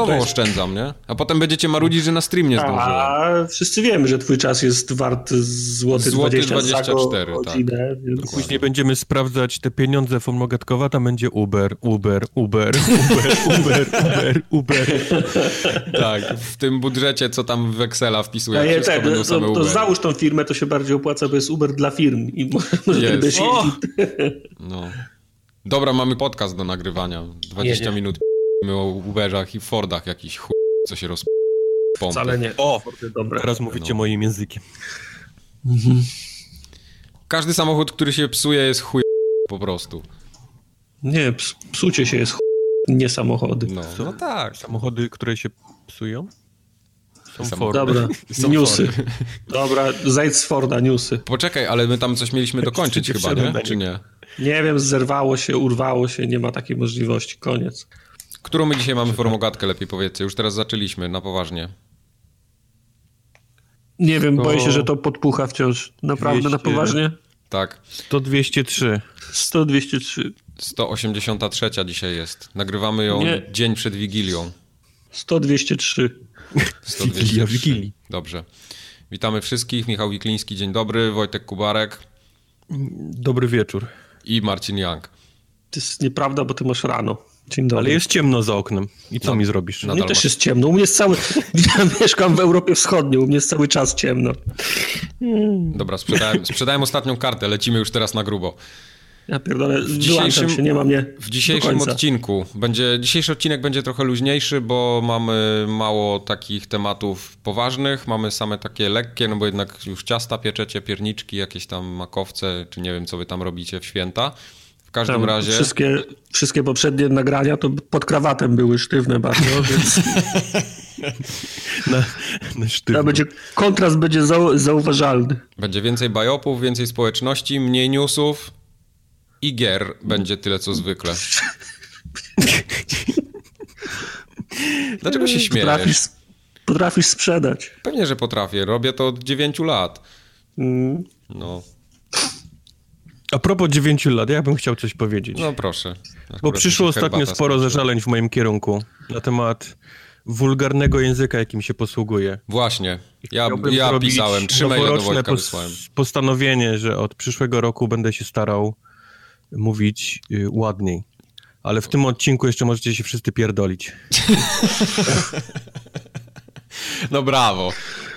No czasowo jest... oszczędzam, nie? A potem będziecie marudzić, że na stream nie zdążyłem. A wszyscy wiemy, że twój czas jest wart złoty, złoty 20 24, tak. Godzinę, więc... Później będziemy sprawdzać te pieniądze Formogatkowa, tam będzie Uber, Uber, Uber, Uber, Uber, Uber, Uber. tak, w tym budżecie, co tam w Excela wpisuję, ja, wszystko tak, będą to, to załóż tą firmę, to się bardziej opłaca, bo jest Uber dla firm i może yes. No. Dobra, mamy podcast do nagrywania. 20 Jedzie. minut o Uberach i Fordach jakiś chuj, co się roz... Wcale nie. O, dobre. teraz mówicie no. moim językiem. Mhm. Każdy samochód, który się psuje jest chuj po prostu. Nie, psucie się jest chuj, nie samochody. No, no tak. Samochody, które się psują? Są Fordy. Dobra, Są newsy. Fordy. Dobra, zejdź z Forda, newsy. Poczekaj, ale my tam coś mieliśmy dokończyć chyba, nie? Czy nie? Nie wiem, zerwało się, urwało się, nie ma takiej możliwości, koniec. Którą my dzisiaj mamy formogatkę, lepiej powiedzcie? Już teraz zaczęliśmy, na poważnie. Nie wiem, boję się, że to podpucha wciąż. Naprawdę, 200... na poważnie? Tak. 100 203. 100 203. 183 dzisiaj jest. Nagrywamy ją Nie. dzień przed Wigilią. 100 203. 100 Wigilia Wigilii. Dobrze. Witamy wszystkich. Michał Wikliński, dzień dobry. Wojtek Kubarek. Dobry wieczór. I Marcin Young. To jest nieprawda, bo ty masz rano. Dzień dobry. Ale jest ciemno za oknem. I co no, mi zrobisz? U mnie też jest ciemno. U mnie jest cały... Ja mieszkam w Europie Wschodniej. U mnie jest cały czas ciemno. Dobra, sprzedałem, sprzedałem ostatnią kartę. Lecimy już teraz na grubo. Ja pierdolę, w dzisiejszym, się, nie ma mnie W dzisiejszym odcinku będzie, dzisiejszy odcinek będzie trochę luźniejszy, bo mamy mało takich tematów poważnych, mamy same takie lekkie, no bo jednak już ciasta pieczecie, pierniczki, jakieś tam makowce, czy nie wiem, co wy tam robicie w święta. W każdym tam razie. Wszystkie, wszystkie poprzednie nagrania to pod krawatem były sztywne bardzo, więc. na, na sztywno. będzie, kontrast będzie zau, zauważalny. Będzie więcej bajopów, więcej społeczności, mniej newsów i gier będzie tyle co zwykle. Dlaczego się śmiejesz? Potrafisz, potrafisz sprzedać. Pewnie, że potrafię. Robię to od 9 lat. Mm. No. A propos 9 lat, ja bym chciał coś powiedzieć. No proszę. Akurat Bo przyszło ostatnio sporo zażaleń w moim kierunku na temat wulgarnego języka, jakim się posługuje. Właśnie. Ja, ja pisałem, trzy maile do Wojtka pos wysłałem. postanowienie, że od przyszłego roku będę się starał mówić y, ładniej. Ale w tym odcinku jeszcze możecie się wszyscy pierdolić. No brawo.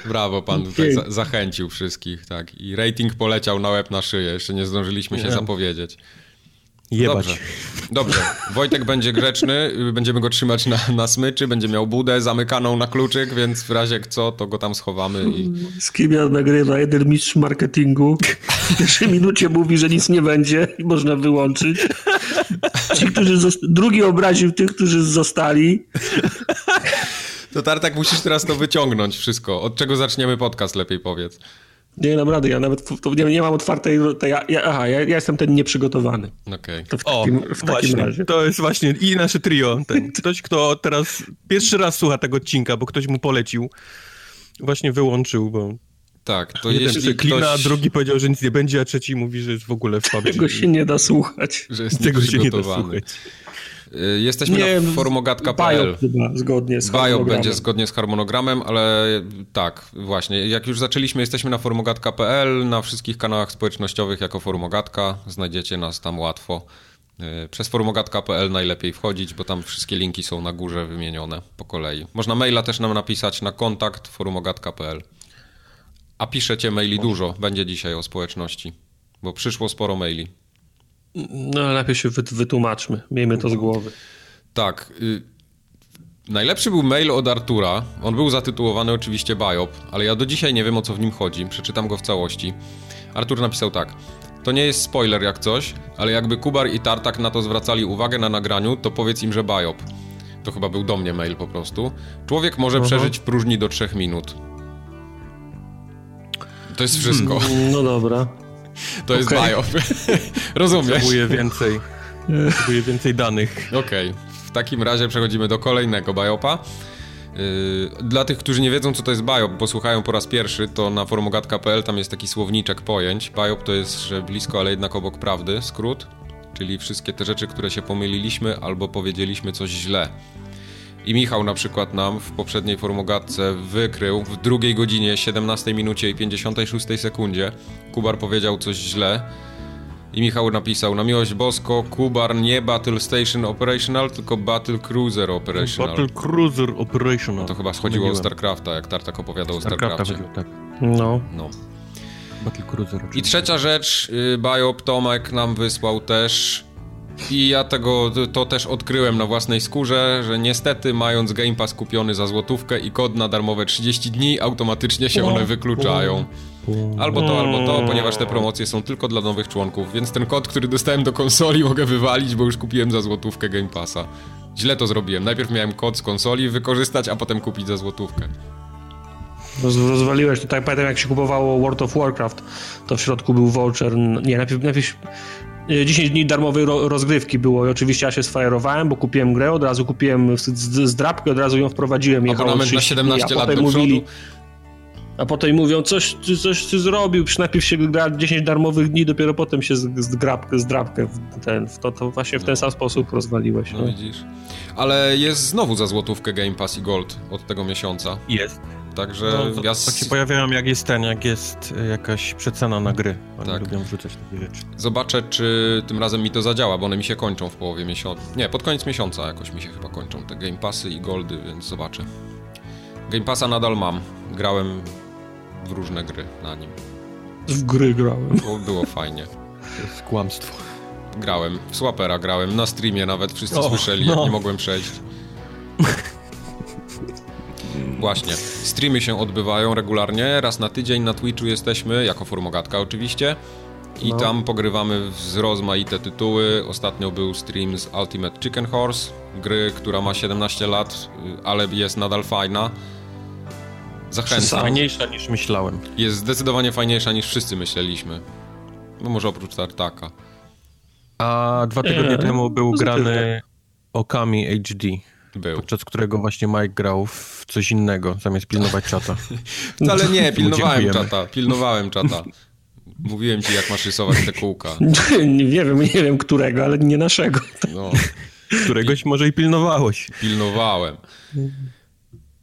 Brawo, pan tutaj za zachęcił wszystkich, tak. I rating poleciał na łeb na szyję. Jeszcze nie zdążyliśmy się zapowiedzieć. Jebać. Dobrze. Dobrze. Wojtek będzie grzeczny, będziemy go trzymać na, na smyczy, będzie miał budę zamykaną na kluczyk, więc w razie co, to go tam schowamy. I... Z kim ja nagrywa? Jeden mistrz marketingu. W pierwszej minucie mówi, że nic nie będzie i można wyłączyć. Ci, którzy Drugi obraził tych, którzy zostali. To Tartak musisz teraz to wyciągnąć wszystko. Od czego zaczniemy podcast, lepiej powiedz. Nie dam rady, ja nawet nie, nie mam otwartej. Ja, ja, aha, ja, ja, jestem ten nieprzygotowany. Okej. Okay. O, w takim razie. To jest właśnie i nasze trio. Ten, ktoś, kto teraz pierwszy raz słucha tego odcinka, bo ktoś mu polecił, właśnie wyłączył, bo. Tak, to Jeden jeśli klina, ktoś... drugi powiedział, że nic nie będzie, a trzeci mówi, że jest w ogóle w PUBG. Tego się nie da słuchać. Że jest Tego się nie da słuchać. Y, jesteśmy nie, na forumogatka.pl. zgodnie z Biop będzie zgodnie z harmonogramem, ale tak, właśnie. Jak już zaczęliśmy, jesteśmy na forumogatka.pl, na wszystkich kanałach społecznościowych jako forumogatka. Znajdziecie nas tam łatwo. Y, przez forumogatka.pl najlepiej wchodzić, bo tam wszystkie linki są na górze wymienione po kolei. Można maila też nam napisać na kontakt forumogatka.pl. A piszecie maili dużo, będzie dzisiaj o społeczności, bo przyszło sporo maili. No, lepiej się wytłumaczmy. Miejmy to z głowy. Tak. Y najlepszy był mail od Artura. On był zatytułowany oczywiście Biop, ale ja do dzisiaj nie wiem o co w nim chodzi. Przeczytam go w całości. Artur napisał tak. To nie jest spoiler jak coś, ale jakby Kubar i Tartak na to zwracali uwagę na nagraniu, to powiedz im, że Biop. To chyba był do mnie mail po prostu. Człowiek może Aha. przeżyć w próżni do 3 minut. To jest wszystko. No dobra. To jest okay. biop. Rozumiesz? Potrzebuję więcej. Potrzebuję więcej danych. Okej. Okay. W takim razie przechodzimy do kolejnego biopa. Yy, dla tych, którzy nie wiedzą, co to jest biop, bo słuchają po raz pierwszy, to na forumogat.pl tam jest taki słowniczek pojęć. Biop to jest, że blisko, ale jednak obok prawdy, skrót, czyli wszystkie te rzeczy, które się pomyliliśmy albo powiedzieliśmy coś źle. I Michał na przykład nam w poprzedniej formogatce wykrył w drugiej godzinie, 17 minucie i 56 sekundzie. Kubar powiedział coś źle. I Michał napisał, na miłość bosko, Kubar nie Battle Station Operational, tylko Battle Cruiser Operational. Battle Cruiser Operational. To chyba schodziło o StarCrafta, jak Tartak opowiadał o StarCraftie. tak. No. no. Battle Cruiser. I trzecia rzecz, y, Biop Tomek nam wysłał też i ja tego, to też odkryłem na własnej skórze, że niestety mając Game Pass kupiony za złotówkę i kod na darmowe 30 dni, automatycznie się one wykluczają. Albo to, albo to, ponieważ te promocje są tylko dla nowych członków, więc ten kod, który dostałem do konsoli mogę wywalić, bo już kupiłem za złotówkę Game Passa. Źle to zrobiłem. Najpierw miałem kod z konsoli wykorzystać, a potem kupić za złotówkę. Rozwaliłeś to tak pamiętam jak się kupowało World of Warcraft, to w środku był voucher, nie, najpierw, najpierw 10 dni darmowej ro rozgrywki było i oczywiście ja się sfajerowałem, bo kupiłem grę, od razu kupiłem zdrabkę, od razu ją wprowadziłem. Abonament na 17 dni, lat do mówili, przodu. A potem mówią, coś, coś ty zrobił, najpierw się gra 10 darmowych dni, dopiero potem się zdrabkę, zdrabkę w ten, w to, to właśnie w ten sam sposób rozwaliłeś. No, no widzisz. Ale jest znowu za złotówkę Game Pass i Gold od tego miesiąca. Jest. Także no, ja... Tak się pojawiają jak jest ten, jak jest e, jakaś przecena na gry. Oni tak. lubią wrzucać takie rzeczy. Zobaczę, czy tym razem mi to zadziała, bo one mi się kończą w połowie miesiąca. Nie, pod koniec miesiąca jakoś mi się chyba kończą te Game Passy i Goldy, więc zobaczę. Game Passa nadal mam. Grałem w różne gry na nim. W gry grałem. Było, było fajnie. To jest kłamstwo. Grałem. W Swapera grałem. Na streamie nawet wszyscy o, słyszeli, no. jak nie mogłem przejść. Właśnie. Streamy się odbywają regularnie. Raz na tydzień na Twitchu jesteśmy, jako formogatka oczywiście. I no. tam pogrywamy z rozmaite tytuły. Ostatnio był stream z Ultimate Chicken Horse, gry, która ma 17 lat, ale jest nadal fajna. Zachęcam. Fajniejsza niż myślałem. Jest zdecydowanie fajniejsza niż wszyscy myśleliśmy. No może oprócz Tartaka. A dwa tygodnie temu był grany Okami HD. Był. Podczas którego właśnie Mike grał w coś innego, zamiast pilnować czata. Wcale nie, pilnowałem czata, pilnowałem czata. Mówiłem ci, jak masz rysować te kółka. nie wiem, nie wiem którego, ale nie naszego. No. Któregoś może i pilnowałeś. Pilnowałem.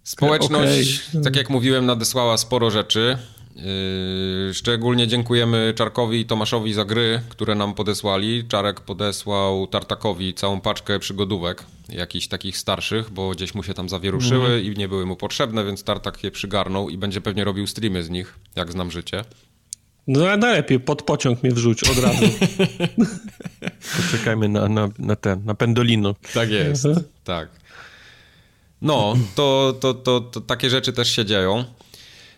Społeczność, okay. tak jak mówiłem, nadesłała sporo rzeczy. Yy, szczególnie dziękujemy Czarkowi i Tomaszowi za gry, które nam podesłali. Czarek podesłał Tartakowi całą paczkę przygodówek, jakichś takich starszych, bo gdzieś mu się tam zawieruszyły mm. i nie były mu potrzebne, więc Tartak je przygarnął i będzie pewnie robił streamy z nich, jak znam życie. No najlepiej, pod pociąg mnie wrzuć od razu. Poczekajmy na, na, na ten, na pendolino. Tak jest, tak. No, to, to, to, to takie rzeczy też się dzieją.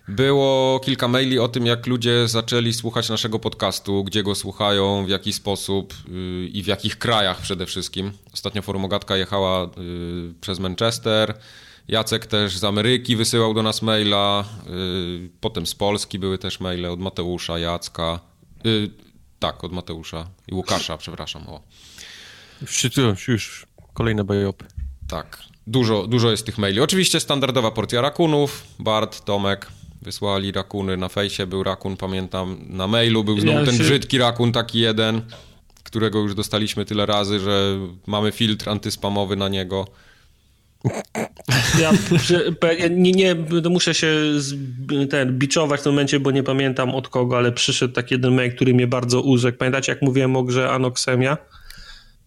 Było kilka maili o tym, jak ludzie zaczęli słuchać naszego podcastu, gdzie go słuchają, w jaki sposób yy, i w jakich krajach przede wszystkim. Ostatnio Formogatka jechała yy, przez Manchester. Jacek też z Ameryki wysyłał do nas maila. Yy, potem z Polski były też maile od Mateusza, Jacka. Y, tak, od Mateusza i Łukasza, przepraszam. O. Już, już kolejne bajopy. Tak, dużo, dużo jest tych maili. Oczywiście standardowa porcja rakunów. Bart, Tomek, Wysłali rakuny, na fejsie był rakun, pamiętam, na mailu był znowu ja ten się... brzydki rakun, taki jeden, którego już dostaliśmy tyle razy, że mamy filtr antyspamowy na niego. Ja nie, nie muszę się ten, biczować w tym momencie, bo nie pamiętam od kogo, ale przyszedł taki jeden mail, który mnie bardzo urzekł. Pamiętacie, jak mówiłem o grze Anoxemia?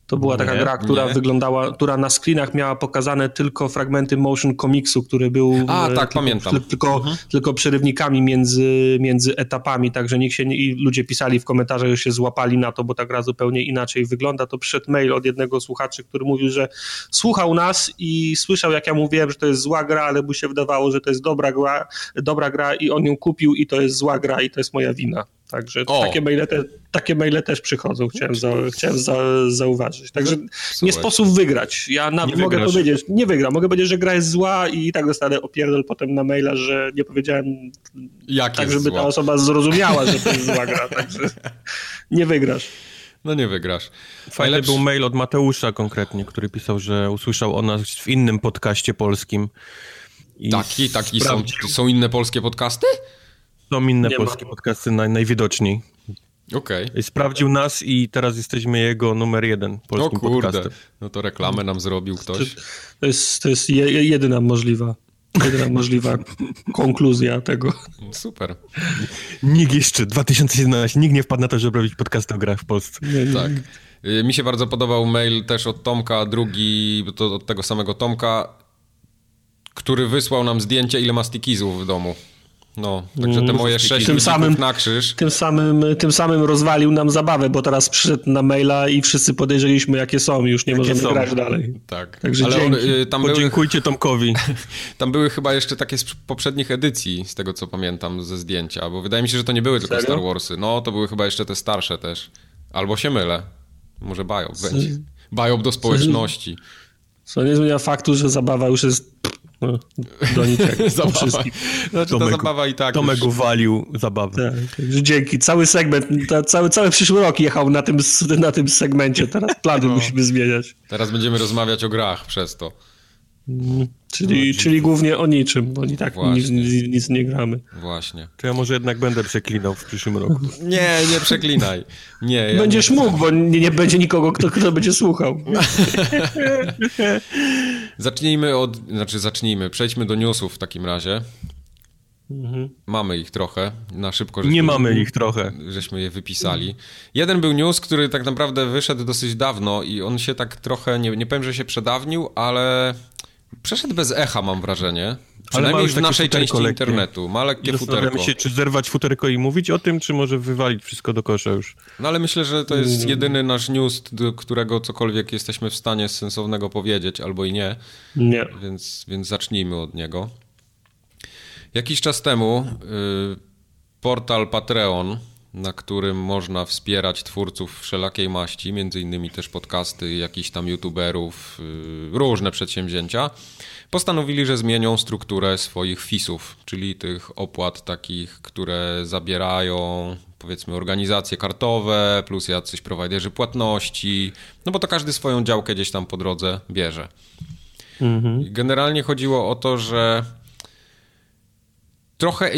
To była taka nie, gra, która nie. wyglądała, która na screenach miała pokazane tylko fragmenty motion komiksu, który był A, tak, tylko, pamiętam. Tylko, mhm. tylko przerywnikami między, między etapami, także nikt się i ludzie pisali w komentarzach, że się złapali na to, bo ta gra zupełnie inaczej wygląda. To przyszedł mail od jednego słuchaczy, który mówił, że słuchał nas i słyszał, jak ja mówiłem, że to jest zła gra, ale mu się wydawało, że to jest dobra gra, dobra gra i on ją kupił i to jest zła gra i to jest moja wina. Także takie maile, te, takie maile też przychodzą, chciałem, za, chciałem za, zauważyć. Także nie sposób wygrać. Ja na, mogę wygrasz. powiedzieć, nie wygram, mogę powiedzieć, że gra jest zła i tak dostanę opierdol potem na maila, że nie powiedziałem Jak tak, żeby zła? ta osoba zrozumiała, że to jest zła gra. Także nie wygrasz. No nie wygrasz. Fajny Najlepszy... był mail od Mateusza konkretnie, który pisał, że usłyszał o nas w innym podcaście polskim. I taki, taki są, są inne polskie podcasty? Są inne nie polskie ma. podcasty naj, najwidoczniej. Okej. Okay. Sprawdził nas i teraz jesteśmy jego numer jeden polskim o kurde. podcastem. No to reklamę nam zrobił ktoś. To jest, to jest je, jedyna możliwa jedyna możliwa konkluzja tego. Super. Nikt jeszcze, 2011, nikt nie wpadł na to, żeby robić podcast o grach w Polsce. Nie, nie. Tak. Y, mi się bardzo podobał mail też od Tomka, drugi to od tego samego Tomka, który wysłał nam zdjęcie, ile ma stikizów w domu. No, także te mm, moje sześć tym samym, na krzyż. Tym samym, tym samym rozwalił nam zabawę, bo teraz przyszedł na maila i wszyscy podejrzeliśmy, jakie są. Już nie jakie możemy są. grać dalej. Tak. Także Ale on, y, tam Podziękujcie były, Tomkowi. Tam były chyba jeszcze takie z poprzednich edycji, z tego co pamiętam, ze zdjęcia, bo wydaje mi się, że to nie były tylko Serio? Star Warsy. No, to były chyba jeszcze te starsze też. Albo się mylę. Może Biop będzie. Biop do społeczności. Co nie zmienia faktu, że zabawa już jest no, do niczego. zabawa. Znaczy, Tomek, ta zabawa i tak. Tomek już... uwalił zabawę. Tak, dzięki. Cały segment, ta, cały, cały przyszły rok jechał na tym, na tym segmencie. Teraz plany no. musimy zmieniać. Teraz będziemy rozmawiać o grach przez to. Czyli, no, czyli głównie o niczym, bo i tak nic, nic, nic, nie gramy. Właśnie. To ja może jednak będę przeklinał w przyszłym roku. Nie, nie przeklinaj. Nie, ja Będziesz nie mógł, bo nie, nie będzie nikogo, kto, kto będzie słuchał. zacznijmy od... Znaczy zacznijmy. Przejdźmy do newsów w takim razie. Mhm. Mamy ich trochę, na szybko. Żeśmy, nie mamy ich trochę. Żeśmy je wypisali. Jeden był news, który tak naprawdę wyszedł dosyć dawno i on się tak trochę, nie, nie powiem, że się przedawnił, ale Przeszedł bez echa, mam wrażenie. Ale w naszej części lekkie. internetu. Ma lekkie futerko. się, czy zerwać futerko i mówić o tym, czy może wywalić wszystko do kosza już? No ale myślę, że to jest jedyny nasz news, do którego cokolwiek jesteśmy w stanie sensownego powiedzieć, albo i nie. Nie. Więc, więc zacznijmy od niego. Jakiś czas temu y, portal Patreon na którym można wspierać twórców wszelakiej maści, między innymi też podcasty, jakichś tam youtuberów, y, różne przedsięwzięcia, postanowili, że zmienią strukturę swoich FIS-ów, czyli tych opłat takich, które zabierają powiedzmy organizacje kartowe, plus jacyś prowajderzy płatności, no bo to każdy swoją działkę gdzieś tam po drodze bierze. Mhm. Generalnie chodziło o to, że trochę y,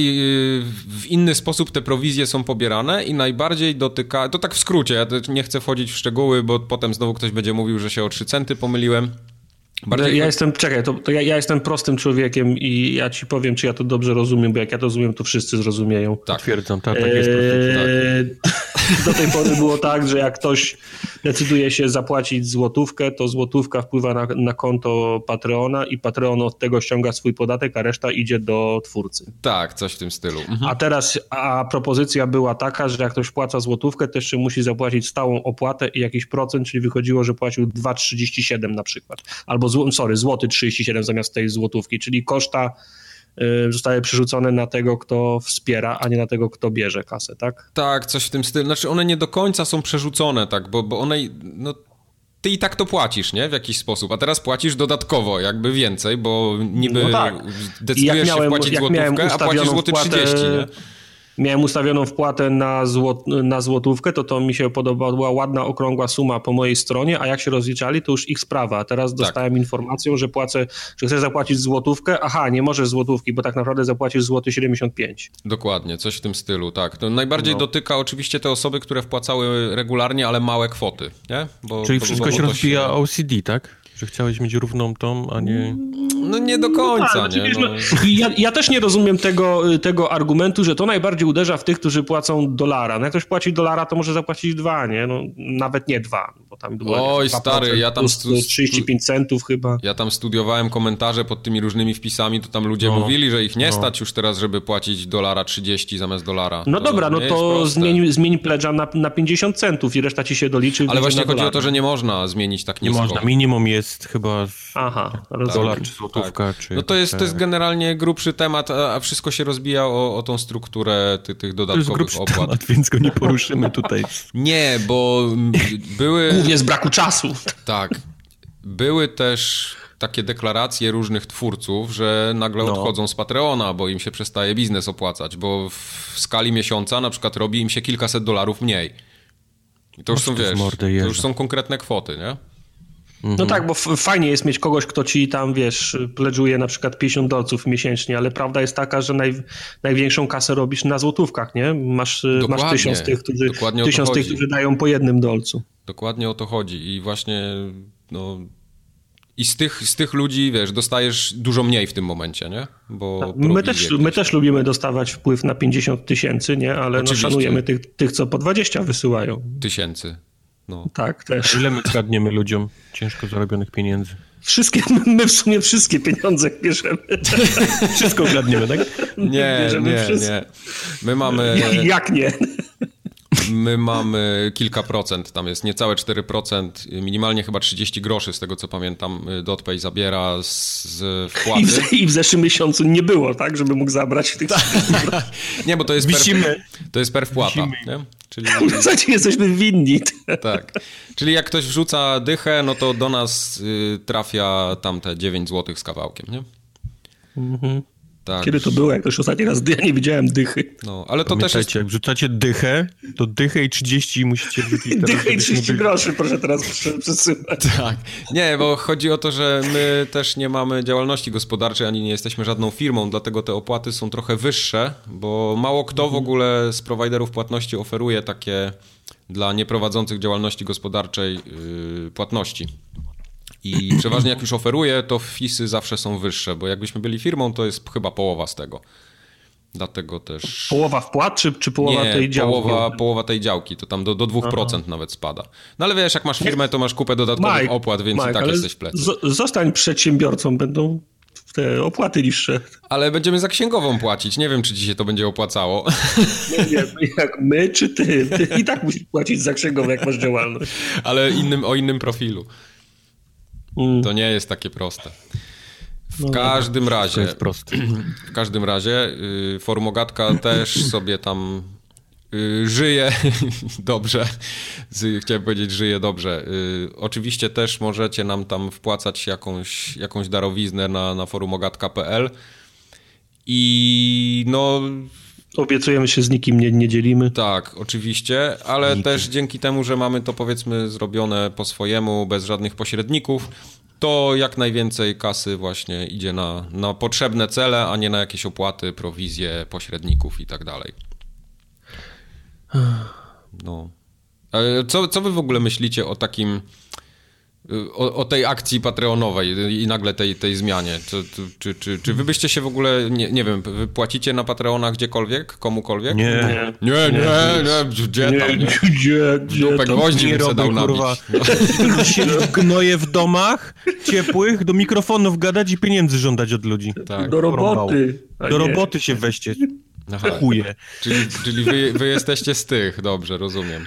w inny sposób te prowizje są pobierane i najbardziej dotyka, to tak w skrócie, ja nie chcę wchodzić w szczegóły, bo potem znowu ktoś będzie mówił, że się o 3 centy pomyliłem. Bardziej... Ja jestem, czekaj, to, to ja, ja, jestem prostym człowiekiem i ja ci powiem, czy ja to dobrze rozumiem, bo jak ja to rozumiem, to wszyscy zrozumieją. Tak, twierdzam, tak, tak jest. Eee, tak. Do tej pory było tak, że jak ktoś decyduje się zapłacić złotówkę, to złotówka wpływa na, na konto Patreona i Patreon od tego ściąga swój podatek, a reszta idzie do twórcy. Tak, coś w tym stylu. Mhm. A teraz, a propozycja była taka, że jak ktoś płaca złotówkę, to jeszcze musi zapłacić stałą opłatę i jakiś procent, czyli wychodziło, że płacił 2,37 na przykład. Albo, sorry, złoty 37 zamiast tej złotówki, czyli koszta zostaje przerzucone na tego, kto wspiera, a nie na tego, kto bierze kasę, tak? Tak, coś w tym stylu. Znaczy one nie do końca są przerzucone, tak, bo, bo one, no ty i tak to płacisz, nie? W jakiś sposób, a teraz płocisz dodatkowo, jakby więcej, bo niby no tak. decydujesz miałem, się wpłacić złotówkę, a płacisz złoty wpłatę... 30, nie? Miałem ustawioną wpłatę na, złot, na złotówkę, to to mi się podobała ładna, okrągła suma po mojej stronie, a jak się rozliczali, to już ich sprawa. A teraz tak. dostałem informację, że płacę, że chcesz zapłacić złotówkę, aha, nie możesz złotówki, bo tak naprawdę zapłacisz złoty 75. Dokładnie, coś w tym stylu, tak. To najbardziej no. dotyka oczywiście te osoby, które wpłacały regularnie, ale małe kwoty, nie? Bo, Czyli wszystko się rozbija się... OCD, tak? Że chciałeś mieć równą tą, a nie... No nie do końca, no, nie? No. Ja, ja, też nie rozumiem tego, tego argumentu, że to najbardziej uderza w tych, którzy płacą dolara. No jak ktoś płaci dolara, to może zapłacić dwa, nie? No, nawet nie dwa, bo tam było Oj, stary, ja tam... 35 centów chyba. Ja tam studiowałem komentarze pod tymi różnymi wpisami, to tam ludzie no. mówili, że ich nie no. stać już teraz, żeby płacić dolara 30 zamiast dolara. No to dobra, no to zmień, zmień pledża na, na 50 centów i reszta ci się doliczy. Ale właśnie chodzi dolara. o to, że nie można zmienić tak nisko. Nie można, minimum jest jest chyba Aha, dolar czy złotówka. Tak. Czy no to jest, to jest generalnie grubszy temat, a wszystko się rozbija o, o tą strukturę tych, tych dodatkowych to jest opłat. Temat, więc go nie poruszymy tutaj. nie, bo były... Głównie z braku czasu. Tak. Były też takie deklaracje różnych twórców, że nagle no. odchodzą z Patreona, bo im się przestaje biznes opłacać, bo w skali miesiąca na przykład robi im się kilkaset dolarów mniej. I to już są, wiesz, to już są konkretne kwoty, nie? No tak, bo fajnie jest mieć kogoś, kto ci tam, wiesz, pledżuje na przykład 50 dolców miesięcznie, ale prawda jest taka, że naj, największą kasę robisz na złotówkach, nie? Masz, masz tysiąc tych, którzy, tysiąc tych, którzy dają po jednym dolcu. Dokładnie o to chodzi i właśnie no, i z tych, z tych ludzi, wiesz, dostajesz dużo mniej w tym momencie, nie? Bo my, też, my też lubimy dostawać wpływ na 50 tysięcy, nie? Ale no, szanujemy tych, tych, co po 20 wysyłają. Tysięcy. No. Tak, też. Ile my kradniemy ludziom ciężko zarobionych pieniędzy? Wszystkie, my w sumie wszystkie pieniądze bierzemy. Wszystko kradniemy, tak? Nie, nie, wszystko. nie. My mamy... Jak nie? My mamy kilka procent, tam jest niecałe 4%, minimalnie chyba 30 groszy z tego co pamiętam DotPay zabiera z, wpłaty. I w, I w, zeszłym miesiącu nie było, tak, żeby mógł zabrać tych Nie, bo to jest per, to jest per wpłata. Czyli... W zasadzie jesteśmy winni. Tak. Czyli jak ktoś wrzuca dychę, no to do nas y, trafia tamte 9 zł z kawałkiem, nie? Mhm. Tak. Kiedy to było? Jak to już ostatni raz ja nie widziałem dychy. No, ale to też jest... jak wrzucacie dychę, to dychę i 30 musicie wrzucić teraz. Dychę i 30 byli... groszy proszę teraz przesyłać. Tak. Nie, bo chodzi o to, że my też nie mamy działalności gospodarczej, ani nie jesteśmy żadną firmą, dlatego te opłaty są trochę wyższe, bo mało kto w mhm. ogóle z prowajderów płatności oferuje takie dla nieprowadzących działalności gospodarczej yy, płatności. I przeważnie jak już oferuję, to fisy zawsze są wyższe, bo jakbyśmy byli firmą, to jest chyba połowa z tego. Dlatego też. Połowa wpłat, czy, czy połowa nie, tej działki? Połowa, połowa tej działki, to tam do, do 2% Aha. nawet spada. No ale wiesz, jak masz firmę, to masz kupę dodatkowych Mike, opłat, więc Mike, i tak jesteś w plecy. Zostań przedsiębiorcą, będą te opłaty niższe. Ale będziemy za księgową płacić. Nie wiem, czy ci się to będzie opłacało. Nie wiem, jak my, czy ty. Ty i tak musisz płacić za księgową, jak masz działalność. Ale innym, o innym profilu. Mm. To nie jest takie proste. W no, każdym razie. Jest proste. W każdym razie y, Formogatka też sobie tam y, żyje dobrze. Chciałem powiedzieć, żyje dobrze. Y, oczywiście też możecie nam tam wpłacać jakąś, jakąś darowiznę na, na forumogatka.pl i no Obiecujemy się z nikim nie, nie dzielimy. Tak, oczywiście, ale Nikim. też dzięki temu, że mamy to powiedzmy zrobione po swojemu, bez żadnych pośredników, to jak najwięcej kasy właśnie idzie na, na potrzebne cele, a nie na jakieś opłaty, prowizje pośredników i tak dalej. No. Co, co wy w ogóle myślicie o takim o, o, tej akcji patreonowej i nagle tej, tej zmianie. Czy, czy, czy, czy wy byście się w ogóle, nie, nie wiem, płacicie na Patreonach gdziekolwiek, komukolwiek? Nie. Nie, nie, nie, nie gdzie nie, tam, nie? Gdzie, gdzie Dupę gwoździ bym dał kurwa. nabić. No. gnoje w domach ciepłych, do mikrofonów gadać i pieniędzy żądać od ludzi. Tak. Do roboty. Do roboty się weźcie. Aha. Chuje. Czyli, czyli wy, wy jesteście z tych, dobrze, rozumiem.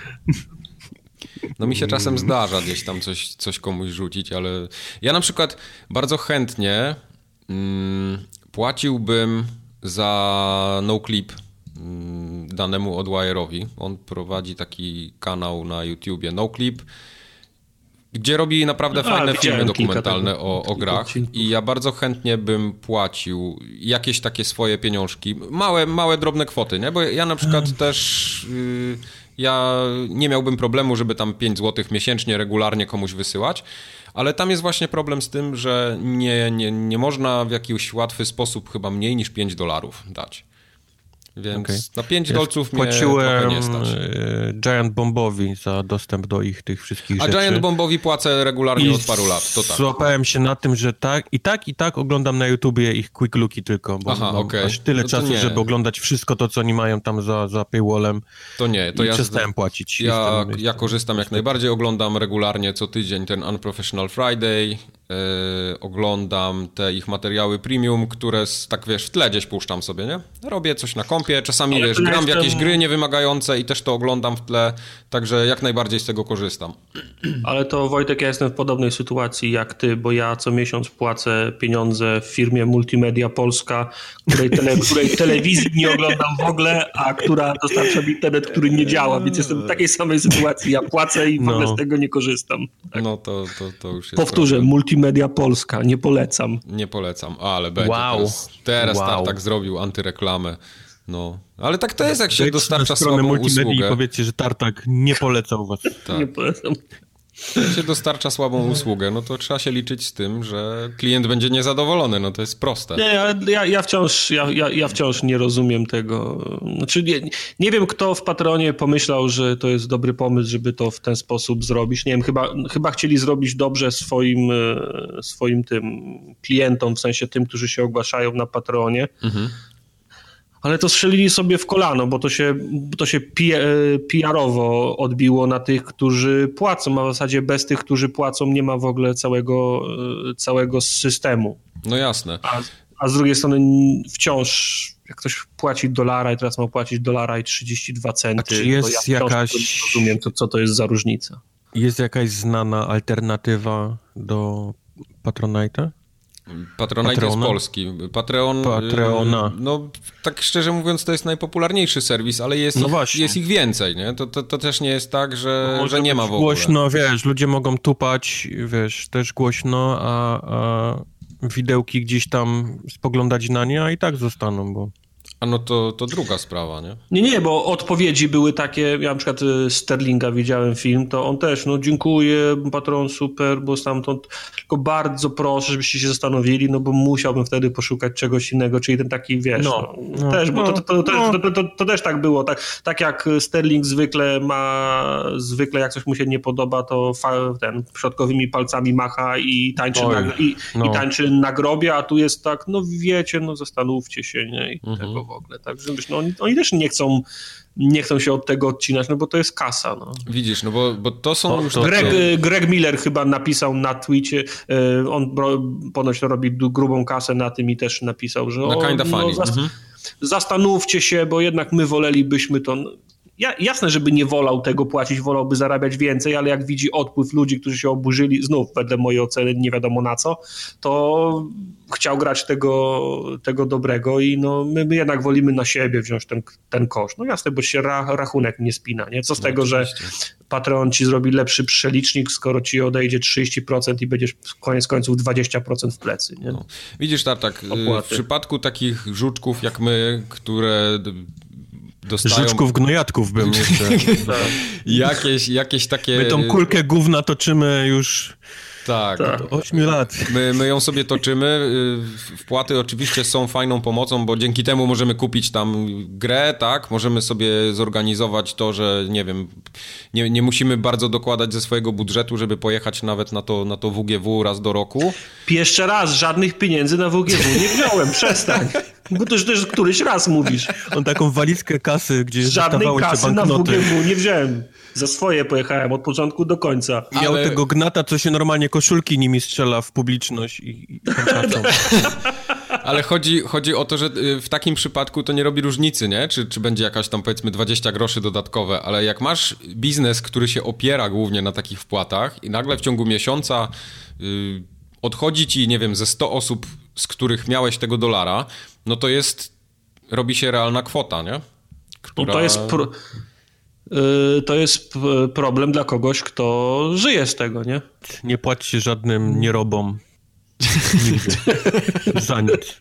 No mi się czasem zdarza gdzieś tam coś, coś komuś rzucić, ale ja na przykład bardzo chętnie mm, płaciłbym za NoClip mm, danemu Odwire'owi. On prowadzi taki kanał na YouTubie NoClip, gdzie robi naprawdę no, fajne filmy dokumentalne o, o grach i ja bardzo chętnie bym płacił jakieś takie swoje pieniążki, małe, małe drobne kwoty, nie? Bo ja na przykład hmm. też... Yy, ja nie miałbym problemu, żeby tam 5 zł miesięcznie regularnie komuś wysyłać, ale tam jest właśnie problem z tym, że nie, nie, nie można w jakiś łatwy sposób chyba mniej niż 5 dolarów dać. Więc okay. na 5 ja dolców płaciłem mnie nie stać. E, Giant Bombowi za dostęp do ich tych wszystkich A rzeczy. A Giant Bombowi płacę regularnie I od paru lat, to tak. Złapałem się na tym, że tak i tak i tak oglądam na YouTubie ich quick looki tylko, bo Aha, mam okay. aż tyle no czasu, nie. żeby oglądać wszystko to, co oni mają tam za, za paywallem. To nie, to ja przestałem płacić. Ja, jestem, ja korzystam jak najbardziej, oglądam regularnie co tydzień ten Unprofessional Friday, Yy, oglądam te ich materiały premium, które tak wiesz, w tle gdzieś puszczam sobie, nie? Robię coś na kompie, czasami Ale wiesz, gram w jakieś gry niewymagające i też to oglądam w tle, także jak najbardziej z tego korzystam. Ale to Wojtek, ja jestem w podobnej sytuacji jak ty, bo ja co miesiąc płacę pieniądze w firmie Multimedia Polska, której, tele, której telewizji nie oglądam w ogóle, a która dostarcza mi internet, który nie działa, więc jestem w takiej samej sytuacji. Ja płacę i w ogóle no. z tego nie korzystam. Tak. No to, to, to już jest Powtórzę, problem. Multimedia Polska, nie polecam. Nie polecam, ale będzie. Wow. Teraz, teraz wow. tak zrobił antyreklamę. No, ale tak to jest, jak się dostarcza słabą multimedia i powiedzcie, że Tartak nie polecał was. Tak. Nie polecam. Się dostarcza słabą usługę, no to trzeba się liczyć z tym, że klient będzie niezadowolony, no to jest proste. Nie, ja, ja, wciąż, ja, ja, ja wciąż nie rozumiem tego. Znaczy, nie, nie wiem, kto w Patronie pomyślał, że to jest dobry pomysł, żeby to w ten sposób zrobić. Nie wiem, chyba, chyba chcieli zrobić dobrze swoim, e, swoim tym klientom, w sensie tym, którzy się ogłaszają na Patronie. Mhm ale to strzelili sobie w kolano, bo to się, to się PR-owo odbiło na tych, którzy płacą, a w zasadzie bez tych, którzy płacą nie ma w ogóle całego, e, całego systemu. No jasne. A, a z drugiej strony wciąż jak ktoś płaci dolara i teraz ma płacić dolara i 32 centy, a czy jest ja jakaś... rozumiem, to, co to jest za różnica. Jest jakaś znana alternatywa do Patronite'a? Patronite Patrona? jest polski. Patreon. Patreona. No, tak szczerze mówiąc, to jest najpopularniejszy serwis, ale jest, no ich, jest ich więcej, nie? To, to, to też nie jest tak, że, no że nie ma w ogóle. Głośno, wiesz, ludzie mogą tupać, wiesz, też głośno, a, a widełki gdzieś tam spoglądać na nie, a i tak zostaną, bo... A no to, to druga sprawa, nie? Nie, nie, bo odpowiedzi były takie, ja na przykład y, Sterlinga widziałem film, to on też, no dziękuję, patron super, bo stamtąd, tylko bardzo proszę, żebyście się zastanowili, no bo musiałbym wtedy poszukać czegoś innego, czyli ten taki, wiesz, no, no, no też, bo to, to, to, to, to, też tak było, tak, tak jak Sterling zwykle ma, zwykle jak coś mu się nie podoba, to ten środkowymi palcami macha i tańczy, Oj, na, i, no. i tańczy na grobie, a tu jest tak, no wiecie, no zastanówcie się, nie, i mhm. tego w ogóle. Także no, oni, oni też nie chcą nie chcą się od tego odcinać, no bo to jest kasa. No. Widzisz, no bo, bo to są już Greg. Greg Miller chyba napisał na Twitcie, e, on ponoć robi grubą kasę na tym i też napisał, że no, o, kinda no, zas mhm. zastanówcie się, bo jednak my wolelibyśmy to ja, jasne, żeby nie wolał tego płacić, wolałby zarabiać więcej, ale jak widzi odpływ ludzi, którzy się oburzyli, znów wedle mojej oceny nie wiadomo na co, to chciał grać tego, tego dobrego i no, my, my jednak wolimy na siebie wziąć ten, ten koszt. No jasne, bo się ra, rachunek nie spina, nie? Co z no, tego, oczywiście. że Patreon ci zrobi lepszy przelicznik, skoro ci odejdzie 30% i będziesz koniec końców 20% w plecy, nie? No. Widzisz, Tartak, Opłaty. w przypadku takich żuczków jak my, które dostają... Żuczków, gnojatków bym jeszcze... jakieś, jakieś takie... My tą kulkę gówna toczymy już... Tak. tak. 8 lat. My, my ją sobie toczymy. Y, wpłaty oczywiście są fajną pomocą, bo dzięki temu możemy kupić tam grę, tak? Możemy sobie zorganizować to, że nie wiem, nie, nie musimy bardzo dokładać ze swojego budżetu, żeby pojechać nawet na to, na to WGW raz do roku. Jeszcze raz, żadnych pieniędzy na WGW nie wziąłem, przestań. Bo to już, któryś raz mówisz. On taką walizkę kasy, gdzie Żadnej kasy na WGW nie wziąłem. Za swoje pojechałem od początku do końca. Miał Ale... tego gnata, co się normalnie koszulki nimi strzela w publiczność i, i Ale chodzi, chodzi o to, że y, w takim przypadku to nie robi różnicy, nie? Czy, czy będzie jakaś tam powiedzmy 20 groszy dodatkowe, ale jak masz biznes, który się opiera głównie na takich wpłatach i nagle w ciągu miesiąca yy, odchodzi ci, nie wiem, ze 100 osób, z których miałeś tego dolara, no to jest, robi się realna kwota, nie? Która... No to jest... Pro... Y, to jest problem dla kogoś, kto żyje z tego, nie? Nie płaci żadnym nierobom. Nigdy. za nic.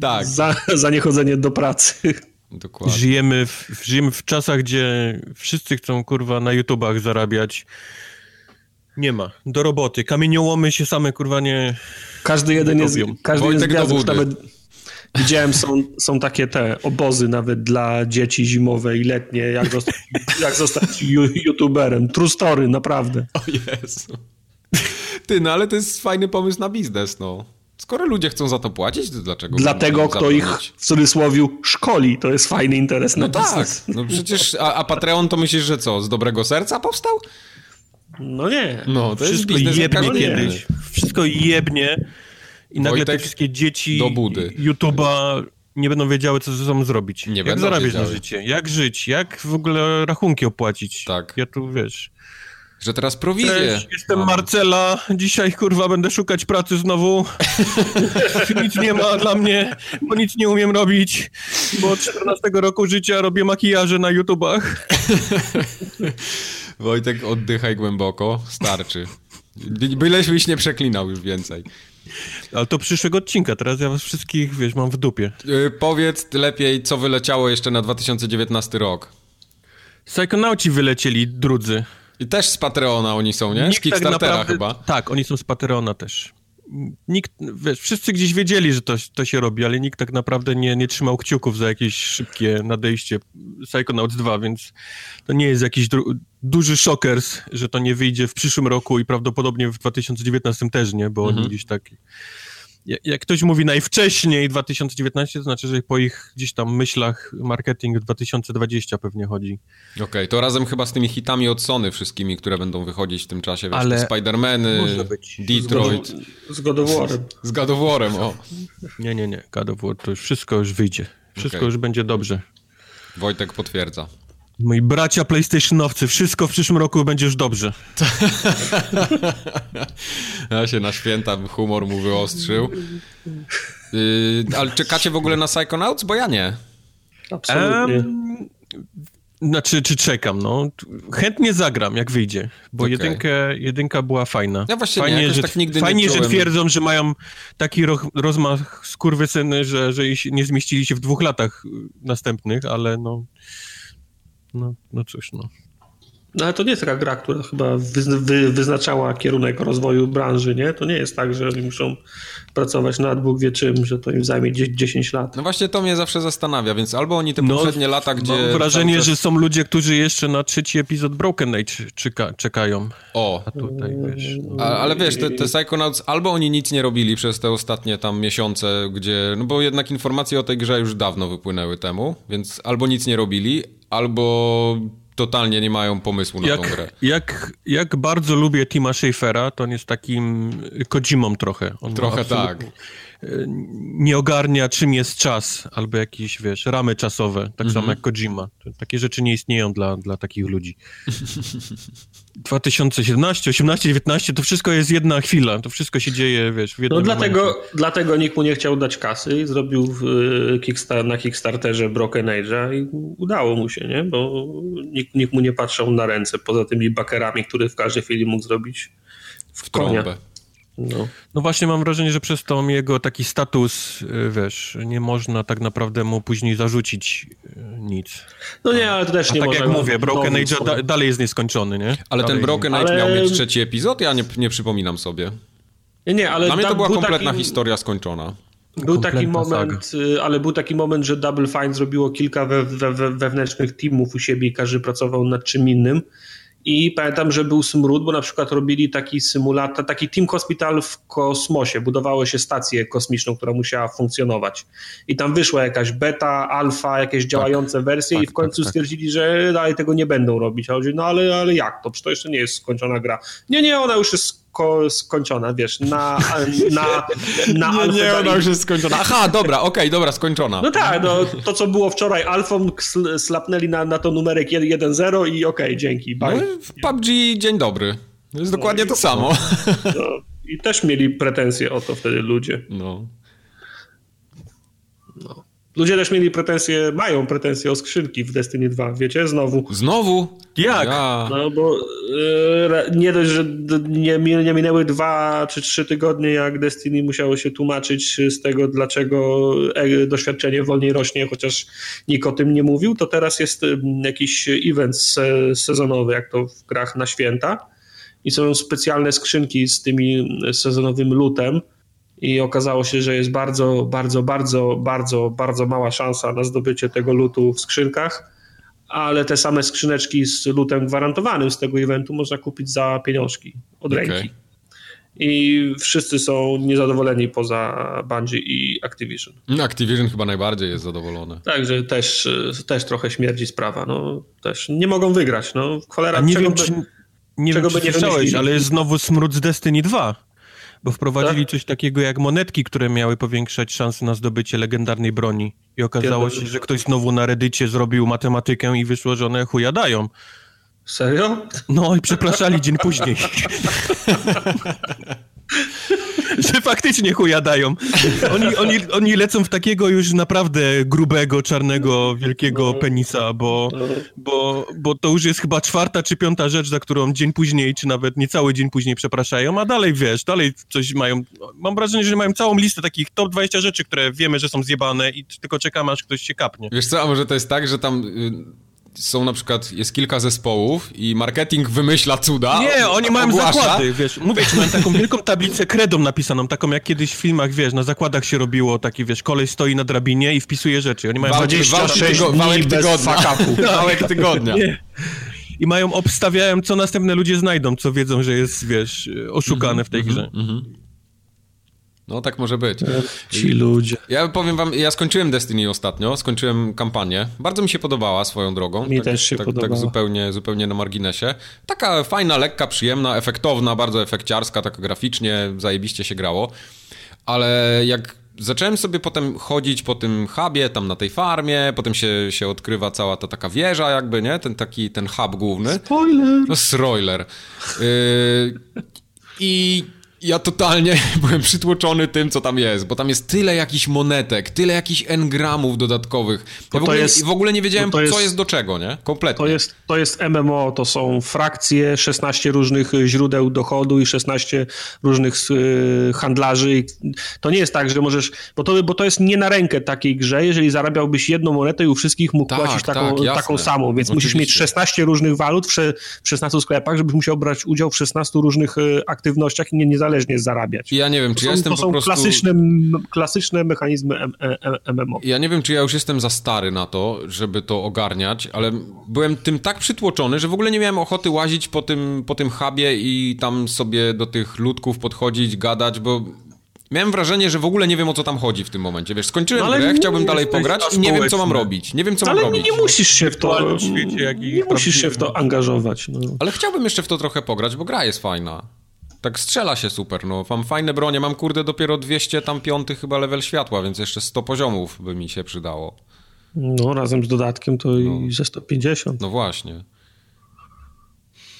Tak. Za, za niechodzenie do pracy. Dokładnie. Żyjemy w, żyjemy w czasach, gdzie wszyscy chcą, kurwa, na YouTubach zarabiać. Nie ma. Do roboty. Kamieniołomy się same, kurwa, nie... Każdy jeden jest... Każdy Wojtek jest gwiazd, nawet Widziałem, są, są takie te obozy nawet dla dzieci zimowe i letnie, jak zostać, jak zostać youtuberem. True story, naprawdę. O Jezu. Ty, no ale to jest fajny pomysł na biznes, no. Skoro ludzie chcą za to płacić, to dlaczego? Dlatego, kto ich w cudzysłowie szkoli, to jest fajny interes no na tak, biznes. No przecież, a, a Patreon to myślisz, że co, z dobrego serca powstał? No nie. No, to Wszystko jest jebnie kiedyś. Wszystko jebnie i nagle Wojtek te wszystkie dzieci. YouTube'a nie będą wiedziały, co ze sobą zrobić. Nie jak zarabiać wiedziały. na życie, jak żyć, jak w ogóle rachunki opłacić. Tak. Ja tu, wiesz... Że teraz prowizję. Cześć, jestem Mam. Marcela, dzisiaj kurwa będę szukać pracy znowu. nic nie ma dla mnie, bo nic nie umiem robić, bo od 14 roku życia robię makijaże na YouTubach. Wojtek, oddychaj głęboko, starczy. Byleś byś nie przeklinał już więcej. Ale to przyszłego odcinka, teraz ja was wszystkich, wiesz, mam w dupie. Yy, powiedz lepiej, co wyleciało jeszcze na 2019 rok. Psychonauci wylecieli, drudzy. I też z Patreona oni są, nie? Z tak Kickstartera tak naprawdę, chyba. Tak, oni są z Patreona też. Nikt, wiesz, wszyscy gdzieś wiedzieli, że to, to się robi, ale nikt tak naprawdę nie, nie trzymał kciuków za jakieś szybkie nadejście Psychonauts 2, więc to nie jest jakiś duży szokers, że to nie wyjdzie w przyszłym roku i prawdopodobnie w 2019 też nie, bo mhm. oni gdzieś tak jak ktoś mówi najwcześniej 2019, to znaczy, że po ich gdzieś tam myślach marketing 2020 pewnie chodzi. Okej, okay, to razem chyba z tymi hitami od Sony wszystkimi, które będą wychodzić w tym czasie, wiesz, Ale... Spider-Many, Detroit. Z God of War'em. Z God of War'em, o. Nie, nie, nie, God of War to już wszystko już wyjdzie. Wszystko okay. już będzie dobrze. Wojtek potwierdza. Moi bracia PlayStationowcy, wszystko w przyszłym roku będzie już dobrze. ja się na święta humor mu wyostrzył. Yy, ale czekacie w ogóle na Psychonauts? Bo ja nie. Absolutnie. Um, znaczy, czy czekam, no. Chętnie zagram, jak wyjdzie, bo okay. jedynkę, jedynka była fajna. Ja właśnie fajnie, nie, że, tak nigdy fajnie, nie że twierdzą, że mają taki ro, rozmach skurwysyny, że, że nie zmieścili się w dwóch latach następnych, ale no... No, no cóż, no. No ale to nie jest taka gra, która chyba wy, wy, wyznaczała kierunek rozwoju branży, nie? To nie jest tak, że oni muszą pracować nad Bóg wie czym, że to im zajmie 10 lat. No właśnie to mnie zawsze zastanawia, więc albo oni te no, poprzednie lata, gdzie... Mam wrażenie, czas... że są ludzie, którzy jeszcze na trzeci epizod Broken Age czeka, czekają. O. A tutaj, wiesz... A, ale wiesz, te, te Psychonauts albo oni nic nie robili przez te ostatnie tam miesiące, gdzie... No bo jednak informacje o tej grze już dawno wypłynęły temu, więc albo nic nie robili, albo totalnie nie mają pomysłu na jak, tą grę. Jak, jak bardzo lubię Tima Schafera, to on jest takim Kojimą trochę. On trochę tak. Nie ogarnia, czym jest czas, albo jakieś, wiesz, ramy czasowe, tak samo mhm. jak Kojima. Takie rzeczy nie istnieją dla, dla takich ludzi. 2017, 18, 19, to wszystko jest jedna chwila, to wszystko się dzieje, wiesz, w jednym No dlatego, dlatego nikt mu nie chciał dać kasy i zrobił w, kickstar na Kickstarterze Broken Age'a i udało mu się, nie? Bo nikt, nikt mu nie patrzył na ręce, poza tymi bakerami, które w każdej chwili mógł zrobić w, w konia. Trąbę. No. no właśnie mam wrażenie, że przez to jego taki status, y, wiesz, nie można tak naprawdę mu później zarzucić y, nic. No nie, ale to też A nie tak można. jak mówię, Broken Age da, dalej jest nieskończony, nie? Ale dalej ten Broken Age ale... miał mieć trzeci epizod? Ja nie, nie przypominam sobie. Nie, nie, ale... Dla mnie to była kompletna taki... historia skończona. Był taki moment, saga. Y, ale był taki moment, że Double Fine zrobiło kilka we, we, we, wewnętrznych teamów u siebie i każdy pracował nad czym innym. I pamiętam, że był smród, bo na przykład robili taki symulator, taki Team Hospital w kosmosie. Budowało się stację kosmiczną, która musiała funkcjonować. I tam wyszła jakaś beta, alfa, jakieś tak. działające tak, wersje tak, i w końcu tak, tak. stwierdzili, że dalej tego nie będą robić. A ludzie, no ale, ale jak to? Przecież to jeszcze nie jest skończona gra. Nie, nie, ona już jest ko- skończona, wiesz, na... na, na nie, nie, ona już jest skończona. Aha, dobra, okej, okay, dobra, skończona. No tak, no, to co było wczoraj alfą, slapnęli na, na to numerek 1.0 i okej, okay, dzięki, bye. No, w PUBG dzień dobry. To jest no dokładnie to samo. No, I też mieli pretensje o to wtedy ludzie. No. Ludzie też mieli pretensje, mają pretensje o skrzynki w Destiny 2, wiecie, znowu. Znowu? Jak? Ja. No bo e, nie dość, że nie, nie minęły dwa czy trzy tygodnie, jak Destiny musiało się tłumaczyć z tego, dlaczego e, doświadczenie wolniej rośnie, chociaż nikt o tym nie mówił, to teraz jest jakiś event sezonowy, jak to w grach na święta i są specjalne skrzynki z tymi sezonowym lutem, i okazało się, że jest bardzo, bardzo, bardzo, bardzo, bardzo mała szansa na zdobycie tego lutu w skrzynkach, ale te same skrzyneczki z lutem gwarantowanym z tego eventu można kupić za pieniążki od okay. ręki. I wszyscy są niezadowoleni poza Bungie i Activision. No, Activision chyba najbardziej jest zadowolony. Także też, też trochę śmierdzi sprawa. No, też nie mogą wygrać. No, cholera, A nie wiem, by, czy, nie wiem, czy nie słyszałeś, ale jest znowu smród z Destiny 2 bo wprowadzili tak? coś takiego jak monetki, które miały powiększać szanse na zdobycie legendarnej broni. I okazało się, że ktoś znowu na Reddycie zrobił matematykę i wyszło, że one chuja dają. Serio? No i przepraszali dzień później. że faktycznie chuja dają. Oni, oni, oni lecą w takiego już naprawdę grubego, czarnego, wielkiego no. penisa, bo, bo, bo to już jest chyba czwarta czy piąta rzecz, za którą dzień później, czy nawet niecały dzień później przepraszają, a dalej wiesz, dalej coś mają. Mam wrażenie, że mają całą listę takich top 20 rzeczy, które wiemy, że są zjebane i tylko czekamy, aż ktoś się kapnie. Wiesz co, a może to jest tak, że tam y, są na przykład, jest kilka zespołów i marketing wymyśla cuda. Nie, oni mają ogłasza. zakłady, wiesz, mówię ci, mają taką wielką tablicę kredą napisaną, taką jak kiedyś w filmach, wiesz, na zakładach się robiło, taki, wiesz, kolej stoi na drabinie i wpisuje rzeczy. Oni mają 26 tygo, wałek tygodnia. wałek tygodnia. Nie. I mają, obstawiają, co następne ludzie znajdą, co wiedzą, że jest, wiesz, oszukane w tej mhm, grze. Mm -hmm. No tak może być. Ci ludzie. Ja powiem wam, ja skończyłem Destiny ostatnio, skończyłem kampanię. Bardzo mi się podobała swoją drogą. Mi tak, też się tak, podobała. Tak zupełnie, zupełnie na marginesie. Taka fajna, lekka, przyjemna, efektowna, bardzo efekciarska, tak graficznie, zajebiście się grało. Ale jak zacząłem sobie potem chodzić po tym hubie, tam na tej farmie, potem się, się odkrywa cała ta taka wieża jakby, nie? Ten taki, ten hub główny. Spoiler! No, spoiler. Yy, I ja totalnie byłem przytłoczony tym, co tam jest, bo tam jest tyle jakichś monetek, tyle jakichś engramów dodatkowych. Ja w ogóle, jest, w ogóle nie wiedziałem, jest, co jest do czego, nie? Kompletnie. To jest, to jest MMO, to są frakcje, 16 różnych źródeł dochodu i 16 różnych y, handlarzy. To nie jest tak, że możesz, bo to, bo to jest nie na rękę takiej grze, jeżeli zarabiałbyś jedną monetę i u wszystkich mógł tak, płacić taką, tak, taką samą, więc Oczywiście. musisz mieć 16 różnych walut w, w 16 sklepach, żebyś musiał brać udział w 16 różnych y, aktywnościach i nie, niezależnie niezależnie zarabiać. Ja nie wiem, czy to ja są, jestem to są po prostu... klasyczne, klasyczne mechanizmy MMO. Ja nie wiem, czy ja już jestem za stary na to, żeby to ogarniać, ale byłem tym tak przytłoczony, że w ogóle nie miałem ochoty łazić po tym, po tym hubie i tam sobie do tych ludków podchodzić, gadać, bo Miałem wrażenie, że w ogóle nie wiem o co tam chodzi w tym momencie. Wiesz, skończyłem no, grę, chciałbym dalej pograć i nie wiem co mam robić. Nie wiem co ale mam robić. Ale nie musisz się w to świecie, nie musisz się w to angażować. No. Ale chciałbym jeszcze w to trochę pograć, bo gra jest fajna. Tak strzela się super, no. Mam fajne bronie, mam kurde dopiero 200 tam piąty chyba level światła, więc jeszcze 100 poziomów by mi się przydało. No, razem z dodatkiem to no. i ze 150. No właśnie.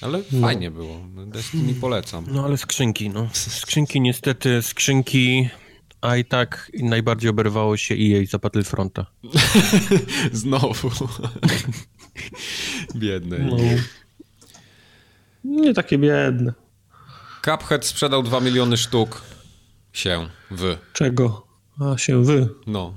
Ale no. fajnie było. Destiny polecam. No ale skrzynki, no. Skrzynki niestety, skrzynki, a i tak najbardziej oberwało się EA za Battlefronta. Znowu. Biedne. No. Nie takie biedne. Cuphead sprzedał 2 miliony sztuk się w. Czego? A, się wy. No.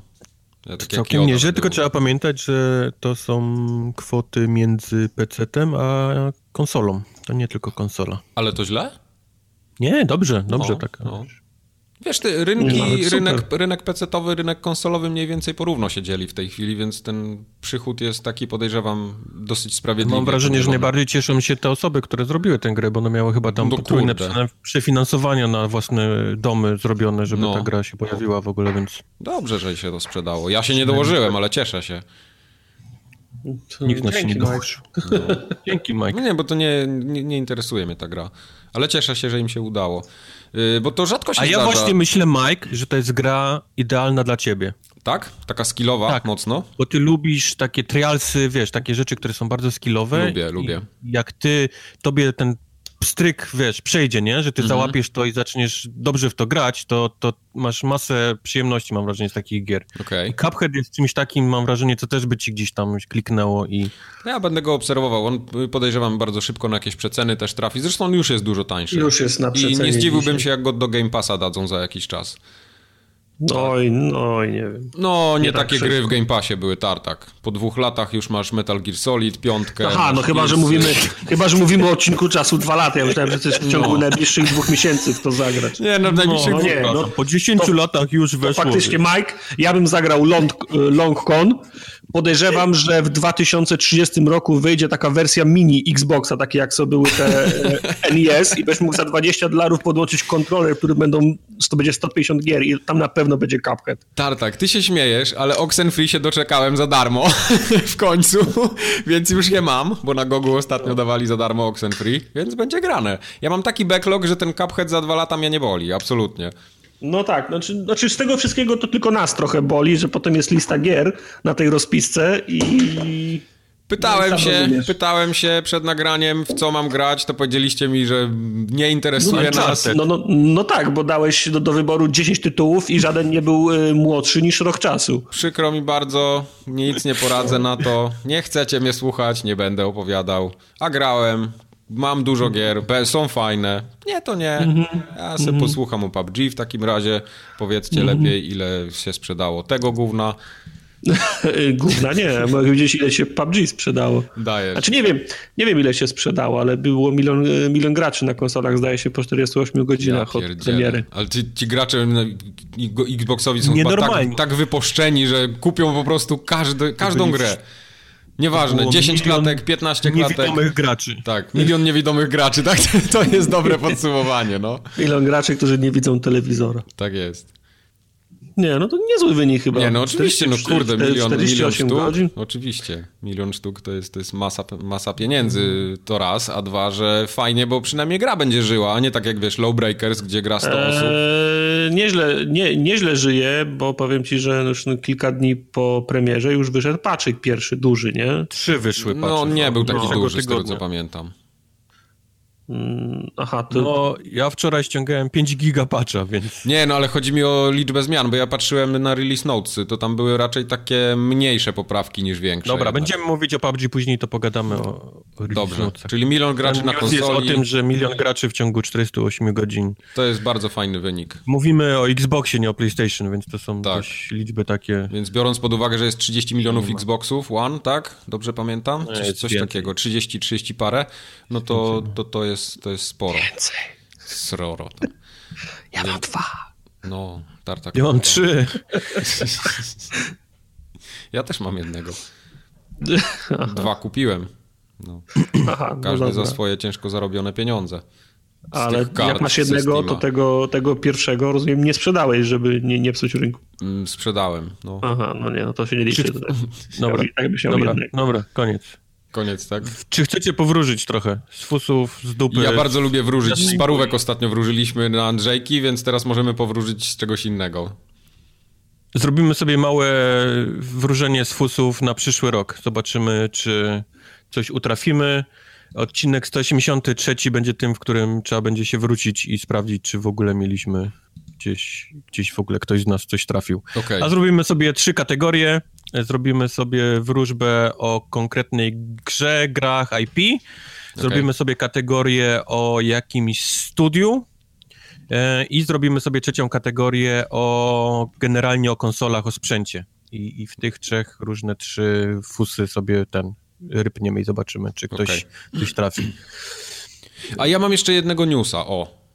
Ja tak Całkiem nieźle, tylko trzeba pamiętać, że to są kwoty między PC-tem a konsolą. To nie tylko konsola. Ale to źle? Nie, dobrze, dobrze no, tak. No. Wiesz, ty, rynki, no, rynek, rynek PC-towy, rynek konsolowy mniej więcej porówno się dzieli w tej chwili, więc ten przychód jest taki, podejrzewam, dosyć sprawiedliwy. Mam wrażenie, że najbardziej cieszą się te osoby, które zrobiły tę grę, bo one miały chyba tam no, potrójne przefinansowania na własne domy zrobione, żeby no. ta gra się pojawiła w ogóle, więc... Dobrze, że się to sprzedało. Ja się nie dołożyłem, ale cieszę się. To Nikt nas się nie dołożył. No. Dzięki, Mike. No nie, bo to nie, nie, nie interesuje mnie ta gra. Ale cieszę się, że im się udało. Y, bo to rzadko się A zdarza. ja właśnie myślę, Mike, że to jest gra idealna dla ciebie. Tak? Taka skillowa tak, mocno? bo ty lubisz takie trialsy, wiesz, takie rzeczy, które są bardzo skillowe. Lubię, lubię. Jak ty, tobie ten stryk, wiesz, przejdzie, nie? Że ty mhm. załapiesz to i zaczniesz dobrze w to grać, to, to masz masę przyjemności, mam wrażenie, z takich gier. Okay. Cuphead jest czymś takim, mam wrażenie, co też by ci gdzieś tam kliknęło i... No ja będę go obserwował. On, podejrzewam, bardzo szybko na jakieś przeceny też trafi. Zresztą on już jest dużo tańszy. Już jest na przecenie I nie zdziwiłbym się, jak go do Game Passa dadzą za jakiś czas. Oj, no nie wiem. No, nie, nie tak takie tak gry w Game Passie były tartak. Po dwóch latach już masz Metal Gear Solid, piątkę. Aha, no chyba, że mówimy, chyba, że mówimy o odcinku czasu dwa lata. Ja myślałem, że chcesz w ciągu no. najbliższych dwóch miesięcy w to zagrać. Nie, no w najbliższych no, nie, no, Po 10 to, latach już weszło. Faktycznie, Mike, ja bym zagrał Long, Long Con. Podejrzewam, że w 2030 roku wyjdzie taka wersja mini Xboxa, takie jak sobie były te e, NES i będziesz mógł za 20 dolarów podłączyć kontroler, który będą, to będzie 150 gier i tam na pewno będzie Cuphead. Tartak, ty się śmiejesz, ale Oxenfree się doczekałem za darmo w końcu, więc już je mam, bo na Gogu ostatnio dawali za darmo Oxenfree, więc będzie grane. Ja mam taki backlog, że ten Cuphead za dwa lata mnie nie boli, absolutnie. No tak, znaczy, znaczy z tego wszystkiego to tylko nas trochę boli, że potem jest lista gier na tej rozpisce i... Pytałem no się, pytałem się przed nagraniem, w co mam grać, to powiedzieliście mi, że nie interesuje no, nas. No, no, no tak, bo dałeś do, do, wyboru 10 tytułów i żaden nie był y, młodszy niż rok czasu. Przykro mi bardzo, nic nie poradzę na to. Nie chcecie mnie słuchać, nie będę opowiadał. A grałem, Mam dużo gier, są fajne. Nie, to nie. -hmm. Ja sobie mm -hmm. posłucham o PUBG w takim razie. Powiedzcie mm -hmm. lepiej, ile się sprzedało tego gówna. Gówna nie, mogę wiedzieć ile się PUBG sprzedało. Dajesz. Znaczy nie wiem, nie wiem ile się sprzedało, ale było milion, milion graczy na konsolach, zdaje się, po 48 godzinach ja od premiery. Ale ci, ci gracze Xboxowi są tak, tak wyposzczeni, że kupią po prostu każdy, każdą grę. Nieważne, 10 klatek, 15 klatek. Niewidomych graczy. Tak, milion niewidomych graczy, tak? To jest dobre podsumowanie, no. Milion graczy, którzy nie widzą telewizora. Tak jest. Nie, no to niezły wynik chyba. Nie, no oczywiście, 40, no kurde, milion, 48 milion sztuk, godzin. Oczywiście, milion sztuk to jest, to jest masa, masa pieniędzy, to raz, a dwa, że fajnie, bo przynajmniej gra będzie żyła, a nie tak jak wiesz, Lowbreakers, gdzie gra 100 eee, osób. Nieźle, nie, nieźle żyje, bo powiem ci, że już kilka dni po premierze już wyszedł paczyk pierwszy, duży, nie? Trzy wyszły paczyk. No nie był taki no, duży, z tego co pamiętam. Mm, aha, to... No, ja wczoraj ściągałem 5 giga patcha, więc... Nie, no ale chodzi mi o liczbę zmian, bo ja patrzyłem na release notesy, to tam były raczej takie mniejsze poprawki niż większe. Dobra, jednak. będziemy mówić o PUBG później, to pogadamy o, o Dobrze, notesach. czyli milion graczy Ten na konsoli... jest o tym, że milion graczy w ciągu 48 godzin. To jest bardzo fajny wynik. Mówimy o Xboxie, nie o PlayStation, więc to są tak. liczby takie... Więc biorąc pod uwagę, że jest 30 milionów Xboxów One, tak? Dobrze pamiętam? Coś, coś takiego, 30-30 parę, no to, to, to jest jest, to jest sporo. Więcej. Sroro. Ja mam dwa. No, tartak. Ja mam trzy. ja też mam jednego. Dwa kupiłem. No. Aha, no Każdy no za swoje ciężko zarobione pieniądze. Ale jak masz jednego, to tego, tego pierwszego, rozumiem, nie sprzedałeś, żeby nie, nie psuć rynku. Mm, sprzedałem. No. Aha, no nie, no to się nie liczy. Dobra, tak by się dobra, dobra, koniec. Koniec, tak? Czy chcecie powróżyć trochę z fusów, z dupy? Ja bardzo lubię wróżyć. Z parówek ostatnio wróżyliśmy na Andrzejki, więc teraz możemy powróżyć z czegoś innego. Zrobimy sobie małe wróżenie z fusów na przyszły rok. Zobaczymy, czy coś utrafimy. Odcinek 183 będzie tym, w którym trzeba będzie się wrócić i sprawdzić, czy w ogóle mieliśmy gdzieś, gdzieś w ogóle ktoś z nas coś trafił. Okay. A zrobimy sobie trzy kategorie zrobimy sobie wróżbę o konkretnej grze, grach IP, zrobimy okay. sobie kategorię o jakimś studiu e, i zrobimy sobie trzecią kategorię o generalnie o konsolach, o sprzęcie. I, I, w tych trzech różne trzy fusy sobie ten rypniemy i zobaczymy, czy ktoś okay. coś trafi. A ja mam jeszcze jednego newsa, o.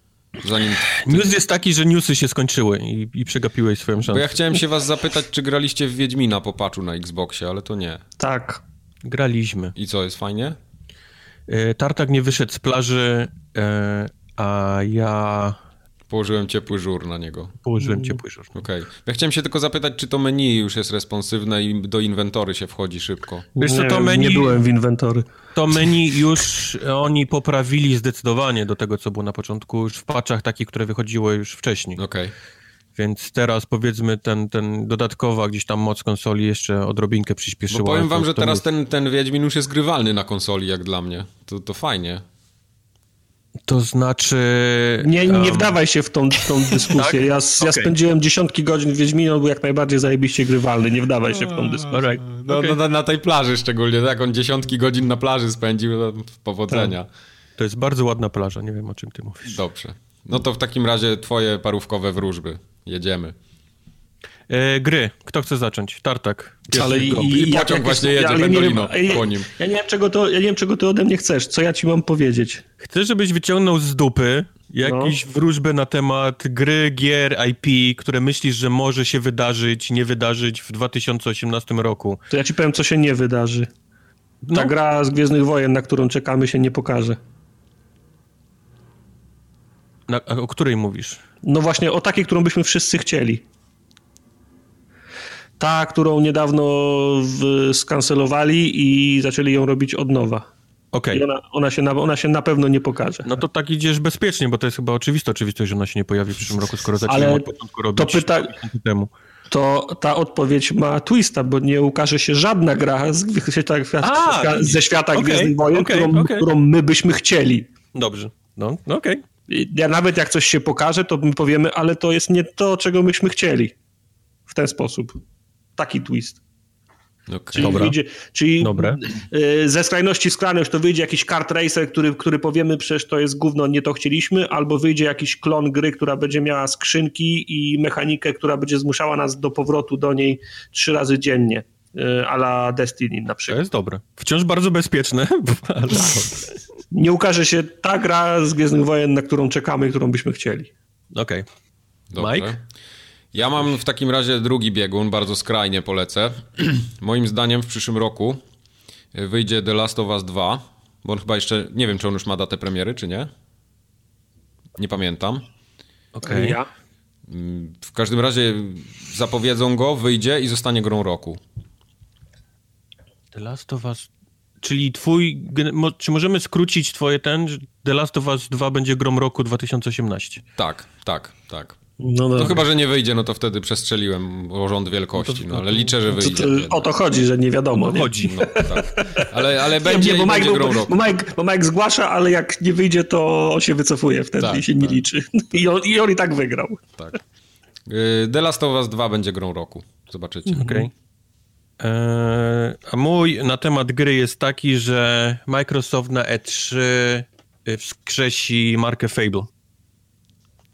Zanim News jest taki, że newsy się skończyły i, i przegapiłeś swoją szansę. Bo ja chciałem się was zapytać, czy graliście w Wiedźmina po patchu na Xboxie, ale to nie. Tak. Graliśmy. I co, jest fajnie? E, Tartak nie wyszedł z plaży, e, a ja Położyłem ciepły żur na niego. Położyłem mm. ciepły żur. Okej. Okay. Ja chciałem się tylko zapytać, czy to menu już jest responsywne i do inwentory się wchodzi szybko. Wiesz co, to menu... Nie byłem w inwentory. To menu już oni poprawili zdecydowanie do tego, co było na początku, już w patchach takich, które wychodziły już wcześniej. Okej. Okay. Więc teraz powiedzmy ten, ten dodatkowa gdzieś tam moc konsoli jeszcze odrobinkę przyspieszyła. Bo powiem wam, że teraz ten, ten Wiedźmin już jest grywalny na konsoli jak dla mnie. To, to fajnie. To znaczy... Nie, nie um... wdawaj się w tą, tą dyskusję. tak? ja, okay. ja spędziłem dziesiątki godzin w Wiedźminie, on był jak najbardziej zajebiście grywalny. Nie wdawaj się w tą dyskusję. Right. No, okay. no, na tej plaży szczególnie, tak? On dziesiątki godzin na plaży spędził, no, powodzenia. Tak. To jest bardzo ładna plaża, nie wiem o czym ty mówisz. Dobrze. No to w takim razie twoje parówkowe wróżby. Jedziemy. E, gry. Kto chce zacząć? Tartak. Ale i, i, i pociąg właśnie jedzie, ja, Pendolino ja, po nim. Ja nie, wiem, czego to, ja nie wiem, czego ty ode mnie chcesz. Co ja ci mam powiedzieć? Chcę, żebyś wyciągnął z dupy jakiś no. wróżbę na temat gry, gier, IP, które myślisz, że może się wydarzyć, nie wydarzyć w 2018 roku. To ja ci powiem, co się nie wydarzy. Ta no. gra z Gwiezdnych Wojen, na którą czekamy, się nie pokaże. Na, o której mówisz? No właśnie o takiej, którą byśmy wszyscy chcieli. Ta, którą niedawno w, skancelowali i zaczęli ją robić od nowa. Okej. Okay. Ona, ona, się na, ona się na pewno nie pokaże. No to tak idziesz bezpiecznie, bo to jest chyba oczywiste oczywistość, że ona się nie pojawi w przyszłym roku, skoro zaczęli od początku robić to pyta... temu. To ta odpowiedź ma twista, bo nie ukaże się żadna gra z, A, ze świata okay, Gwiezdnych Wojen, okay, którą, okay. którą my byśmy chcieli. Dobrze. No, no okej. Ja nawet jak coś się pokaże, to my powiemy, ale to jest nie to, czego myśmy chcieli. W ten sposób taki twist. Okay. Czyli, Dobra. Wyjdzie, czyli Dobre. Y, ze skrajności w skrajność to wyjdzie jakiś kart racer, który, który powiemy przecież to jest gówno, nie to chcieliśmy, albo wyjdzie jakiś klon gry, która będzie miała skrzynki i mechanikę, która będzie zmuszała nas do powrotu do niej trzy razy dziennie. Y, a la Destiny na przykład. To jest dobre. Wciąż bardzo bezpieczne. nie ukaże się ta gra z Gwiezdnych Wojen, na którą czekamy, którą byśmy chcieli. Okej. Okay. Mike? Ja mam w takim razie drugi biegun, bardzo skrajnie polecę. Moim zdaniem w przyszłym roku wyjdzie The Last of Us 2, bo on chyba jeszcze, nie wiem czy on już ma datę premiery, czy nie? Nie pamiętam. Okej. Okay. Ja? W każdym razie zapowiedzą go, wyjdzie i zostanie grą roku. The Last of Us... Czyli twój... Czy możemy skrócić twoje ten, że The Last of Us 2 będzie grą roku 2018? Tak, tak, tak. No, no. Chyba, że nie wyjdzie, no to wtedy przestrzeliłem o rząd wielkości, no ale liczę, że wyjdzie. To, o to chodzi, że nie wiadomo. Nie? Chodzi. No, tak. Ale, ale będzie, nie, bo, Mike, grą bo, bo, Mike, bo Mike zgłasza, ale jak nie wyjdzie, to on się wycofuje wtedy tak, i się tak. nie liczy. I on, I on i tak wygrał. Tak. Y, The Last of Us 2 będzie grą roku. Zobaczycie. Okej. Okay. Eee, a mój na temat gry jest taki, że Microsoft na E3 wskrzesi markę Fable.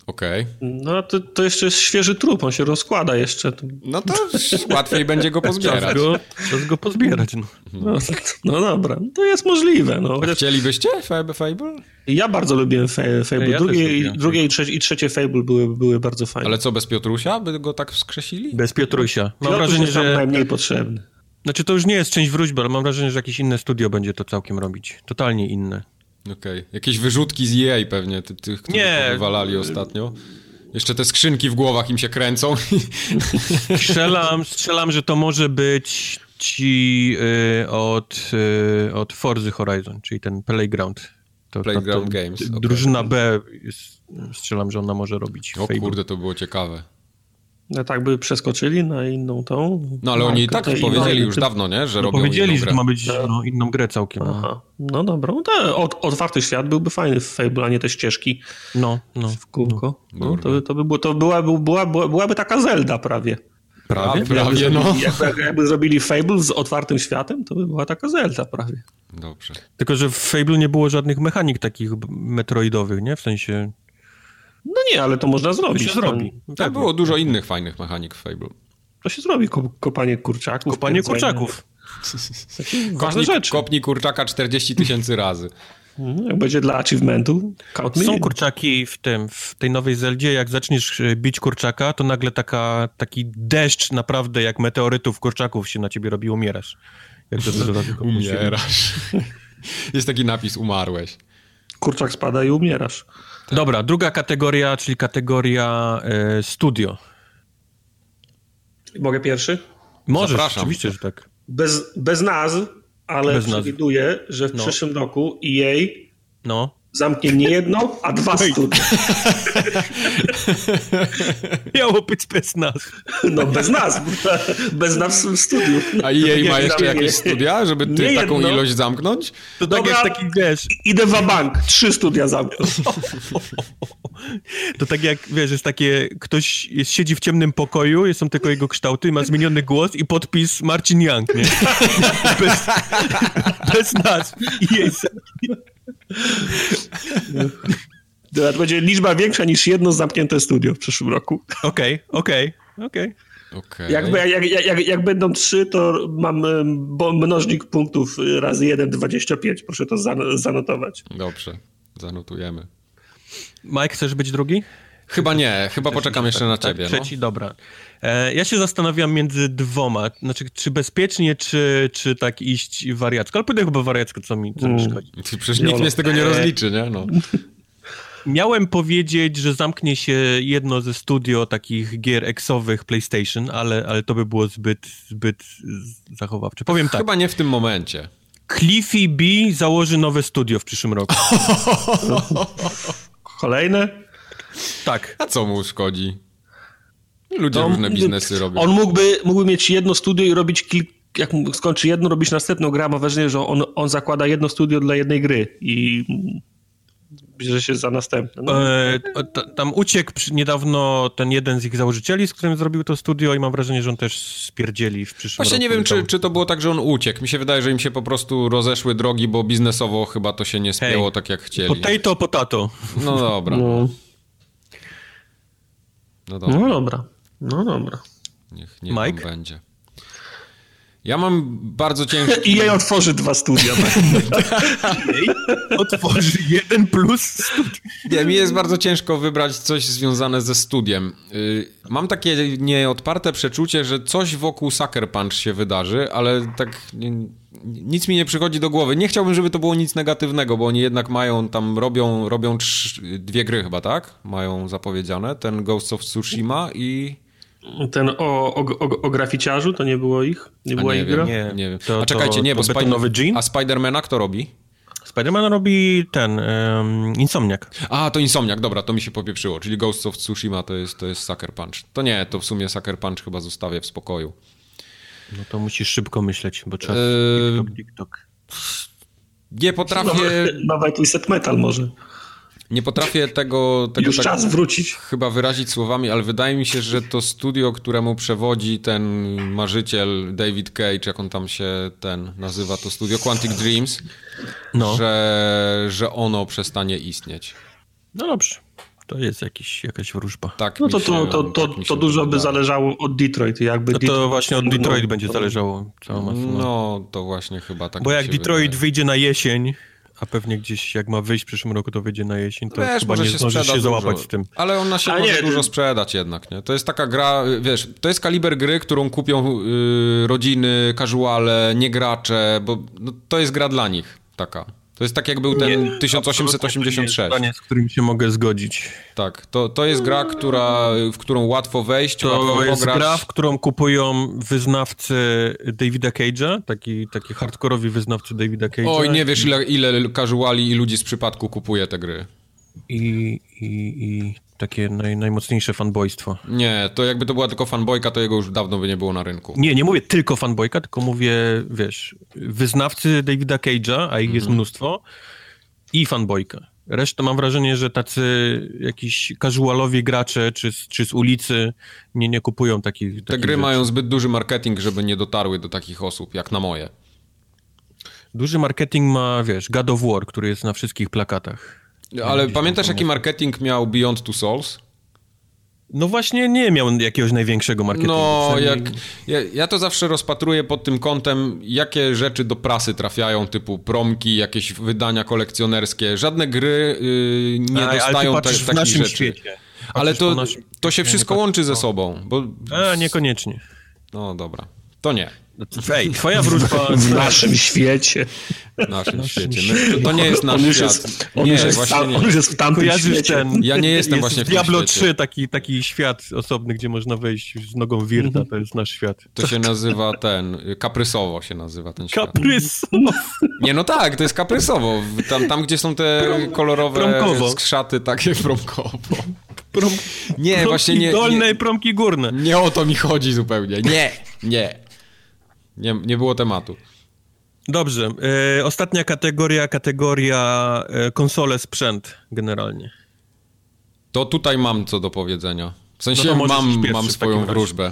Okej. Okay. No to, to jeszcze jest świeży trup, on się rozkłada jeszcze. No to łatwiej będzie go pozbierać. Czas go, czas go pozbierać. No. No, no dobra, to jest możliwe. No. Chociaż... Chcielibyście Fable? Ja bardzo lubiłem Fable. Ja drugie, drugie i, trzecie, i trzecie Fable były, były bardzo fajne. Ale co, bez Piotrusia by go tak wskrzesili? Bez Piotrusia. Mam Piotruś wrażenie, że... najmniej potrzebny. Znaczy to już nie jest część wróżby, ale mam wrażenie, że jakieś inne studio będzie to całkiem robić. Totalnie inne. Okej. Okay. Jakieś wyrzutki z EA pewnie, ty, tych, których nie. wywalali ostatnio. Jeszcze te skrzynki w głowach im się kręcą. Strzelam, strzelam, że to może być ci y, od, y, od Forzy Horizon, czyli ten Playground. To, Playground to, to, Games. Okay. Drużyna B, strzelam, że ona może robić. O Fable. kurde, to było ciekawe. No tak by przeskoczyli na inną tą. No ale oni i tak powiedzieli już dawno, nie? Że no, robią Powiedzieli, że ma być no, inną grę całkiem. No. Aha. No dobra, no od, otwarty świat byłby fajny w Fable, a nie te ścieżki no, no, w kółko. No. no to, to, by było, to była, była, była, byłaby taka Zelda prawie. Prawie, prawie, jakby zrobili, no. Jakby, jakby, zrobili Fable z otwartym światem, to by była taka Zelda prawie. Dobrze. Tylko, że w Fable nie było żadnych mechanik takich metroidowych, nie? W sensie no nie, ale to można zrobić. To się zrobi. Tak, było dużo innych fajnych mechanik w Fable. To się zrobi, kopanie kurczaków. Kopanie kurczaków. Ważne rzeczy. Kopnij kurczaka 40 tysięcy razy. Mhm, jak będzie dla achievementu, Są kurczaki w tym, w tej nowej Zeldzie, jak zaczniesz e, bić kurczaka, to nagle taka, taki deszcz naprawdę jak meteorytów kurczaków się na ciebie robi, umierasz. Jak to Umierasz. Jest taki napis, umarłeś. Kurczak spada i umierasz. Tak. Dobra, druga kategoria, czyli kategoria e, studio. Mogę pierwszy? Możesz, Zapraszam. oczywiście, że tak. Bez, bez nazw, ale bez przewiduję, że w no. przyszłym roku EA no zamknie nie jedno, a dwa studia. Miało być bez nazw. No bez nazw. Bez nazw w studiu. A EA ma jeszcze jakieś studia, żeby ty taką jedno. ilość zamknąć? To tak jak taki, wiesz... Idę w bank, trzy studia zamknąć. To tak jak, wiesz, jest takie, ktoś jest, siedzi w ciemnym pokoju, są tylko jego kształty, ma zmieniony głos i podpis Marcin Young, nie? Bez, bez nazw. EA to będzie liczba większa niż jedno zamknięte studio w przyszłym roku. Okej, okej, okej. Okay. Jak, jak, jak, jak, będą trzy, to mam mnożnik punktów razy 1, 25. Proszę to zanotować. Dobrze, zanotujemy. Mike, chcesz być drugi? Chyba nie, chyba poczekam jeszcze tak, na tak, ciebie. Tak, trzeci, no. dobra. E, ja się zastanawiam między dwoma, znaczy czy bezpiecznie, czy, czy tak iść wariacko, ale pójdę chyba wariacko, co mi, co mi mm. szkodzi. Przecież nikt mnie z tego nie rozliczy, nie? No. Miałem powiedzieć, że zamknie się jedno ze studio takich gier eksowych PlayStation, ale, ale to by było zbyt, zbyt zachowawcze. Powiem tak. Chyba nie w tym momencie. Cliffy B założy nowe studio w przyszłym roku. Kolejne? Tak. A co mu szkodzi? Ludzie to różne biznesy robią. On mógłby, mógłby mieć jedno studio i robić kilka jak skończy jedno, robić następną grę, mam wrażenie, że on, on zakłada jedno studio dla jednej gry i bierze się za następne. No. E, tam uciekł niedawno ten jeden z ich założycieli, z którym zrobił to studio i mam wrażenie, że on też spierdzieli w przyszłym Właśnie nie wiem, czy, czy to było tak, że on uciekł. Mi się wydaje, że im się po prostu rozeszły drogi, bo biznesowo chyba to się nie spięło tak, jak chcieli. Potato, potato. No dobra. No. No dobra. No dobra. No dobra. Niech, niech Mike? będzie. Ja mam bardzo ciężko. I jej otworzy dwa studia. jej otworzy jeden plus studia. Nie, mi jest bardzo ciężko wybrać coś związane ze studiem. Y, mam takie nieodparte przeczucie, że coś wokół Sucker Punch się wydarzy, ale tak nic mi nie przychodzi do głowy. Nie chciałbym, żeby to było nic negatywnego, bo oni jednak mają tam, robią, robią trz, dwie gry chyba, tak? Mają zapowiedziane. Ten Ghost of Tsushima i... Ten o, o, o, o graficiarzu to nie było ich? Nie była nie ich wiem, gra? Nie, nie wiem. To, a czekajcie, nie, bo to nowy Jean? A Spidermana kto robi? Spiderman robi ten, um, Insomniak. A, to Insomniak, dobra, to mi się popieprzyło, czyli Ghost of Tsushima to jest, to jest Sucker Punch. To nie, to w sumie Sucker Punch chyba zostawię w spokoju. No to musisz szybko myśleć, bo czas eee... TikTok, TikTok. Nie potrafię... Nawet Reset Metal może. Nie potrafię tego, tego Już tak czas wrócić. chyba wyrazić słowami, ale wydaje mi się, że to studio, któremu przewodzi ten marzyciel David Cage, jak on tam się ten nazywa, to studio Quantic Dreams, no. że, że ono przestanie istnieć. No dobrze. To jest jakiś, jakaś wróżba. Tak, no to, się, to, to, to, tak to dużo by zależało od Detroit. Jakby no to Detroit, właśnie od Detroit no, będzie zależało. Cała masa. No, to właśnie chyba tak. Bo jak Detroit wydaje. wyjdzie na jesień, a pewnie gdzieś jak ma wyjść w przyszłym roku, to wyjdzie na jesień, to wiesz, chyba może nie się zdążysz się załapać dużo. z tym. Ale ona się a może nie, dużo sprzedać jednak, nie? To jest taka gra, wiesz, to jest kaliber gry, którą kupią yy, rodziny, casuale, niegracze, bo no, to jest gra dla nich taka. To jest tak jak był ten nie, 1886. Zdanie, z którym się mogę zgodzić. Tak, to, to jest gra, która, w którą łatwo wejść, to łatwo jest pograć. gra, w którą kupują wyznawcy Davida Cage'a, taki, taki hardkorowi wyznawcy Davida Cage'a. Oj, nie wiesz ile, ile casuali i ludzi z przypadku kupuje te gry. I, i, i takie naj, najmocniejsze fanboystwo. Nie, to jakby to była tylko fanboyka, to jego już dawno by nie było na rynku. Nie, nie mówię tylko fanboyka, tylko mówię, wiesz, wyznawcy Davida Cage'a, a ich jest mhm. mnóstwo, i fanboyka. Resztę mam wrażenie, że tacy jakiś casualowi gracze, czy, czy z ulicy nie, nie kupują takich Te takich gry rzeczy. mają zbyt duży marketing, żeby nie dotarły do takich osób, jak na moje. Duży marketing ma, wiesz, God of War, który jest na wszystkich plakatach. Ale pamiętasz, jaki marketing miał Beyond Two Souls? No właśnie nie miał jakiegoś największego marketingu. No, jak, ja, ja, to zawsze rozpatruję pod tym kątem, jakie rzeczy do prasy trafiają, typu promki, jakieś wydania kolekcjonerskie. Żadne gry yy, nie A, dostają ale ty ta, takich rzeczy. Świecie. Ale to, to się wszystko łączy ze sobą. Bo... A, niekoniecznie. No dobra, to nie. Ej, twoja wróżba... W naszym świecie. W naszym świecie. My, to nie jest nasz on świat. Jest, on, nie, już jest właśnie on już jest w tamtym Kojarzysz świecie. Ten, ja nie jestem jest właśnie w Diablo tym 3, taki, taki świat osobny, gdzie można wejść z nogą Wirta, to jest nasz świat. To się nazywa ten, kaprysowo się nazywa ten świat. Kaprysowo? Nie, no tak, to jest kaprysowo. Tam, tam gdzie są te Prom, kolorowe promkowo. skrzaty, takie promkowo. Prom, nie, właśnie nie. dolne nie, i promki górne. Nie o to mi chodzi zupełnie. Nie, nie. Nie, nie było tematu. Dobrze. E, ostatnia kategoria, kategoria e, konsole, sprzęt generalnie. To tutaj mam co do powiedzenia. W sensie no mam, mam swoją wróżbę.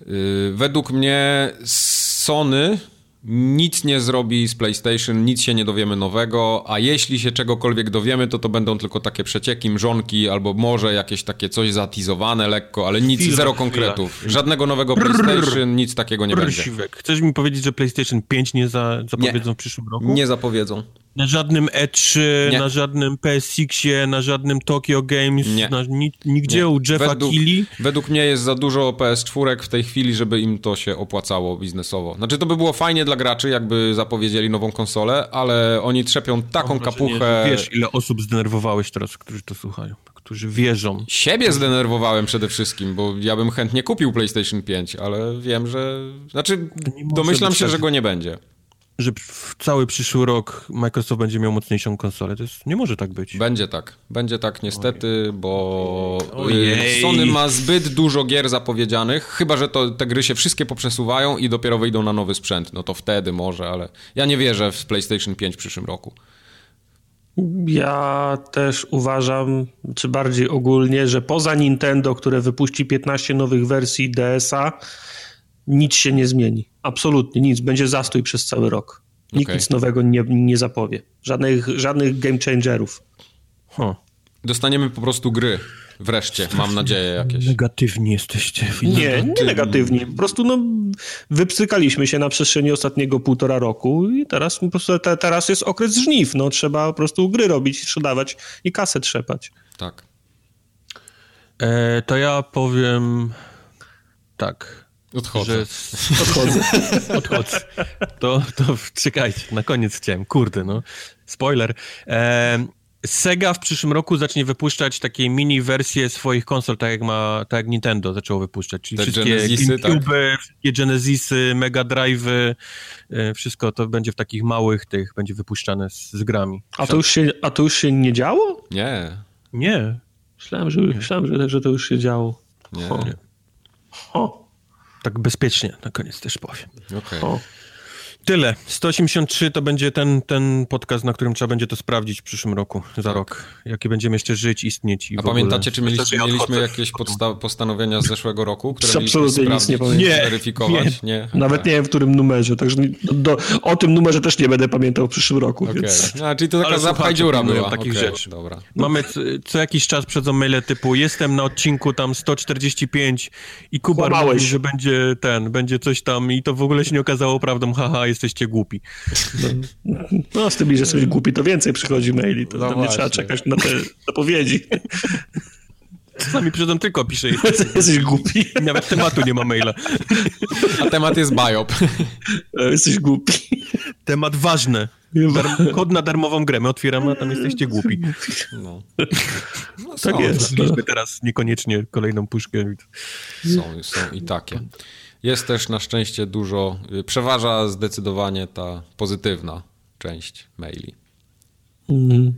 E, według mnie Sony nic nie zrobi z PlayStation, nic się nie dowiemy nowego, a jeśli się czegokolwiek dowiemy, to to będą tylko takie przecieki, mrzonki, albo może jakieś takie coś zatizowane lekko, ale nic, chwila, zero konkretów. Chwila. Żadnego nowego PlayStation, nic takiego nie będzie. Chcesz mi powiedzieć, że PlayStation 5 nie za, zapowiedzą nie, w przyszłym roku? Nie zapowiedzą. Na żadnym E3, nie. na żadnym PSX-ie, na żadnym Tokyo Games, nie. Na, nigdzie nie. u Jeffa według, Keighley. Według mnie jest za dużo PS4 w tej chwili, żeby im to się opłacało biznesowo. Znaczy to by było fajnie dla graczy, jakby zapowiedzieli nową konsolę, ale oni trzepią taką kapuchę... Wiesz, ile osób zdenerwowałeś teraz, którzy to słuchają, którzy wierzą. Siebie zdenerwowałem przede wszystkim, bo ja bym chętnie kupił PlayStation 5, ale wiem, że... Znaczy, domyślam się, że go nie będzie że w cały przyszły rok Microsoft będzie miał mocniejszą konsolę. To jest, nie może tak być. Będzie tak. Będzie tak niestety, Ojej. bo Ojej. Sony ma zbyt dużo gier zapowiedzianych, chyba, że to, te gry się wszystkie poprzesuwają i dopiero wyjdą na nowy sprzęt. No to wtedy może, ale ja nie wierzę w PlayStation 5 w przyszłym roku. Ja też uważam, czy bardziej ogólnie, że poza Nintendo, które wypuści 15 nowych wersji DS-a, nic się nie zmieni. Absolutnie nic. Będzie zastój przez cały rok. Nikt okay. nic nowego nie, nie zapowie. Żadnych, żadnych game changerów. Huh. Dostaniemy po prostu gry. Wreszcie, mam nadzieję jakieś. Negatywni jesteście. Nie, nie negatywni. Po prostu no, wypsykaliśmy się na przestrzeni ostatniego półtora roku i teraz po prostu te, teraz jest okres żniw. No, trzeba po prostu gry robić, sprzedawać i kasę trzepać. Tak. E, to ja powiem tak. Odchodzę. Że... Odchodzę. Odchodzę. To, to czekajcie, na koniec chciałem. Kurde, no. Spoiler. E, Sega w przyszłym roku zacznie wypuszczać takie mini wersje swoich konsol, tak jak ma, tak jak Nintendo zaczęło wypuszczać. Czyli Te wszystkie Genesisy, tak. wszystkie Genesisy, Mega Drive'y, e, wszystko to będzie w takich małych tych, będzie wypuszczane z, z grami. A to, już się, a to już się nie działo? Nie. Nie. Myślałem, że, myślałem, że, że to już się działo. Nie. Ho. nie. Ho. Tak bezpiecznie na koniec też powiem. Okay. Tyle. 183 to będzie ten, ten podcast, na którym trzeba będzie to sprawdzić w przyszłym roku, za tak. rok. Jakie będziemy jeszcze żyć, istnieć i A pamiętacie, czy mieliśmy, mieliśmy jakieś postanowienia z zeszłego roku, które Absolutnie nic nie nie, weryfikować? Nie. nie. Nawet nie wiem, w którym numerze, także do, o tym numerze też nie będę pamiętał w przyszłym roku, okay. więc... A, czyli to taka zapchaj dziura była. takich okay, rzeczy. Dobra. Mamy co jakiś czas przedzą maile typu jestem na odcinku tam 145 i Kuba mówi, że będzie ten, będzie coś tam i to w ogóle się nie okazało prawdą, haha, jest jesteście głupi. No, no z tym, że jesteś głupi, to więcej przychodzi maili, to no nie trzeba czekać na te zapowiedzi. Czasami przychodzą tylko pisze. Jesteś głupi. Nawet tematu nie ma maila. A temat jest biop. Jesteś głupi. Temat ważny. Dar kod na darmową grę. My otwieramy, a tam jesteście głupi. No. no tak są, jest. No. teraz niekoniecznie kolejną puszkę. Są, są i takie. Jest też na szczęście dużo, y, przeważa zdecydowanie ta pozytywna część maili. Mm.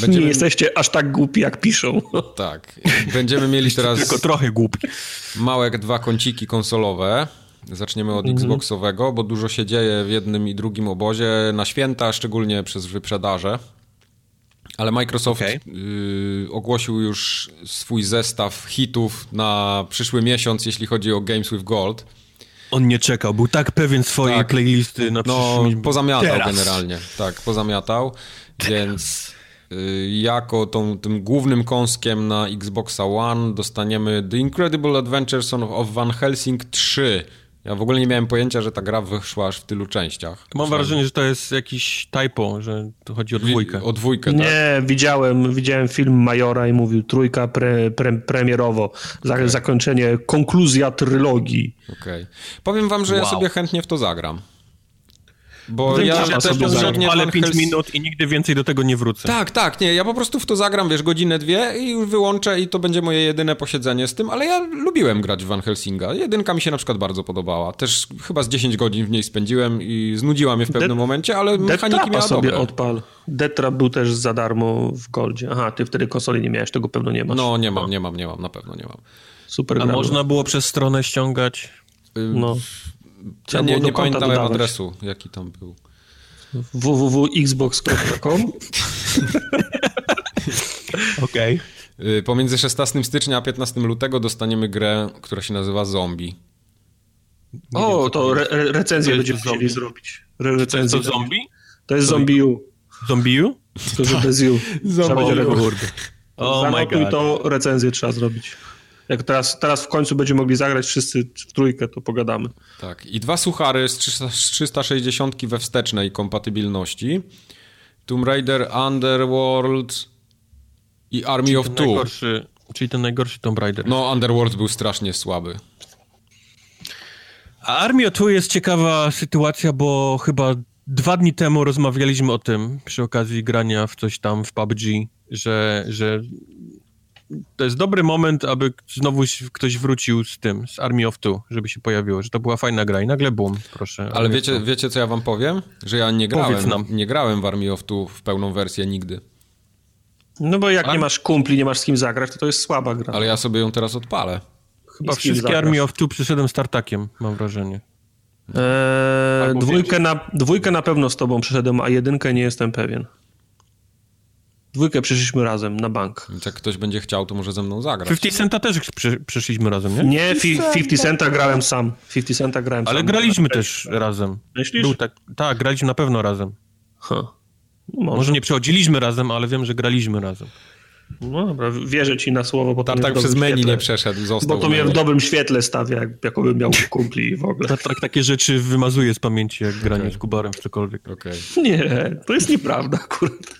Będziemy... Nie jesteście aż tak głupi, jak piszą. Tak. Będziemy mieli teraz... Tylko trochę głupi. Małe dwa kąciki konsolowe. Zaczniemy od mm -hmm. Xboxowego, bo dużo się dzieje w jednym i drugim obozie na święta, szczególnie przez wyprzedaże. Ale Microsoft okay. y, ogłosił już swój zestaw hitów na przyszły miesiąc, jeśli chodzi o Games with Gold. On nie czekał, był tak pewien swojej tak. playlisty na No, pozamiatał Teraz. generalnie. Tak, pozamiatał, więc y, jako tą, tym głównym kąskiem na Xboxa One dostaniemy The Incredible Adventures of Van Helsing 3 ja w ogóle nie miałem pojęcia, że ta gra wyszła aż w tylu częściach. Mam wrażenie, że to jest jakiś typo, że to chodzi o dwójkę. O dwójkę, tak? Nie, widziałem, widziałem film Majora i mówił trójka pre, pre, premierowo, okay. zakończenie, konkluzja trylogii. Okej. Okay. Powiem wam, że wow. ja sobie chętnie w to zagram. Bo ja, ja też bezżadnie ale 5 Hels... minut i nigdy więcej do tego nie wrócę. Tak, tak, nie, ja po prostu w to zagram, wiesz, godzinę, dwie i już wyłączę i to będzie moje jedyne posiedzenie z tym, ale ja lubiłem grać w Van Helsinga. Jedynka mi się na przykład bardzo podobała. Też chyba z 10 godzin w niej spędziłem i znudziła mnie w pewnym momencie, ale mechaniki miała sobie dobre. odpal. Detra był też za darmo w Goldzie. Aha, ty wtedy konsoli nie miałeś, tego pewno nie masz. No, nie mam, nie mam, nie mam, na pewno nie mam. Super A można było przez stronę ściągać? No. Ja nie, nie pamiętam adresu, jaki tam był www.xbox.com Okej. Okay. Pomiędzy 16 stycznia a 15 lutego dostaniemy grę, która się nazywa Zombie. Nie o, wiem, to re recenzję będziemy chcieli zrobić. Re recenzję. To zombie? To jest Zombie U. Zombie U? To, że bez U. Zombie U. Oh my God. to recenzję trzeba zrobić. Jak teraz, teraz w końcu będziemy mogli zagrać wszyscy w trójkę, to pogadamy. Tak. I dwa suchary z 360 we wstecznej kompatybilności. Tomb Raider Underworld i Army czyli of Two. Najgorszy, czyli ten najgorszy Tomb Raider. No, Underworld był strasznie słaby. A Army of Two jest ciekawa sytuacja, bo chyba dwa dni temu rozmawialiśmy o tym przy okazji grania w coś tam w PUBG, że, że to jest dobry moment, aby znowu ktoś wrócił z tym, z Army of Two, żeby się pojawiło, że to była fajna gra i nagle boom, proszę. Ale wiecie, wiecie, co ja wam powiem? Że ja nie grałem, nie grałem w Army of Two w pełną wersję nigdy. No bo jak A? nie masz kumpli, nie masz z kim zagrać, to to jest słaba gra. Ale ja sobie ją teraz odpalę. Chyba wszystkie Army of Two przyszedłem startakiem, mam wrażenie. Eee, dwójkę, na, dwójkę na pewno z tobą przyszedłem, a jedynkę nie jestem pewien. Dwójkę przyszliśmy razem na bank. Więc jak ktoś będzie chciał, to może ze mną zagrać. 50 Centa też przy, przyszliśmy razem, nie? Nie, 50 Centa grałem sam. 50 Centa grałem Ale sam. graliśmy też razem. Myślisz? Był tak, tak, graliśmy na pewno razem. Huh. Może. może. nie przechodziliśmy razem, ale wiem, że graliśmy razem. No dobra, wierzę ci na słowo, bo to tak przez menu świetle. nie przeszedł, został. Bo to mnie w dobrym świetle stawia, jak, jakobym miał kumpli w ogóle. Tak, tak, takie rzeczy wymazuje z pamięci, jak granie okay. z Kubarem czy cokolwiek. Okay. Nie, to jest nieprawda, akurat.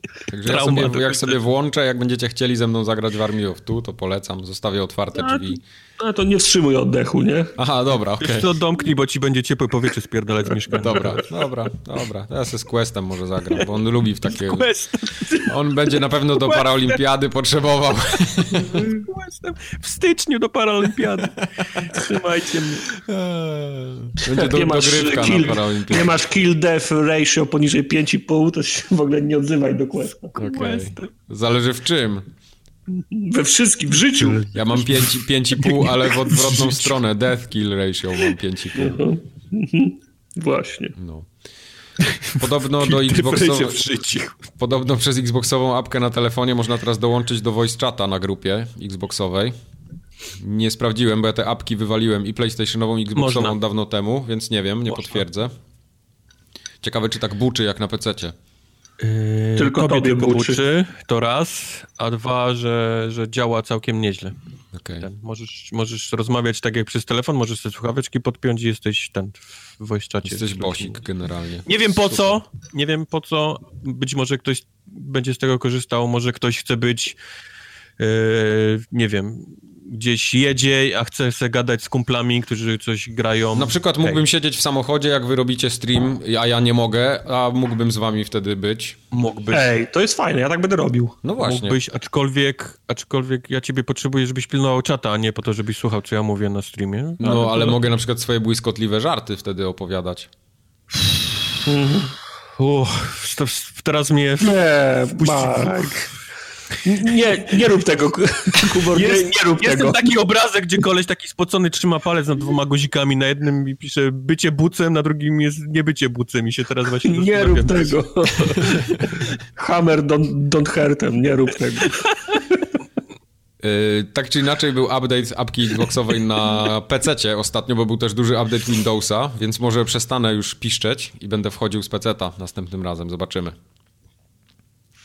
Także ja sobie, jak sobie włączę, jak będziecie chcieli ze mną zagrać w Army of Two, to polecam, zostawię otwarte drzwi. No to nie wstrzymuj oddechu, nie? Aha, dobra, okej. Okay. to domknij, bo ci będzie ciepłe powietrze spierdalać z mieszkania. Dobra, dobra, dobra. Ja sobie z Questem może zagram, bo on lubi w takie... Quest. On będzie na pewno do Paraolimpiady potrzebował. Questem. W styczniu do Paraolimpiady. Trzymajcie mnie. Będzie do, nie dogrywka kill, na Paraolimpiadzie. Nie masz kill death ratio poniżej 5,5, to się w ogóle nie odzywaj do Okay. Zależy w czym. We wszystkim, w życiu. Ja mam 5,5, ale w odwrotną stronę. Death kill ratio mam 5,5. Właśnie. No. Podobno do Xboxowego. Podobno przez Xboxową apkę na telefonie można teraz dołączyć do voice chata na grupie Xboxowej. Nie sprawdziłem, bo ja te apki wywaliłem i PlayStationową i Xboxową można. dawno temu, więc nie wiem, nie można. potwierdzę. Ciekawe, czy tak buczy jak na PC-cie. Yy, tylko tobie buczy. buczy. To raz, a dwa, że, że działa całkiem nieźle. Okay. Ten, możesz, możesz rozmawiać tak jak przez telefon, możesz te słuchaweczki podpiąć i jesteś ten w voice czacie. Jesteś bosik generalnie. Nie wiem po Super. co, nie wiem po co, być może ktoś będzie z tego korzystał, może ktoś chce być yy, nie wiem, gdzieś jedzie, a chce sobie gadać z kumplami, którzy coś grają. Na przykład mógłbym siedzieć w samochodzie, jak wy robicie stream, a ja nie mogę, a mógłbym z wami wtedy być. Mógłbyś. Ej, to jest fajne, ja tak będę robił. No właśnie. Mógłbyś, aczkolwiek, aczkolwiek ja ciebie potrzebuję, żebyś pilnował czata, a nie po to, żebyś słuchał, co ja mówię na streamie. No, ale, ale to... mogę na przykład swoje błyskotliwe żarty wtedy opowiadać. Uff, teraz mnie... Nie, Marek. Nie, nie rób tego, Kubor, jest, nie, nie rób jest tego. Jest taki obrazek, gdzie koleś taki spocony trzyma palec nad dwoma guzikami, na jednym i pisze bycie bucem, na drugim jest nie bycie bucem i się teraz właśnie Nie rób tego. Hammer don't, don't hurt them, nie rób tego. Yy, tak czy inaczej był update apki Xboxowej na PC ostatnio, bo był też duży update Windowsa, więc może przestanę już piszczeć i będę wchodził z PC-ta następnym razem, zobaczymy.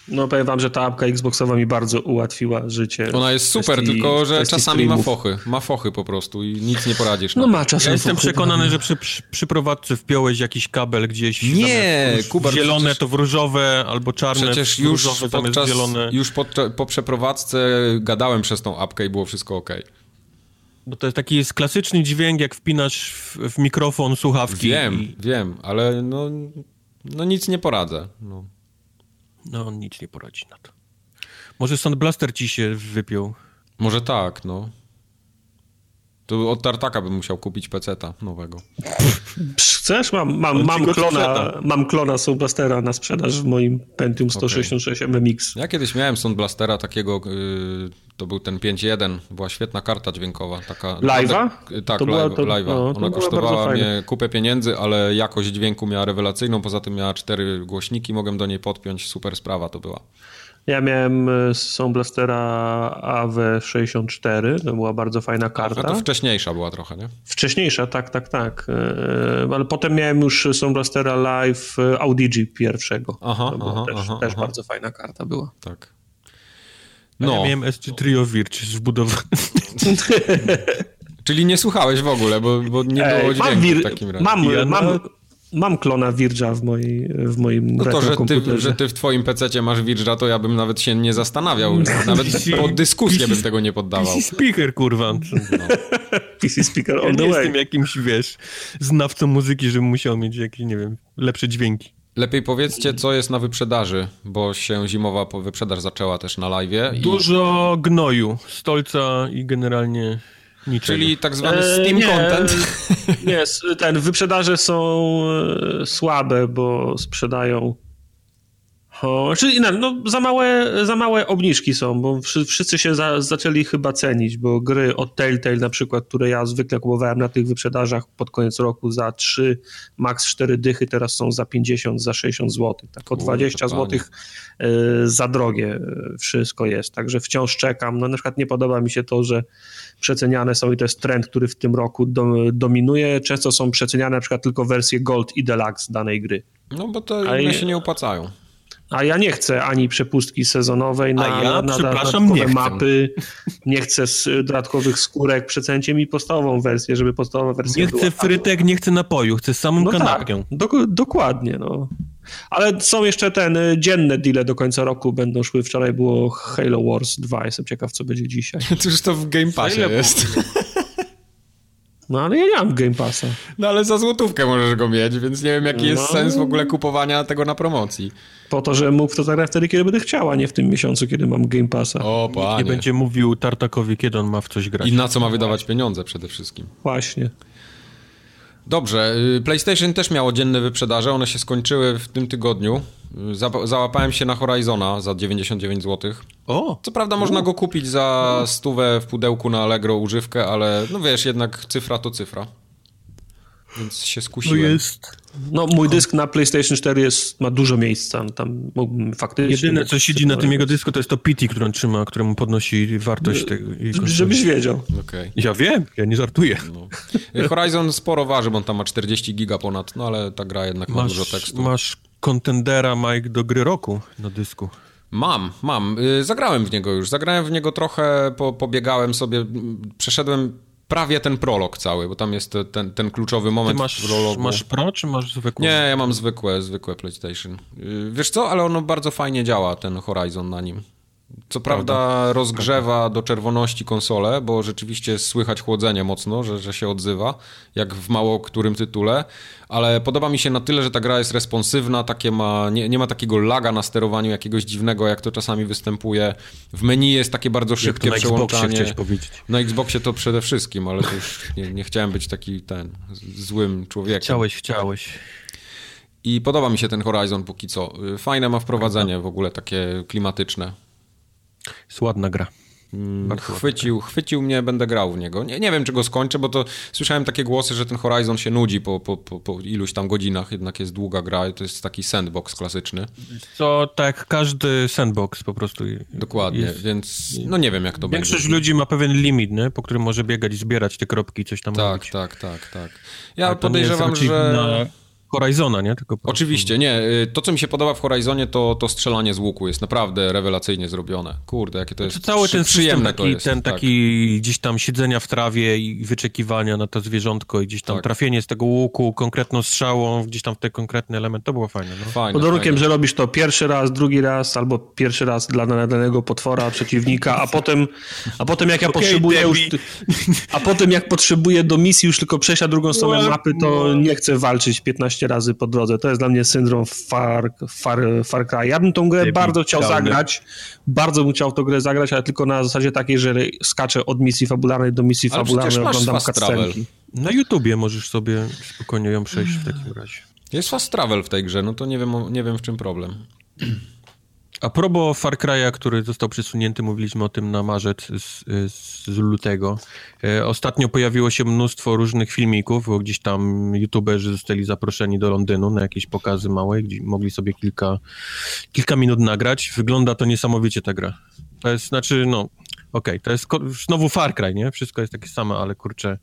No powiem wam, że ta apka Xboxowa mi bardzo ułatwiła życie. Ona jest super, kwestii, tylko że czasami streamów. ma fochy. Ma fochy po prostu i nic nie poradzisz. No ma czasem Ja jestem fochy, przekonany, no. że przy, przy, przy prowadzce wpiąłeś jakiś kabel gdzieś. Nie, Kuba. Zielone przecież, to w różowe albo czarne przecież już różowe podczas, zielone. Już po, po przeprowadzce gadałem przez tą apkę i było wszystko ok. Bo to jest taki jest klasyczny dźwięk, jak wpinasz w, w mikrofon słuchawki. Wiem, i... wiem, ale no, no nic nie poradzę. No. No on nic nie poradzi na to. Może Sound Blaster ci się wypiął. Może tak, no. To od Tartaka bym musiał kupić peceta nowego. Chcesz? Mam, mam, mam, klona, mam klona Sound Blastera na sprzedaż w moim Pentium 166 okay. MMX. Ja kiedyś miałem Sound Blastera takiego, yy, to był ten 5.1, była świetna karta dźwiękowa. Taka, Live'a? Tak, live'a. No, Ona kosztowała mnie kupę pieniędzy, ale jakość dźwięku miała rewelacyjną, poza tym miała cztery głośniki, mogłem do niej podpiąć, super sprawa to była. Ja miałem e, Sound Blastera AW64, to była bardzo fajna karta. A to wcześniejsza była trochę, nie? Wcześniejsza, tak, tak, tak. E, ale potem miałem już Sound Blastera Live e, Audigi pierwszego. Aha, to aha, też, aha, też aha. bardzo fajna karta była. Tak. No. Ja miałem SC Trio Virch wbudowany. Czyli nie słuchałeś w ogóle, bo, bo nie było dźwięku wir... w takim razie. Mam, ja mam, mam klona Virja w, mojej, w moim No to, że ty, że ty w twoim PC masz Virja, to ja bym nawet się nie zastanawiał. Nawet pod dyskusję bym tego nie poddawał. PC speaker, kurwa. No. PC speaker all ja the nie way. jestem jakimś, wiesz, znawcą muzyki, żebym musiał mieć jakieś, nie wiem, lepsze dźwięki. Lepiej powiedzcie, co jest na wyprzedaży, bo się zimowa wyprzedaż zaczęła też na live. I... Dużo gnoju, stolca i generalnie Niczego. Czyli tak zwany Steam nie, content. Nie, ten wyprzedaże są e, słabe, bo sprzedają O, czyli no, za, małe, za małe obniżki są, bo wszyscy się za, zaczęli chyba cenić, bo gry od Telltale na przykład, które ja zwykle kupowałem na tych wyprzedażach pod koniec roku za 3, max 4 dychy, teraz są za 50, za 60 zł. Tak o 20 zł y, za drogie wszystko jest, także wciąż czekam. No na przykład nie podoba mi się to, że przeceniane są i to jest trend, który w tym roku do, dominuje. Często są przeceniane na przykład tylko wersje Gold i Deluxe danej gry. No bo to one się nie opłacają. A ja nie chcę ani przepustki sezonowej na, ja, na, na dodatkowe nie mapy, nie chcę dodatkowych skórek, przecencie mi podstawową wersję, żeby podstawowa wersja Nie chcę frytek, nie chcę napoju, chcę samą no kanapkę. Tak, do, dokładnie, no. Ale są jeszcze ten y, dzienne deale do końca roku będą szły. Wczoraj było Halo Wars 2, jestem ciekaw, co będzie dzisiaj. To już to w Game Passie jest. No ale ja nie mam Game Passa. No ale za złotówkę możesz go mieć, więc nie wiem jaki jest no. sens w ogóle kupowania tego na promocji. Po to, że mógł to zagrać wtedy, kiedy będę chciała, nie w tym miesiącu, kiedy mam Game Passa. O, panie. Nie będzie mówił Tartakowi, kiedy on ma w coś grać. I na co ma wydawać pieniądze przede wszystkim. Właśnie. Dobrze, y, PlayStation też miało dzienne wyprzedaże, one się skończyły w tym tygodniu. Załapałem się na Horizona za 99 zł. O! Co prawda można go kupić za stówę w pudełku na Allegro używkę, ale no wiesz, jednak cyfra to cyfra. Więc się skusiłem. To jest... No, mój dysk na PlayStation 4 jest, ma dużo miejsca. No, tam mógłbym faktycznie... Jedyne, co siedzi na tym jego dysku, to jest to PT, którą trzyma, któremu podnosi wartość tego. Żebyś wiedział. Okay. Ja wiem, ja nie żartuję. No. Horizon sporo waży, bo on tam ma 40 giga ponad, no ale ta gra jednak masz, ma dużo tekstu. Masz kontendera, Mike, do gry roku na dysku. Mam, mam. Y, zagrałem w niego już. Zagrałem w niego trochę, po, pobiegałem sobie, przeszedłem prawie ten prolog cały, bo tam jest ten, ten kluczowy moment Ty masz, w prologu. Masz pro, czy masz zwykłe? Nie, ja mam zwykłe, zwykłe PlayStation. Y, wiesz co, ale ono bardzo fajnie działa, ten Horizon na nim. Co prawda, prawda rozgrzewa do czerwoności konsolę, bo rzeczywiście słychać chłodzenie mocno, że, że się odzywa, jak w mało którym tytule, ale podoba mi się na tyle, że ta gra jest responsywna, takie ma, nie, nie ma takiego laga na sterowaniu jakiegoś dziwnego, jak to czasami występuje. W menu jest takie bardzo szybkie na przełączanie. Xboxie na Xboxie to przede wszystkim, ale to już nie, nie chciałem być taki ten złym człowiekiem. Chciałeś, chciałeś. I podoba mi się ten Horizon póki co. Fajne ma wprowadzenie w ogóle, takie klimatyczne. Jest ładna gra. Mm, chwycił, chwycił mnie, będę grał w niego. Nie, nie wiem, czy go skończę, bo to słyszałem takie głosy, że ten Horizon się nudzi po, po, po, po iluś tam godzinach, jednak jest długa gra i to jest taki sandbox klasyczny. To tak, każdy sandbox po prostu. Dokładnie, jest. więc no nie wiem, jak to Większość będzie. Większość ludzi ma pewien limit, nie? po którym może biegać i zbierać te kropki i coś tam tak, robić. Tak, tak, tak. Ja podejrzewam, że... Na Horizona, nie? Tylko Oczywiście, nie. Y, to, co mi się podoba w Horizonie, to, to strzelanie z łuku. Jest naprawdę rewelacyjnie zrobione. Kurde, jakie to jest znaczy, Cały ten przyjemne taki, jest, ten tak. taki gdzieś tam siedzenia w trawie i wyczekiwania na to zwierzątko i gdzieś tam tak. trafienie z tego łuku konkretną strzałą, gdzieś tam w ten konkretny element, to było fajne. No. fajne Pod warunkiem, że robisz to pierwszy raz, drugi raz, albo pierwszy raz dla danego potwora, przeciwnika, a potem, a potem jak ja okay, potrzebuję już, a potem jak potrzebuję do misji już tylko przejść na drugą stronę mapy, to nie chcę walczyć 15 razy po drodze. To jest dla mnie syndrom Far, Far, Far Cry. Ja bym tą grę bardzo chciał zagrać, bardzo bym chciał tę grę zagrać, ale tylko na zasadzie takiej, że skaczę od misji fabularnej do misji ale fabularnej, oglądam cutscenki. Na YouTubie możesz sobie spokojnie ją przejść w takim razie. Jest fast travel w tej grze, no to nie wiem, nie wiem w czym problem. A propos Far Cry'a, który został przesunięty, mówiliśmy o tym na marzec z, z lutego. E, ostatnio pojawiło się mnóstwo różnych filmików, bo gdzieś tam youtuberzy zostali zaproszeni do Londynu na jakieś pokazy małe, gdzie mogli sobie kilka, kilka minut nagrać. Wygląda to niesamowicie ta gra. To jest, znaczy, no, okej, okay, to jest znowu Far Cry, nie? Wszystko jest takie same, ale kurczę,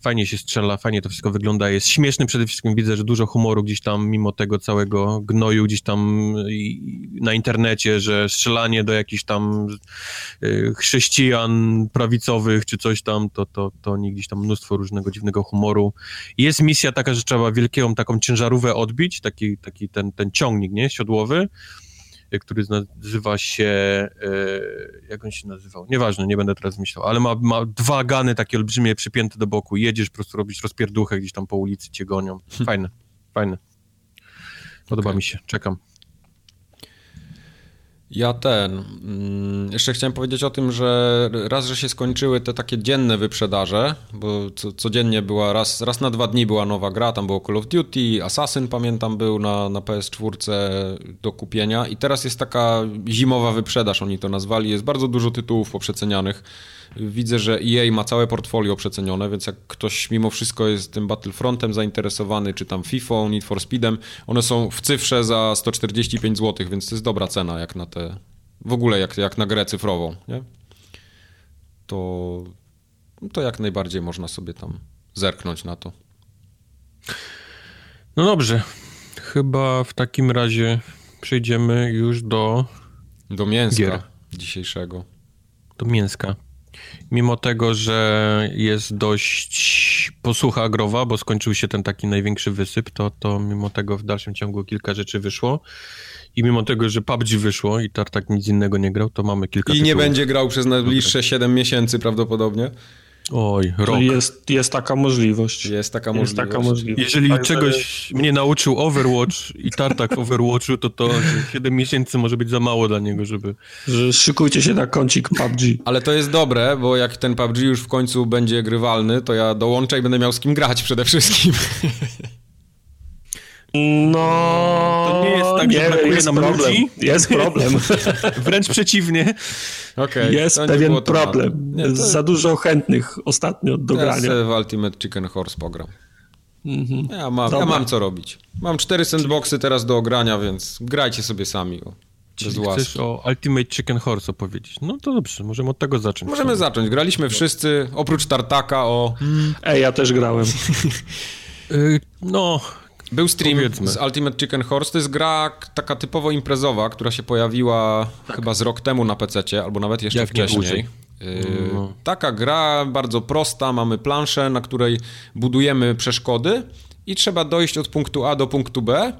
fajnie się strzela, fajnie to wszystko wygląda, jest śmieszny przede wszystkim, widzę, że dużo humoru gdzieś tam, mimo tego całego gnoju gdzieś tam na internecie, że strzelanie do jakichś tam y, chrześcijan prawicowych czy coś tam, to, to, to oni gdzieś tam mnóstwo różnego dziwnego humoru. Jest misja taka, że trzeba wielką taką ciężarówkę odbić, taki, taki ten, ten ciągnik, nie, siodłowy, który nazywa się, e, jak on się nazywał, nieważne, nie będę teraz myślał, ale ma, ma dwa gany takie olbrzymie przypięte do boku, jedziesz, po prostu robisz rozpierduchę gdzieś tam po ulicy, cię gonią. Fajne, fajne. Podoba okay. mi się, czekam. Ja ten. Mm, jeszcze chciałem powiedzieć o tym, że raz, że się skończyły te takie dzienne wyprzedaże, bo co, codziennie była, raz, raz na dwa dni była nowa gra, tam było Call of Duty, Assassin pamiętam był na, na PS4 do kupienia i teraz jest taka zimowa wyprzedaż, oni to nazwali, jest bardzo dużo tytułów poprzecenianych. Widzę, że EA ma całe portfolio przecenione, więc jak ktoś mimo wszystko jest tym Battlefrontem zainteresowany, czy tam FIFA, Need for Speedem, one są w cyfrze za 145 zł, więc to jest dobra cena jak na te w ogóle jak, jak na grę cyfrową, nie? To, to jak najbardziej można sobie tam zerknąć na to. No dobrze. Chyba w takim razie przejdziemy już do. Do mięska gier. dzisiejszego. Do mięska. Mimo tego, że jest dość posłucha agrowa, bo skończył się ten taki największy wysyp, to, to mimo tego w dalszym ciągu kilka rzeczy wyszło. I mimo tego, że PUBG wyszło i Tartak nic innego nie grał, to mamy kilka I tytułów. nie będzie grał przez najbliższe 7 miesięcy prawdopodobnie. Oj, rok. Jest, jest taka możliwość. Jest taka jest możliwość. Taka możliwość. Jeżeli Także... czegoś mnie nauczył Overwatch i Tartak w Overwatchu, to to 7 miesięcy może być za mało dla niego, żeby... Że szykujcie się na kącik PUBG. Ale to jest dobre, bo jak ten PUBG już w końcu będzie grywalny, to ja dołączę i będę miał z kim grać przede wszystkim. No, to nie jest tak, że nie, brakuje jest nam problem. ludzi. Jest problem. Wręcz przeciwnie. Okay, jest pewien problem. Nie, to... Za dużo chętnych ostatnio do ja grania. Ja w Ultimate Chicken Horse pogram. Mhm. Ja, mam, ja mam co robić. Mam cztery sandboxy teraz do ogrania, więc grajcie sobie sami. O. Czyli chcesz o Ultimate Chicken Horse opowiedzieć. No to dobrze, możemy od tego zacząć. Możemy zacząć. Graliśmy wszyscy, oprócz Tartaka o... Ej, ja też grałem. Y, no, był stream Powiedzmy. z Ultimate Chicken Horse. To jest gra taka typowo imprezowa, która się pojawiła tak. chyba z rok temu na PC, albo nawet jeszcze Jak wcześniej. Yy, no. Taka gra, bardzo prosta. Mamy planszę, na której budujemy przeszkody i trzeba dojść od punktu A do punktu B.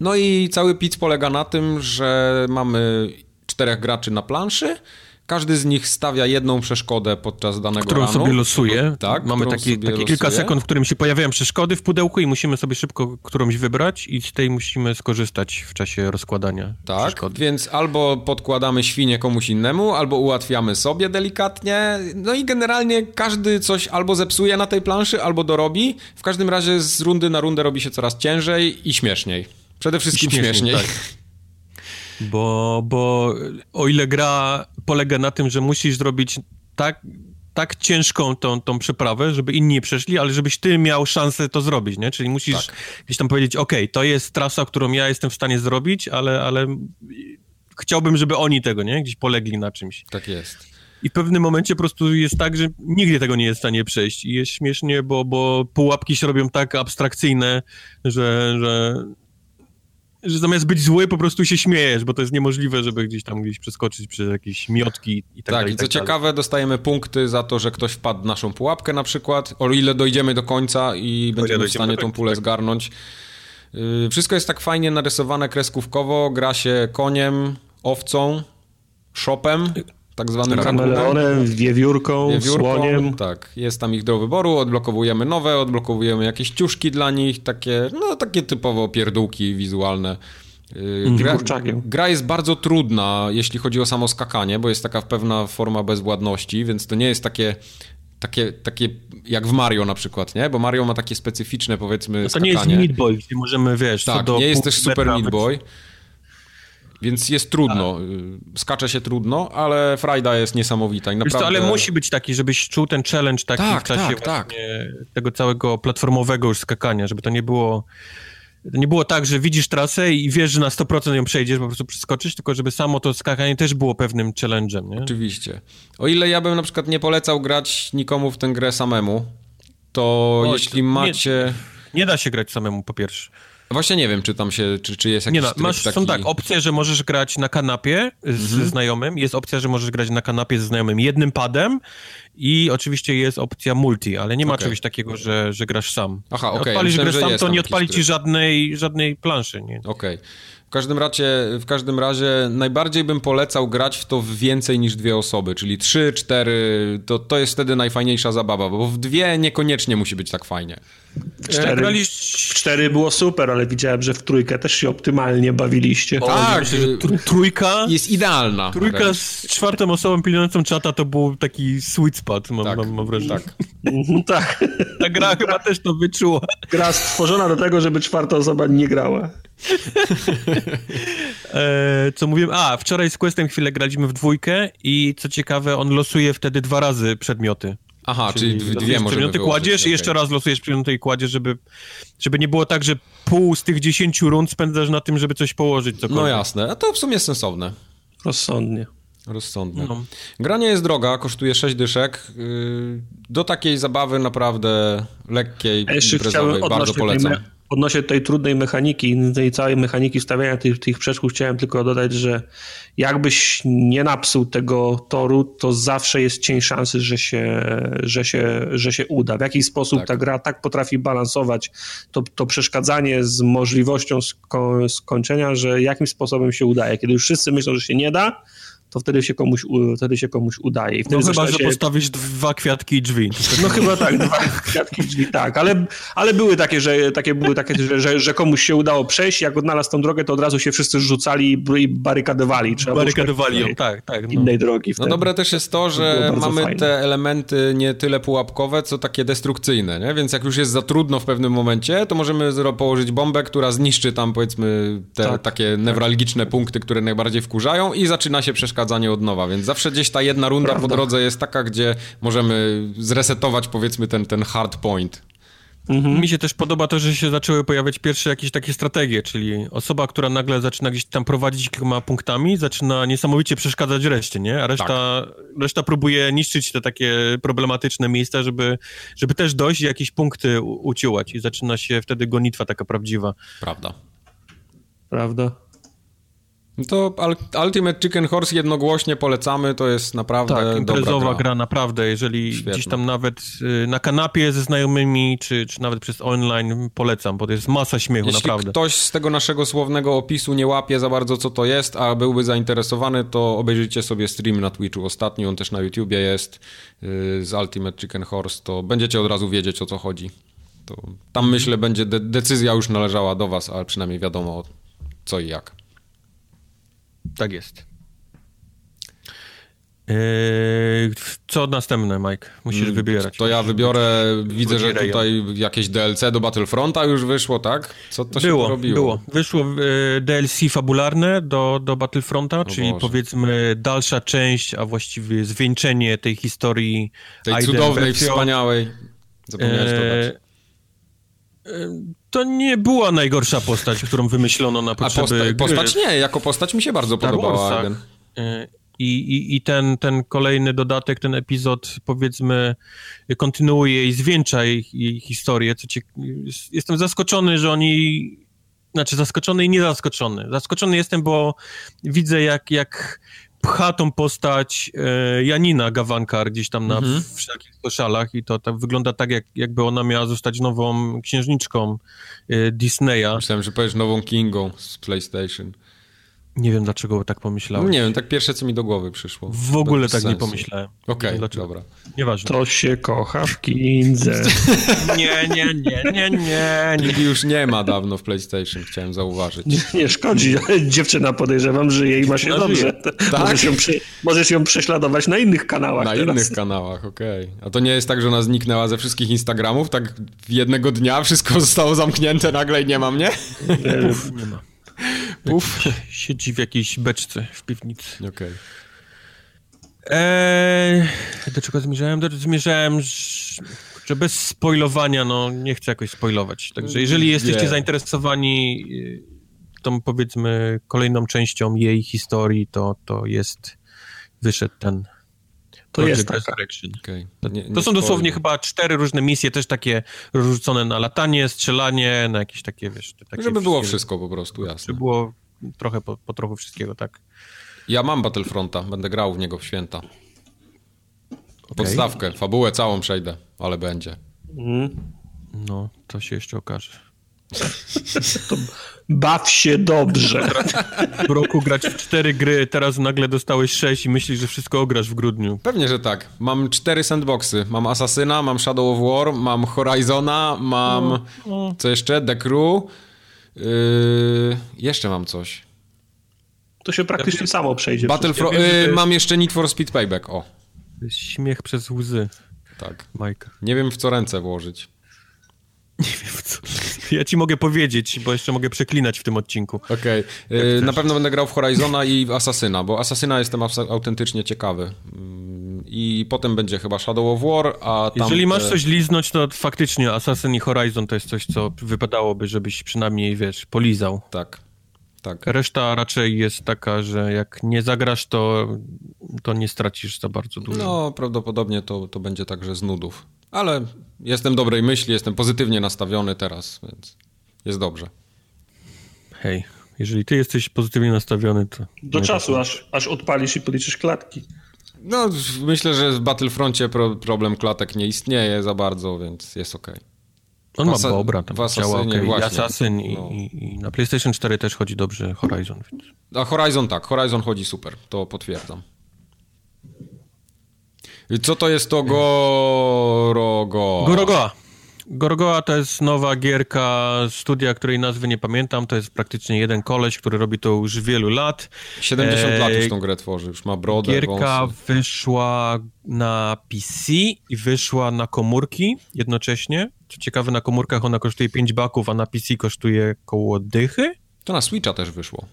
No i cały pic polega na tym, że mamy czterech graczy na planszy każdy z nich stawia jedną przeszkodę podczas danego którą ranu. sobie losuje. Tak, Mamy takie, takie kilka sekund, w którym się pojawiają przeszkody w pudełku i musimy sobie szybko którąś wybrać i z tej musimy skorzystać w czasie rozkładania Tak, przeszkody. więc albo podkładamy świnie komuś innemu, albo ułatwiamy sobie delikatnie. No i generalnie każdy coś albo zepsuje na tej planszy, albo dorobi. W każdym razie z rundy na rundę robi się coraz ciężej i śmieszniej. Przede wszystkim śmieszniej. śmieszniej. Tak. Bo, bo o ile gra polega na tym, że musisz zrobić tak, tak ciężką tą, tą przeprawę, żeby inni przeszli, ale żebyś ty miał szansę to zrobić, nie? Czyli musisz tak. gdzieś tam powiedzieć, ok, to jest trasa, którą ja jestem w stanie zrobić, ale, ale chciałbym, żeby oni tego, nie? Gdzieś polegli na czymś. Tak jest. I w pewnym momencie po prostu jest tak, że nigdy tego nie jest w stanie przejść. I jest śmiesznie, bo, bo pułapki się robią tak abstrakcyjne, że, że że zamiast być zły, po prostu się śmiejesz, bo to jest niemożliwe, żeby gdzieś tam gdzieś przeskoczyć przez jakieś miotki i tak, tak dalej. Tak, i co ciekawe, dostajemy punkty za to, że ktoś wpadł w naszą pułapkę na przykład, o ile dojdziemy do końca i będziemy w stanie tą pulę tak. zgarnąć. Yy, wszystko jest tak fajnie narysowane kreskówkowo, gra się koniem, owcą, shopem tak zwanym kameleonem, wiewiórką, wiewiórką, słoniem. Tak, jest tam ich do wyboru, odblokowujemy nowe, odblokowujemy jakieś ciuszki dla nich, takie, no takie typowo pierdółki wizualne. Y, gra, gra, jest bardzo trudna, jeśli chodzi o samo skakanie, bo jest taka pewna forma bezwładności, więc to nie jest takie takie, takie jak w Mario na przykład, nie? Bo Mario ma takie specyficzne, powiedzmy, no to skakanie. nie jest Meat Boy, gdzie możemy, wiesz, Tak, nie jest też Super Meat Boy. Więc jest trudno. Tak. Skacze się trudno, ale frajda jest niesamowita. I naprawdę... Co, ale musi być taki, żebyś czuł ten challenge taki tak, w czasie tak, tak. tego całego platformowego już skakania, żeby to nie było... Nie było tak, że widzisz trasę i wiesz, że na 100% ją przejdziesz, po prostu przeskoczysz, tylko żeby samo to skakanie też było pewnym challenge'em, nie? Oczywiście. O ile ja bym na przykład nie polecał grać nikomu w tę grę samemu, to jeśli macie... Nie, nie da się grać samemu, po pierwsze. Właśnie nie wiem, czy tam się, czy, czy jest jakiś Nie no, masz, taki... są tak, opcje, że możesz grać na kanapie z mhm. znajomym, jest opcja, że możesz grać na kanapie z znajomym jednym padem i oczywiście jest opcja multi, ale nie ma okay. czegoś takiego, że, że grasz sam. Aha, okej. Okay. Odpalisz grę sam, to nie odpali ci żadnej, żadnej planszy, nie? Okej. W każdym razie, w każdym razie najbardziej bym polecał grać w to w więcej niż dwie osoby, czyli trzy, cztery, to, to jest wtedy najfajniejsza zabawa, bo w dwie niekoniecznie musi być tak fajnie. W cztery, w cztery było super, ale widziałem, że w trójkę też się optymalnie bawiliście. O, tak, myślę, że trójka jest idealna. Trójka wręcz. z czwartą osobą pilnującą czata to był taki sweet spot, mam, tak, mam, mam wrażenie. Tak. tak. Ta gra chyba też to wyczuła. Gra stworzona do tego, żeby czwarta osoba nie grała. E, co mówiłem? A, wczoraj z Questem chwilę graliśmy w dwójkę i co ciekawe, on losuje wtedy dwa razy przedmioty. Aha, czyli, czyli dwie możemy przedmioty kładziesz okay. i jeszcze raz losujesz przedmioty i kładziesz, żeby, żeby nie było tak, że pół z tych dziesięciu rund spędzasz na tym, żeby coś położyć. Cokolwiek. No jasne, a to w sumie sensowne. Rozsądnie. Rozsądne. No. Gra nie jest droga, kosztuje 6 dyszek. Y, do takiej zabawy naprawdę lekkiej, imprezowej, bardzo polecam. Odnośnie tej trudnej mechaniki, tej całej mechaniki stawiania tych, tych przeszkód, chciałem tylko dodać, że jakbyś nie napsuł tego toru, to zawsze jest cień szansy, że się, że się, że się uda. W jaki sposób tak. ta gra tak potrafi balansować to, to przeszkadzanie z możliwością sko skończenia, że jakim sposobem się udaje. Kiedy już wszyscy myślą, że się nie da, to wtedy się komuś, wtedy się komuś udaje. I wtedy no chyba, że się... postawić dwa kwiatki i drzwi. No chyba tak, dwa kwiatki i drzwi, tak, ale, ale były takie, że, takie, były takie że, że, że, komuś się udało przejść, jak odnalazł tą drogę, to od razu się wszyscy rzucali i barykadowali. Trzeba barykadowali ją, tak, tak. No. Innej drogi. Wtedy. No dobre też jest to, że to mamy fajne. te elementy nie tyle pułapkowe, co takie destrukcyjne, nie? więc jak już jest za trudno w pewnym momencie, to możemy położyć bombę, która zniszczy tam powiedzmy te tak, takie tak. newralgiczne punkty, które najbardziej wkurzają i zaczyna się przeszkadzać przeszkadzanie od nowa, więc zawsze gdzieś ta jedna runda Prawda. po drodze jest taka, gdzie możemy zresetować powiedzmy ten, ten hard point. Mhm. Mi się też podoba to, że się zaczęły pojawiać pierwsze jakieś takie strategie, czyli osoba, która nagle zaczyna gdzieś tam prowadzić kilkoma punktami, zaczyna niesamowicie przeszkadzać reszcie, nie? A reszta, tak. reszta próbuje niszczyć te takie problematyczne miejsca, żeby, żeby też dojść i jakieś punkty uciułać i zaczyna się wtedy gonitwa taka prawdziwa. Prawda. Prawda. To Ultimate Chicken Horse jednogłośnie polecamy, to jest naprawdę tak, imprezowa gra. gra. naprawdę, jeżeli Świetna. gdzieś tam nawet y, na kanapie ze znajomymi, czy, czy nawet przez online polecam, bo to jest masa śmiechu, Jeśli naprawdę. ktoś z tego naszego słownego opisu nie łapie za bardzo co to jest, a byłby zainteresowany, to obejrzyjcie sobie stream na Twitchu ostatni, on też na YouTubie jest y, z Ultimate Chicken Horse, to będziecie od razu wiedzieć o co chodzi. To tam myślę będzie de decyzja już należała do was, ale przynajmniej wiadomo co i jak. Tak jest. Eee, co następne, Mike? Musisz hmm, wybierać. To ja wybiorę, widzę, że tutaj jakieś DLC do Battlefronta już wyszło, tak? Co to było, się porobiło? Było, wyszło e, DLC fabularne do, do Battlefronta, o czyli Boże. powiedzmy dalsza część, a właściwie zwieńczenie tej historii. Tej Aiden cudownej, wspaniałej. Zapomniałeś eee, dodać to nie była najgorsza postać, którą wymyślono na potrzeby A posta postać nie, jako postać mi się bardzo Star podobała. E, I, i, I ten, ten kolejny dodatek, ten epizod, powiedzmy, kontynuuje i zwieńcza jej, jej historię. Co ci, jestem zaskoczony, że oni. Znaczy, zaskoczony i nie zaskoczony. Zaskoczony jestem, bo widzę, jak, jak pcha tą postać e, Janina Gawankar gdzieś tam na mhm. wszelkich socialach i to tak wygląda tak, jak, jakby ona miała zostać nową księżniczką e, Disneya. Myślałem, że powiesz nową Kingą z PlayStation. Nie wiem, dlaczego tak pomyślałem. Nie wiem, tak pierwsze, co mi do głowy przyszło. W ogóle tak sensu. nie pomyślałem. Okej, okay, dobra. Nieważne. To się kocha w kindze. nie, nie, nie, nie, nie. nie. już nie ma dawno w PlayStation, chciałem zauważyć. Nie, nie szkodzi, dziewczyna podejrzewam, żyje i ma się dobrze. Tak? Możesz, ją prze, możesz ją prześladować na innych kanałach Na teraz. innych kanałach, okej. Okay. A to nie jest tak, że ona zniknęła ze wszystkich Instagramów, tak jednego dnia wszystko zostało zamknięte nagle i nie ma mnie? nie ma. Puf. Siedzi w jakiejś beczce w piwnicy. Okej. Okay. Eee, do czego zmierzałem? Do, zmierzałem, że bez spoilowania, no nie chcę jakoś spoilować. Także jeżeli jesteście yeah. zainteresowani y, tą powiedzmy kolejną częścią jej historii, to, to jest wyszedł ten to jest taka. Okay. Nie, nie to są dosłownie chyba cztery różne misje, też takie rozrzucone na latanie, strzelanie, na jakieś takie, wiesz... Takie Żeby było wszystko po prostu, jasne. Żeby było trochę po, po trochu wszystkiego, tak. Ja mam Battlefronta, będę grał w niego w święta. Podstawkę, okay. fabułę całą przejdę, ale będzie. Mm. No, to się jeszcze okaże. To baw się dobrze. W roku grać w cztery gry, teraz nagle dostałeś sześć i myślisz, że wszystko ograsz w grudniu. Pewnie, że tak. Mam cztery sandboxy. Mam Assassina, mam Shadow of War, mam Horizona, mam... No, no. Co jeszcze? The Crew. Yy... Jeszcze mam coś. To się praktycznie ja samo przejdzie. Battlefront... Ja yy, mam jeszcze Need for Speed Payback, o. Śmiech przez łzy. Tak. Mike. Nie wiem, w co ręce włożyć. Nie wiem w co. Ja ci mogę powiedzieć, bo jeszcze mogę przeklinać w tym odcinku. Okej. Okay. Na pewno będę grał w Horizona i w Assassina, bo Assassina jestem autentycznie ciekawy. Mm, I potem będzie chyba Shadow of War, a tam... Jeżeli masz coś liznąć, to faktycznie Assassin i Horizon to jest coś, co wypadałoby, żebyś przynajmniej, wiesz, polizał. Tak. Tak. Reszta raczej jest taka, że jak nie zagrasz, to, to nie stracisz za bardzo dużo. No, prawdopodobnie to, to będzie także z nudów. Ale jestem dobrej myśli, jestem pozytywnie nastawiony teraz, więc jest dobrze. Hej, jeżeli ty jesteś pozytywnie nastawiony, to... Do czasu, aż, aż odpalisz i policzysz klatki. No, myślę, że w Battlefroncie pro, problem klatek nie istnieje za bardzo, więc jest okej. Okay. On ma dobra, tam w działa okay. I Assassin no. i, i, na PlayStation 4 też chodzi dobrze Horizon. Więc... A Horizon tak, Horizon chodzi super, to potwierdzam. Co to jest to Gorogoa? Gorogoa. Gorogoa to jest nowa gierka studia, której nazwy nie pamiętam. To jest praktycznie jeden koleś, który robi to już wielu lat. 70 e... lat już tą grę tworzy, już ma brodę, Gierka wąsy. wyszła na PC i wyszła na komórki jednocześnie. Co ciekawe, na komórkach ona kosztuje 5 baków, a na PC kosztuje koło dychy. To na Switcha też wyszło.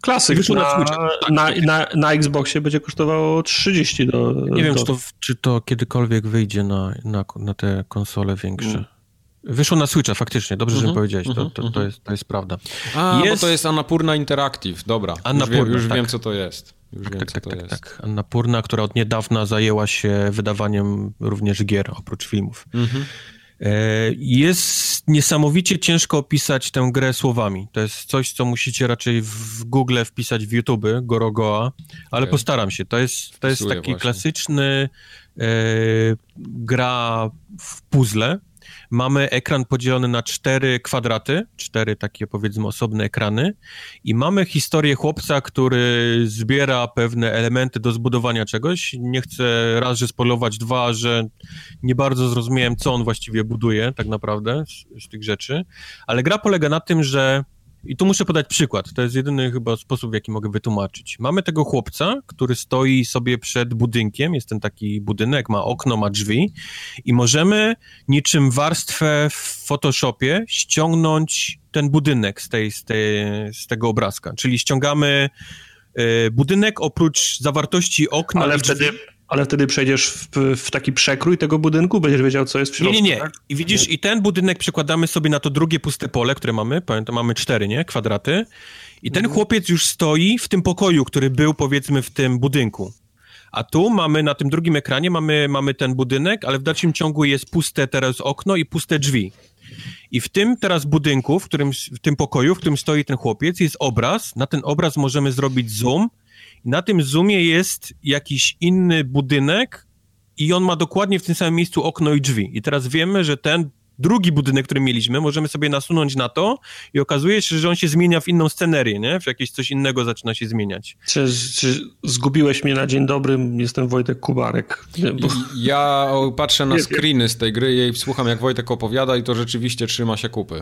Klasyk Wyszło na, na, tak, na, na, na, Xboxie będzie kosztowało 30 do... Nie wiem. Czy, to, czy to kiedykolwiek wyjdzie na, na, na te konsole większe. Mm. Wyszło na Switcha, faktycznie, dobrze, mm -hmm, że mhm, powiedziałeś, to, to, to, mhm. jest, to jest prawda. A, jest... bo to jest Annapurna Interactive, dobra, Annapurna, już, wiem, już tak. wiem, co to jest. Już tak, wiem, tak, tak, tak, tak. Annapurna, która od niedawna zajęła się wydawaniem również gier, oprócz filmów. Mm -hmm. Jest niesamowicie ciężko opisać tę grę słowami. To jest coś, co musicie raczej w Google wpisać w YouTube, Gorogoa, ale okay. postaram się. To jest, to jest taki właśnie. klasyczny e, gra w puzzle, mamy ekran podzielony na cztery kwadraty, cztery takie powiedzmy osobne ekrany i mamy historię chłopca, który zbiera pewne elementy do zbudowania czegoś. Nie chcę raz, że spolować, dwa, że nie bardzo zrozumiałem, co on właściwie buduje tak naprawdę z, z tych rzeczy, ale gra polega na tym, że i tu muszę podać przykład. To jest jedyny chyba sposób, w jaki mogę wytłumaczyć. Mamy tego chłopca, który stoi sobie przed budynkiem. Jest ten taki budynek, ma okno, ma drzwi. I możemy niczym warstwę w Photoshopie ściągnąć ten budynek z, tej, z, tej, z tego obrazka. Czyli ściągamy y, budynek oprócz zawartości okna. Ale wtedy, ale wtedy przejdziesz w, w, taki przekrój tego budynku, będziesz wiedział, co jest w środku. Nie, nie, nie. Tak? I widzisz, nie? i ten budynek przekładamy sobie na to drugie puste pole, które mamy. Pamiętam, mamy cztery, nie? Kwadraty. I ten mhm. chłopiec już stoi w tym pokoju, który był, powiedzmy, w tym budynku. A tu mamy, na tym drugim ekranie mamy, mamy ten budynek, ale w dalszym ciągu jest puste teraz okno i puste drzwi. I w tym teraz budynku, w, którym, w tym pokoju, w którym stoi ten chłopiec, jest obraz. Na ten obraz możemy zrobić zoom na tym zoomie jest jakiś inny budynek i on ma dokładnie w tym samym miejscu okno i drzwi. I teraz wiemy, że ten drugi budynek, który mieliśmy, możemy sobie nasunąć na to i okazuje się, że on się zmienia w inną scenerię, nie? W jakieś coś innego zaczyna się zmieniać. Czy, czy zgubiłeś mnie na dzień dobry? Jestem Wojtek Kubarek. Bo... Ja patrzę na screeny z tej gry i słucham, jak Wojtek opowiada i to rzeczywiście trzyma się kupy.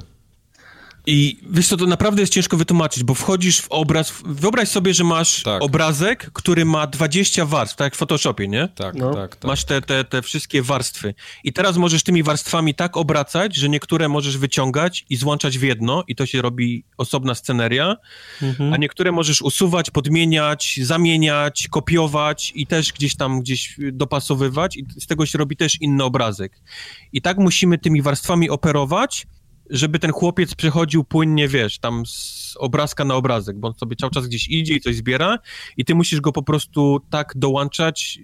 I wiesz co, to naprawdę jest ciężko wytłumaczyć, bo wchodzisz w obraz, wyobraź sobie, że masz tak. obrazek, który ma 20 warstw, tak jak w Photoshopie, nie? Tak, no. tak, tak. Masz te, te, te wszystkie warstwy. I teraz możesz tymi warstwami tak obracać, że niektóre możesz wyciągać i złączać w jedno i to się robi osobna sceneria, mhm. a niektóre możesz usuwać, podmieniać, zamieniać, kopiować i też gdzieś tam gdzieś dopasowywać i z tego się robi też inny obrazek. I tak musimy tymi warstwami operować, żeby ten chłopiec przechodził płynnie, wiesz, tam z obrazka na obrazek, bo on sobie cały czas gdzieś idzie i coś zbiera i ty musisz go po prostu tak dołączać.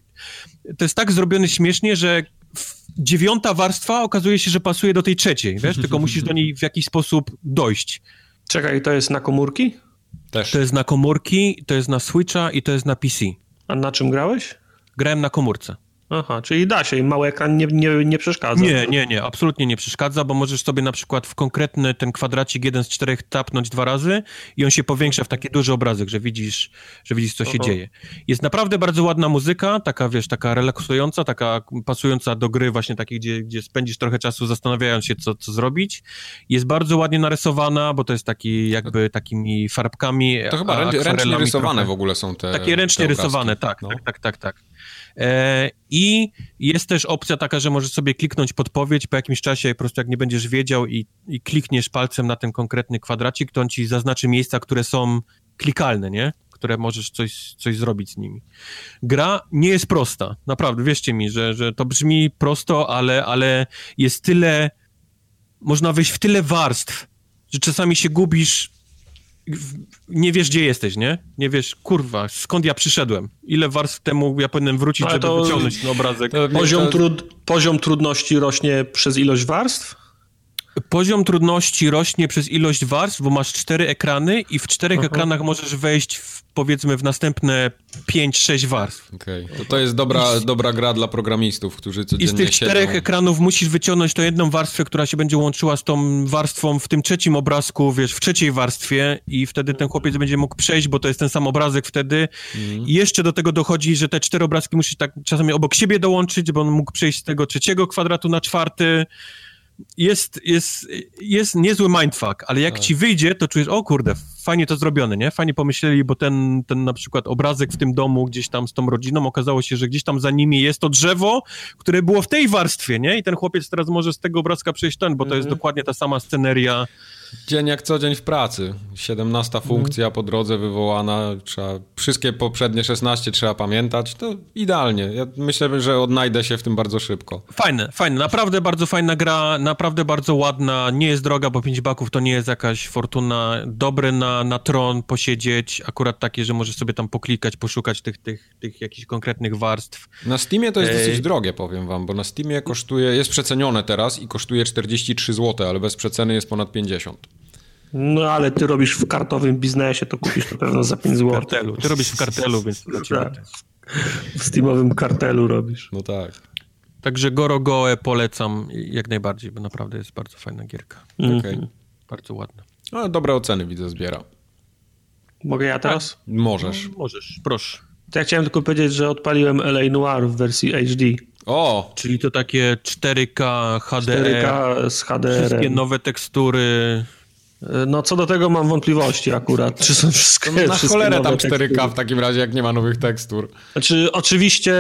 To jest tak zrobione śmiesznie, że dziewiąta warstwa okazuje się, że pasuje do tej trzeciej, wiesz, tylko musisz do niej w jakiś sposób dojść. Czekaj, to jest na komórki? Też. To jest na komórki, to jest na Switcha i to jest na PC. A na czym grałeś? Grałem na komórce. Aha, czyli da się, mały ekran nie, nie, nie przeszkadza. Nie, nie, nie, absolutnie nie przeszkadza, bo możesz sobie na przykład w konkretny ten kwadracik jeden z czterech tapnąć dwa razy i on się powiększa w taki duży obrazek, że widzisz, że widzisz co się dzieje. Jest naprawdę bardzo ładna muzyka, taka wiesz, taka relaksująca, taka pasująca do gry właśnie takiej, gdzie, gdzie spędzisz trochę czasu zastanawiając się, co, co zrobić. Jest bardzo ładnie narysowana, bo to jest taki jakby takimi farbkami. To chyba ręcznie rysowane trochę. w ogóle są te Takie ręcznie te rysowane, tak, no. tak, tak, tak, tak. E, I jest też opcja taka, że możesz sobie kliknąć podpowiedź po jakimś czasie, po prostu jak nie będziesz wiedział i, i klikniesz palcem na ten konkretny kwadracik, to on ci zaznaczy miejsca, które są klikalne, nie? które możesz coś, coś zrobić z nimi. Gra nie jest prosta, naprawdę, wierzcie mi, że, że to brzmi prosto, ale, ale jest tyle, można wejść w tyle warstw, że czasami się gubisz nie wiesz, gdzie jesteś, nie? Nie wiesz, kurwa, skąd ja przyszedłem? Ile warstw temu ja powinienem wrócić, żeby to, wyciągnąć ten obrazek? To, poziom, trud, poziom trudności rośnie przez ilość warstw? Poziom trudności rośnie przez ilość warstw, bo masz cztery ekrany i w czterech Aha. ekranach możesz wejść w powiedzmy w następne 5-6 warstw. Okej, okay. to, to jest dobra, I, dobra gra dla programistów, którzy codziennie I z tych czterech siedzą. ekranów musisz wyciągnąć to jedną warstwę, która się będzie łączyła z tą warstwą w tym trzecim obrazku, wiesz, w trzeciej warstwie i wtedy ten chłopiec będzie mógł przejść, bo to jest ten sam obrazek wtedy. Mm. I jeszcze do tego dochodzi, że te cztery obrazki musisz tak czasami obok siebie dołączyć, bo on mógł przejść z tego trzeciego kwadratu na czwarty jest, jest, jest niezły mindfuck, ale jak tak. ci wyjdzie, to czujesz, o kurde, fajnie to zrobione, nie? Fajnie pomyśleli, bo ten, ten na przykład obrazek w tym domu gdzieś tam z tą rodziną, okazało się, że gdzieś tam za nimi jest to drzewo, które było w tej warstwie, nie? I ten chłopiec teraz może z tego obrazka przejść ten, bo to jest mhm. dokładnie ta sama sceneria Dzień jak co dzień w pracy. 17 mhm. funkcja po drodze wywołana. Trzeba, wszystkie poprzednie 16 trzeba pamiętać. To idealnie. Ja myślę, że odnajdę się w tym bardzo szybko. Fajne, fajne. Naprawdę bardzo fajna gra. Naprawdę bardzo ładna. Nie jest droga, bo 5 baków to nie jest jakaś fortuna. Dobre na, na tron posiedzieć. Akurat takie, że możesz sobie tam poklikać, poszukać tych, tych, tych jakichś konkretnych warstw. Na Steamie to jest e... dosyć drogie, powiem wam, bo na Steamie kosztuje, jest przecenione teraz i kosztuje 43 zł, ale bez przeceny jest ponad 50. No ale ty robisz w kartowym biznesie, to kupisz to pewno za 5 zł. W kartelu. Ty robisz w kartelu, więc dla ciebie. Tak. W Steamowym kartelu robisz. No tak. Także Goro Goe polecam jak najbardziej, bo naprawdę jest bardzo fajna gierka. Mm okay. Bardzo ładna. No, dobre oceny widzę, zbiera. Mogę ja teraz? Tak. Możesz. No, możesz, proszę. To ja chciałem tylko powiedzieć, że odpaliłem LA Noir w wersji HD. O! Czyli to takie 4K HDR. 4K z HDR. Wszystkie nowe tekstury. No co do tego mam wątpliwości akurat, czy są wszystkie no, Na cholerę tam 4K tekstury. w takim razie, jak nie ma nowych tekstur. Znaczy oczywiście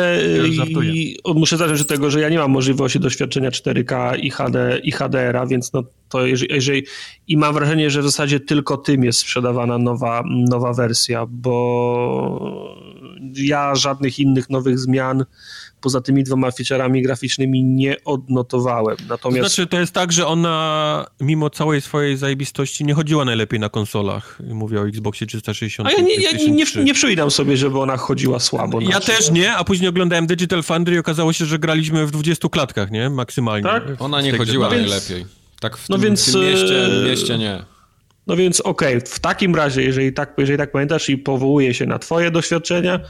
ja i, muszę zacząć od tego, że ja nie mam możliwości doświadczenia 4K i, HD, i HDR-a, więc no to jeżeli, jeżeli, i mam wrażenie, że w zasadzie tylko tym jest sprzedawana nowa, nowa wersja, bo ja żadnych innych nowych zmian poza tymi dwoma featureami graficznymi nie odnotowałem. Natomiast... To znaczy, to jest tak, że ona mimo całej swojej zajebistości nie chodziła najlepiej na konsolach. Mówię o Xboxie 360. A ja nie, ja nie, nie, nie przypominam sobie, żeby ona chodziła słabo. Ja też nie, a później oglądałem Digital Foundry i okazało się, że graliśmy w 20 klatkach, nie? Maksymalnie. Tak? Ona nie chodziła no najlepiej. Tak w no tym, więc, w tym mieście, e, mieście nie. No więc okej, okay, w takim razie, jeżeli tak, jeżeli tak pamiętasz i powołuje się na twoje doświadczenia,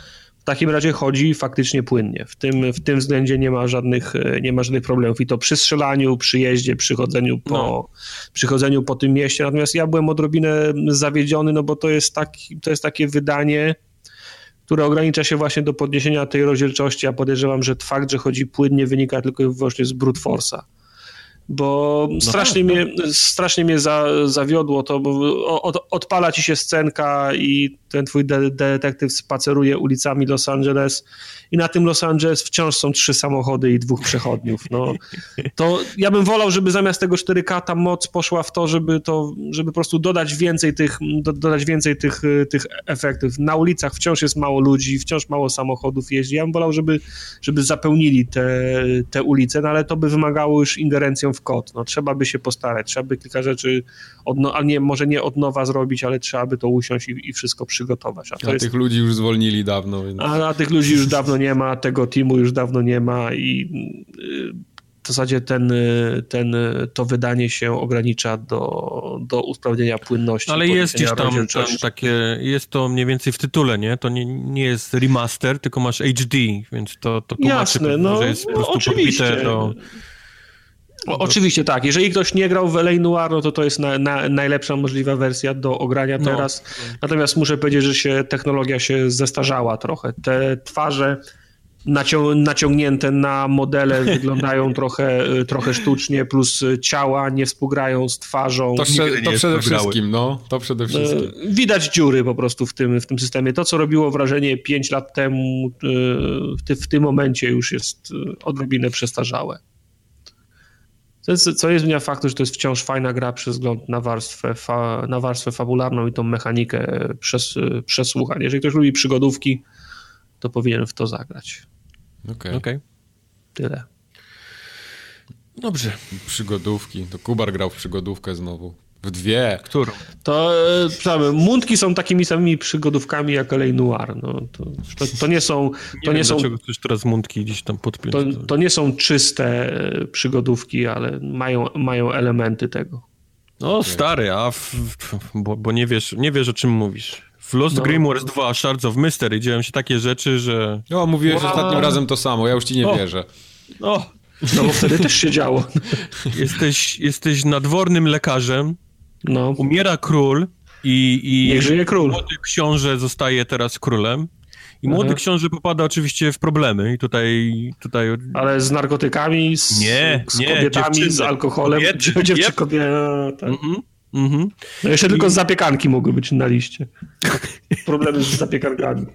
w takim razie chodzi faktycznie płynnie. W tym, w tym względzie nie ma, żadnych, nie ma żadnych problemów. I to przy strzelaniu, przy jeździe, przy chodzeniu po, no. przy chodzeniu po tym mieście. Natomiast ja byłem odrobinę zawiedziony, no bo to jest, taki, to jest takie wydanie, które ogranicza się właśnie do podniesienia tej rozdzielczości. Ja podejrzewam, że fakt, że chodzi płynnie wynika tylko i wyłącznie z brute force'a bo no strasznie, tak, mnie, tak. strasznie mnie za, zawiodło to, bo od, odpala ci się scenka i ten twój de detektyw spaceruje ulicami Los Angeles i na tym Los Angeles wciąż są trzy samochody i dwóch przechodniów. No, to ja bym wolał, żeby zamiast tego 4K ta moc poszła w to, żeby to, żeby po prostu dodać więcej tych, do, dodać więcej tych, tych efektów. Na ulicach wciąż jest mało ludzi, wciąż mało samochodów jeździ. Ja bym wolał, żeby, żeby zapełnili te, te ulice, no ale to by wymagało już ingerencją w kod. No, trzeba by się postarać, trzeba by kilka rzeczy, od, no, a nie, może nie od nowa zrobić, ale trzeba by to usiąść i, i wszystko przygotować. A, a jest... tych ludzi już zwolnili dawno. Więc... A, a tych ludzi już dawno nie ma, tego teamu już dawno nie ma i y, w zasadzie ten, ten, to wydanie się ogranicza do, do usprawnienia płynności. Ale jest gdzieś tam, tam, takie, jest to mniej więcej w tytule, nie? To nie, nie jest remaster, tylko masz HD, więc to, to tłumaczy, Jasne, no, że jest po prostu oczywiście. do... O, oczywiście tak. Jeżeli ktoś nie grał w LA Noir, no to to jest na, na, najlepsza możliwa wersja do ogrania no. teraz. Natomiast muszę powiedzieć, że się technologia się zestarzała trochę. Te twarze nacią naciągnięte na modele wyglądają trochę, trochę sztucznie, plus ciała nie współgrają z twarzą. To, to przede wszystkim, no, to przede wszystkim. E, widać dziury po prostu w tym, w tym systemie. To, co robiło wrażenie 5 lat temu, e, w, ty, w tym momencie już jest e, odrobinę przestarzałe. Co jest, co jest zmienia faktu, że to jest wciąż fajna gra przez wzgląd na warstwę, fa, na warstwę fabularną i tą mechanikę przes, przesłuchań. Jeżeli ktoś lubi przygodówki, to powinien w to zagrać. Okej. Okay. okay. Tyle. Dobrze. Przygodówki. To Kubar grał w przygodówkę znowu. W dwie. Którą? To e, mundki są takimi samymi przygodówkami jak LA Noir. No, to, to, to nie są... To nie, nie są dlaczego ktoś teraz mundki gdzieś tam podpiąć. To, to nie są czyste e, przygodówki, ale mają, mają elementy tego. No stary, a w, bo, bo, nie wiesz, nie wiesz o czym mówisz. W Lost no. Grimoires 2 Shards of Mystery dzieją się takie rzeczy, że... O, mówiłeś wow. ostatnim razem to samo, ja już ci nie o. wierzę. O. No bo wtedy też się działo. Jesteś, jesteś nadwornym lekarzem, no. umiera król i, i Niech żyje król. młody książę zostaje teraz królem. I młody książę popada oczywiście w problemy i tutaj... tutaj... Ale z narkotykami, z, nie, z nie, kobietami, dziewczyny. z alkoholem? Kobiety. Dziewczy, kobiety, tak. mm -hmm. Mhm. No jeszcze I... tylko zapiekanki mogły być na liście. Problemy z zapiekankami.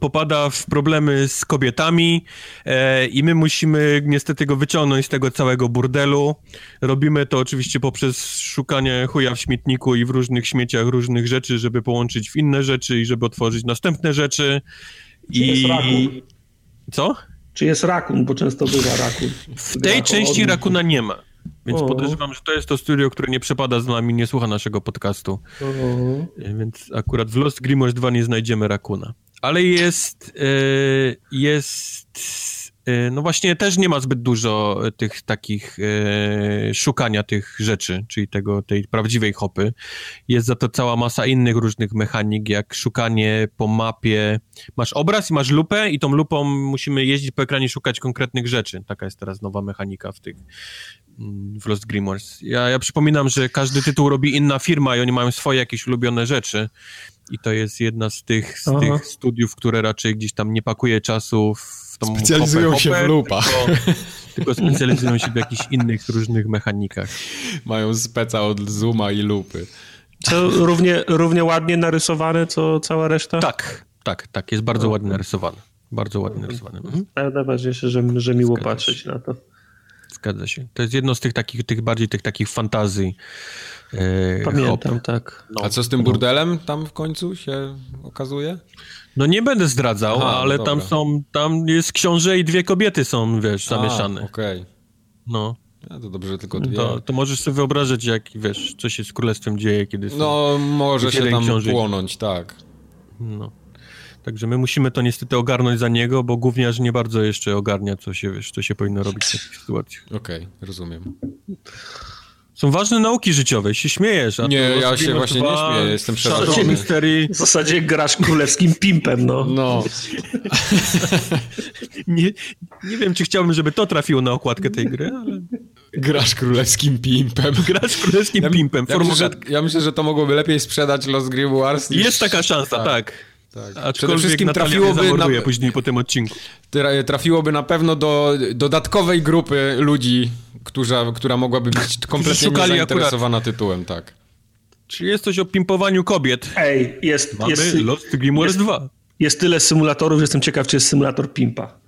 Popada w problemy z kobietami e, i my musimy niestety go wyciągnąć z tego całego burdelu. Robimy to oczywiście poprzez szukanie chuja w śmietniku i w różnych śmieciach różnych rzeczy, żeby połączyć w inne rzeczy i żeby otworzyć następne rzeczy. Czy I... jest rakun? Co? Czy jest rakun, bo często bywa rakun. W tej części rakuna nie ma. Więc o. podejrzewam, że to jest to studio, które nie przepada z nami, nie słucha naszego podcastu. O. Więc akurat w Lost Grimoires 2 nie znajdziemy Rakuna. Ale jest, e, jest E, no właśnie też nie ma zbyt dużo tych takich e, szukania tych rzeczy, czyli tego, tej prawdziwej hopy. Jest za to cała masa innych różnych mechanik, jak szukanie po mapie. Masz obraz i masz lupę i tą lupą musimy jeździć po ekranie szukać konkretnych rzeczy. Taka jest teraz nowa mechanika w tych w Lost Grimoires. Ja, ja przypominam, że każdy tytuł robi inna firma i oni mają swoje jakieś ulubione rzeczy i to jest jedna z tych, z tych studiów, które raczej gdzieś tam nie pakuje czasu w tą Specjalizują hopę, się hopę, w lupach. Tylko, tylko, specjalizują się w jakichś innych różnych mechanikach. Mają speca od zooma i lupy. To równie, równie ładnie narysowane, co cała reszta? Tak, tak, tak. Jest bardzo ładnie narysowane. Bardzo ładnie narysowane. Mhm. Najważniejsze, że, że miło Zgadza patrzeć się. na to. Zgadza się. To jest jedno z tych takich, tych bardziej tych takich fantazji E, Pamiętam, hop. tak. No. A co z tym burdelem tam w końcu się okazuje? No nie będę zdradzał, Aha, ale no tam są, tam jest książę i dwie kobiety są, wiesz, zamieszane. okej. Okay. No. Ja to dobrze, tylko dwie. To, to, możesz sobie wyobrazić, jak, wiesz, co się z królestwem dzieje, kiedy są... No, może się tam płonąć, tak. No. Także my musimy to niestety ogarnąć za niego, bo gówniarz nie bardzo jeszcze ogarnia, co się, wiesz, co się powinno robić w takich sytuacjach. Okej, okay, rozumiem. Są ważne nauki życiowe, się śmiejesz. nie, ja się właśnie nie śmieję, jestem przerażony. W zasadzie grasz królewskim pimpem, no. No. nie, nie wiem, czy chciałbym, żeby to trafiło na okładkę tej gry, ale... Grasz królewskim pimpem. Grasz królewskim ja, pimpem. Ja myślę, że, ja myślę, że to mogłoby lepiej sprzedać Los Grimoires niż... Jest taka szansa, tak. tak. Tak. Przede wszystkim trafiłoby na... później po tym odcinku. Trafiłoby na pewno do dodatkowej grupy ludzi, która, która mogłaby być kompletnie zainteresowana tytułem, tak. Czy jest coś o pimpowaniu kobiet? Ej, jest... Mamy jest, Lost Grimoires 2. Jest tyle symulatorów, że jestem ciekaw, czy jest symulator pimpa.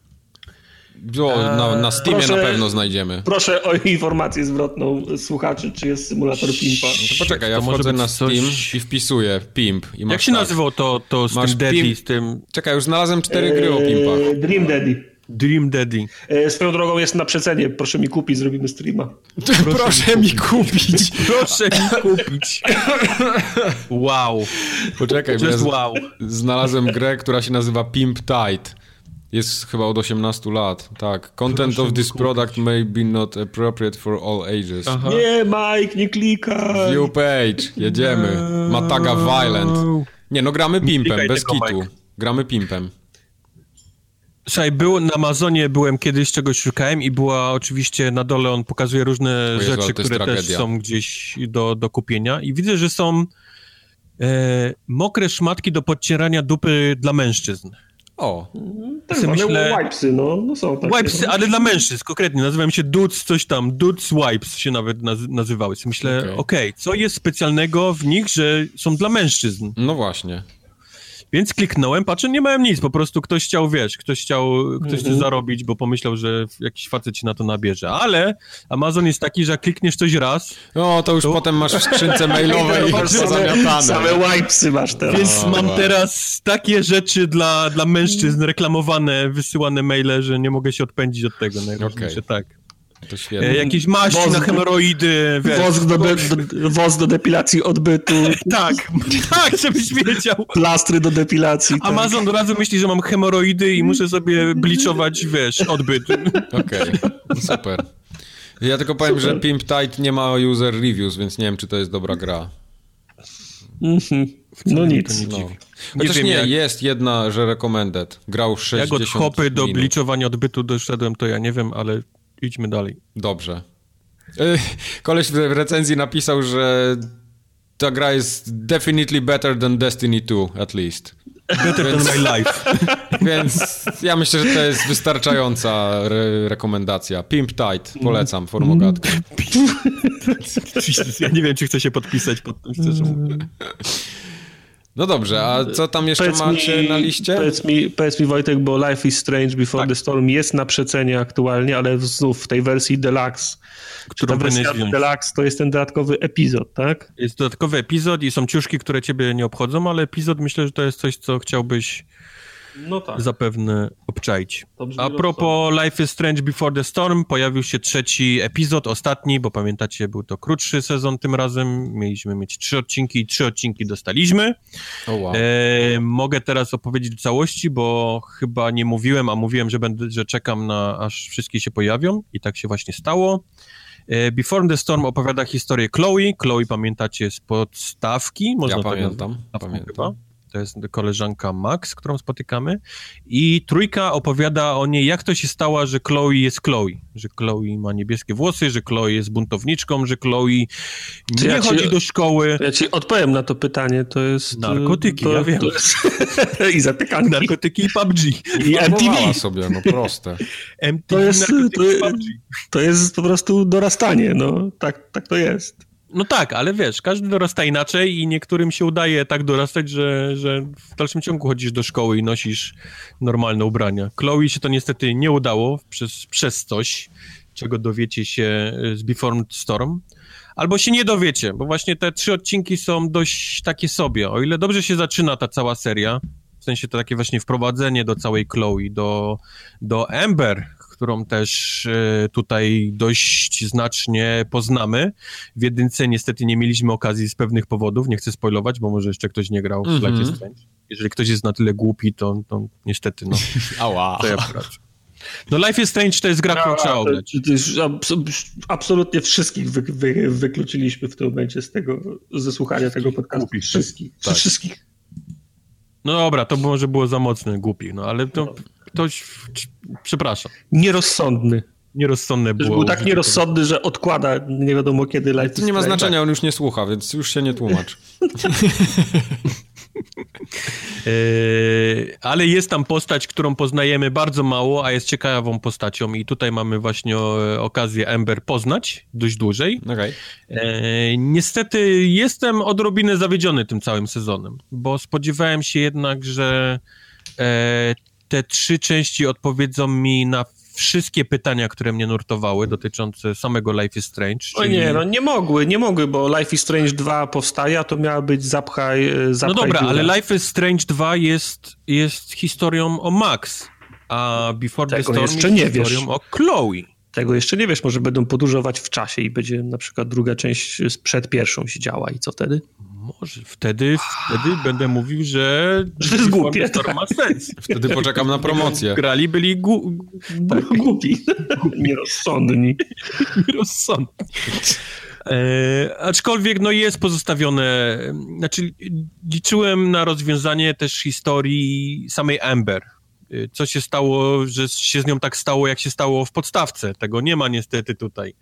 O, na, na Steamie proszę, na pewno znajdziemy. Proszę o informację zwrotną słuchaczy, czy jest symulator Pimpa. No to poczekaj, ja to wchodzę na Steam coś... i wpisuję Pimp. I Jak się tak. nazywało to, to z masz tym Daddy, pimp... z tym... Czekaj, już znalazłem cztery gry o Pimpach. Eee, Dream Daddy. Dream Daddy. E, swoją drogą jest na przecenie. Proszę mi kupić, zrobimy streama. Proszę, Proszę mi kupić. Proszę mi kupić. Wow. Poczekaj, Just ja wow. znalazłem grę, która się nazywa Pimp Tide. Jest chyba od 18 lat, tak. Content Proszę of this product may be not appropriate for all ages. Aha. Nie, Mike, nie klikaj! View page, jedziemy. Ma taga violent. Nie, no gramy pimpem, bez kitu. Gramy pimpem. Słuchaj, był, na Amazonie byłem kiedyś, czegoś szukałem i była oczywiście na dole, on pokazuje różne Jezu, rzeczy, które tragedia. też są gdzieś do, do kupienia i widzę, że są e, mokre szmatki do podcierania dupy dla mężczyzn. O, tak myślę, wipesy, no, no są takie. Wipesy, no. ale dla mężczyzn konkretnie, nazywają się dudes coś tam, dudes wipes się nawet nazywały. Myślę, okej, okay. okay, co jest specjalnego w nich, że są dla mężczyzn? No właśnie. Więc kliknąłem, patrzę, nie miałem nic, po prostu ktoś chciał, wiesz, ktoś chciał, ktoś chce mhm. zarobić, bo pomyślał, że jakiś facet ci na to nabierze. Ale Amazon jest taki, że jak klikniesz coś raz... No, to już to... potem masz w skrzynce mailowej same, same wipesy masz teraz. Więc o, mam wow. teraz takie rzeczy dla, dla mężczyzn reklamowane, wysyłane maile, że nie mogę się odpędzić od tego. Najważniejsze, okay. tak. To świetnie. E, jakieś maści woz, na hemoroidy. Wiesz, wosk, do, do, wosk do depilacji odbytu. tak, tak, żebyś wiedział. Plastry do depilacji. Tak. Amazon tak. od razu myśli, że mam hemoroidy i muszę sobie bliczować, wiesz, odbyt. Okej, okay. super. Ja tylko powiem, super. że Pimp Tide nie ma user reviews, więc nie wiem, czy to jest dobra gra. Mhm. No nic. Nie no. Chociaż nie, nie jak... jest jedna, że recommended. Grał 60 Jak od hopy do bliczowania odbytu doszedłem, to ja nie wiem, ale idźmy dalej. Dobrze. Koleś w recenzji napisał, że ta gra jest definitely better than Destiny 2, at least. Better więc, than my life. Więc ja myślę, że to jest wystarczająca re rekomendacja. Pimp Tide, polecam, formogatkę. ja nie wiem, czy chcę się podpisać pod tym, szczerze mówiąc. No dobrze, a co tam jeszcze powiedz macie mi, na liście? Powiedz mi, powiedz mi Wojtek, bo Life is Strange Before tak. the Storm jest na przecenie aktualnie, ale znów w tej wersji Deluxe. Która wersja Deluxe to jest ten dodatkowy epizod, tak? Jest dodatkowy epizod i są ciuszki, które ciebie nie obchodzą, ale epizod myślę, że to jest coś, co chciałbyś no tak. zapewne obczaić. A propos Life is Strange Before the Storm, pojawił się trzeci epizod, ostatni, bo pamiętacie, był to krótszy sezon tym razem. Mieliśmy mieć trzy odcinki i trzy odcinki dostaliśmy. Oh, wow. e, mogę teraz opowiedzieć w całości, bo chyba nie mówiłem, a mówiłem, że, będę, że czekam na aż wszystkie się pojawią i tak się właśnie stało. E, Before the Storm opowiada historię Chloe. Chloe pamiętacie z podstawki? Można ja tak pamiętam, pamiętam. Chyba to jest koleżanka Max, którą spotykamy i trójka opowiada o niej, jak to się stało, że Chloe jest Chloe, że Chloe ma niebieskie włosy, że Chloe jest buntowniczką, że Chloe nie ja chodzi ci, do szkoły. Ja ci odpowiem na to pytanie, to jest... Narkotyki, to, ja wiem. Jest... I zapiekanki. Narkotyki i PUBG. I MTV. sobie, no proste. MTV, to jest, to, to jest po prostu dorastanie, no, tak, tak to jest. No tak, ale wiesz, każdy dorasta inaczej i niektórym się udaje tak dorastać, że, że w dalszym ciągu chodzisz do szkoły i nosisz normalne ubrania. Chloe się to niestety nie udało przez, przez coś, czego dowiecie się z Before Storm. Albo się nie dowiecie, bo właśnie te trzy odcinki są dość takie sobie. O ile dobrze się zaczyna ta cała seria, w sensie to takie właśnie wprowadzenie do całej Chloe, do, do Amber, którą też e, tutaj dość znacznie poznamy. W jedynce niestety nie mieliśmy okazji z pewnych powodów, nie chcę spoilować, bo może jeszcze ktoś nie grał w mm -hmm. Life is Strange. Jeżeli ktoś jest na tyle głupi, to, to niestety, no. Ała. To ja No Life is Strange to jest gra, którą trzeba oglądać. absolutnie wszystkich wy, wy, wykluczyliśmy w tym momencie z tego, ze słuchania tego podcastu. Głupi, wszystkich. Tak. Wszystkich. No dobra, to może było za mocne, głupi, no ale to... No ktoś, przepraszam. Nierozsądny. Nierozsądne było. Był tak nierozsądny, że odkłada nie wiadomo kiedy live. To nie ma znaczenia, on już nie słucha, więc już się nie tłumacz. Yy, ale jest tam postać, którą poznajemy bardzo mało, a jest ciekawą postacią i tutaj mamy właśnie okazję Ember poznać dość dłużej. Okay. Yy, niestety jestem odrobinę zawiedziony tym całym sezonem, bo spodziewałem się jednak, że te trzy części odpowiedzą mi na wszystkie pytania, które mnie nurtowały dotyczące samego Life is Strange. Czyli... O nie, no nie mogły, nie mogły, bo Life is Strange 2 powstaje, a to miała być zapchaj, e, zapchaj No dobra, ale Life is Strange 2 jest, jest historią o Max, a Before Tego the Storm jeszcze jest nie historią wiesz. o Chloe. Tego jeszcze nie wiesz, może będą podróżować w czasie i będzie na przykład druga część przed pierwszą się działa i co wtedy? Może. Wtedy, wtedy będę mówił, że... Że jest głupie. To ma sens. Wtedy poczekam na promocję. Grali byli gu... tak. głupi. Nierozsądni. Nierozsądni. E, aczkolwiek no jest pozostawione, znaczy liczyłem na rozwiązanie też historii samej Amber. E, co się stało, że się z nią tak stało, jak się stało w podstawce. Tego nie ma niestety tutaj.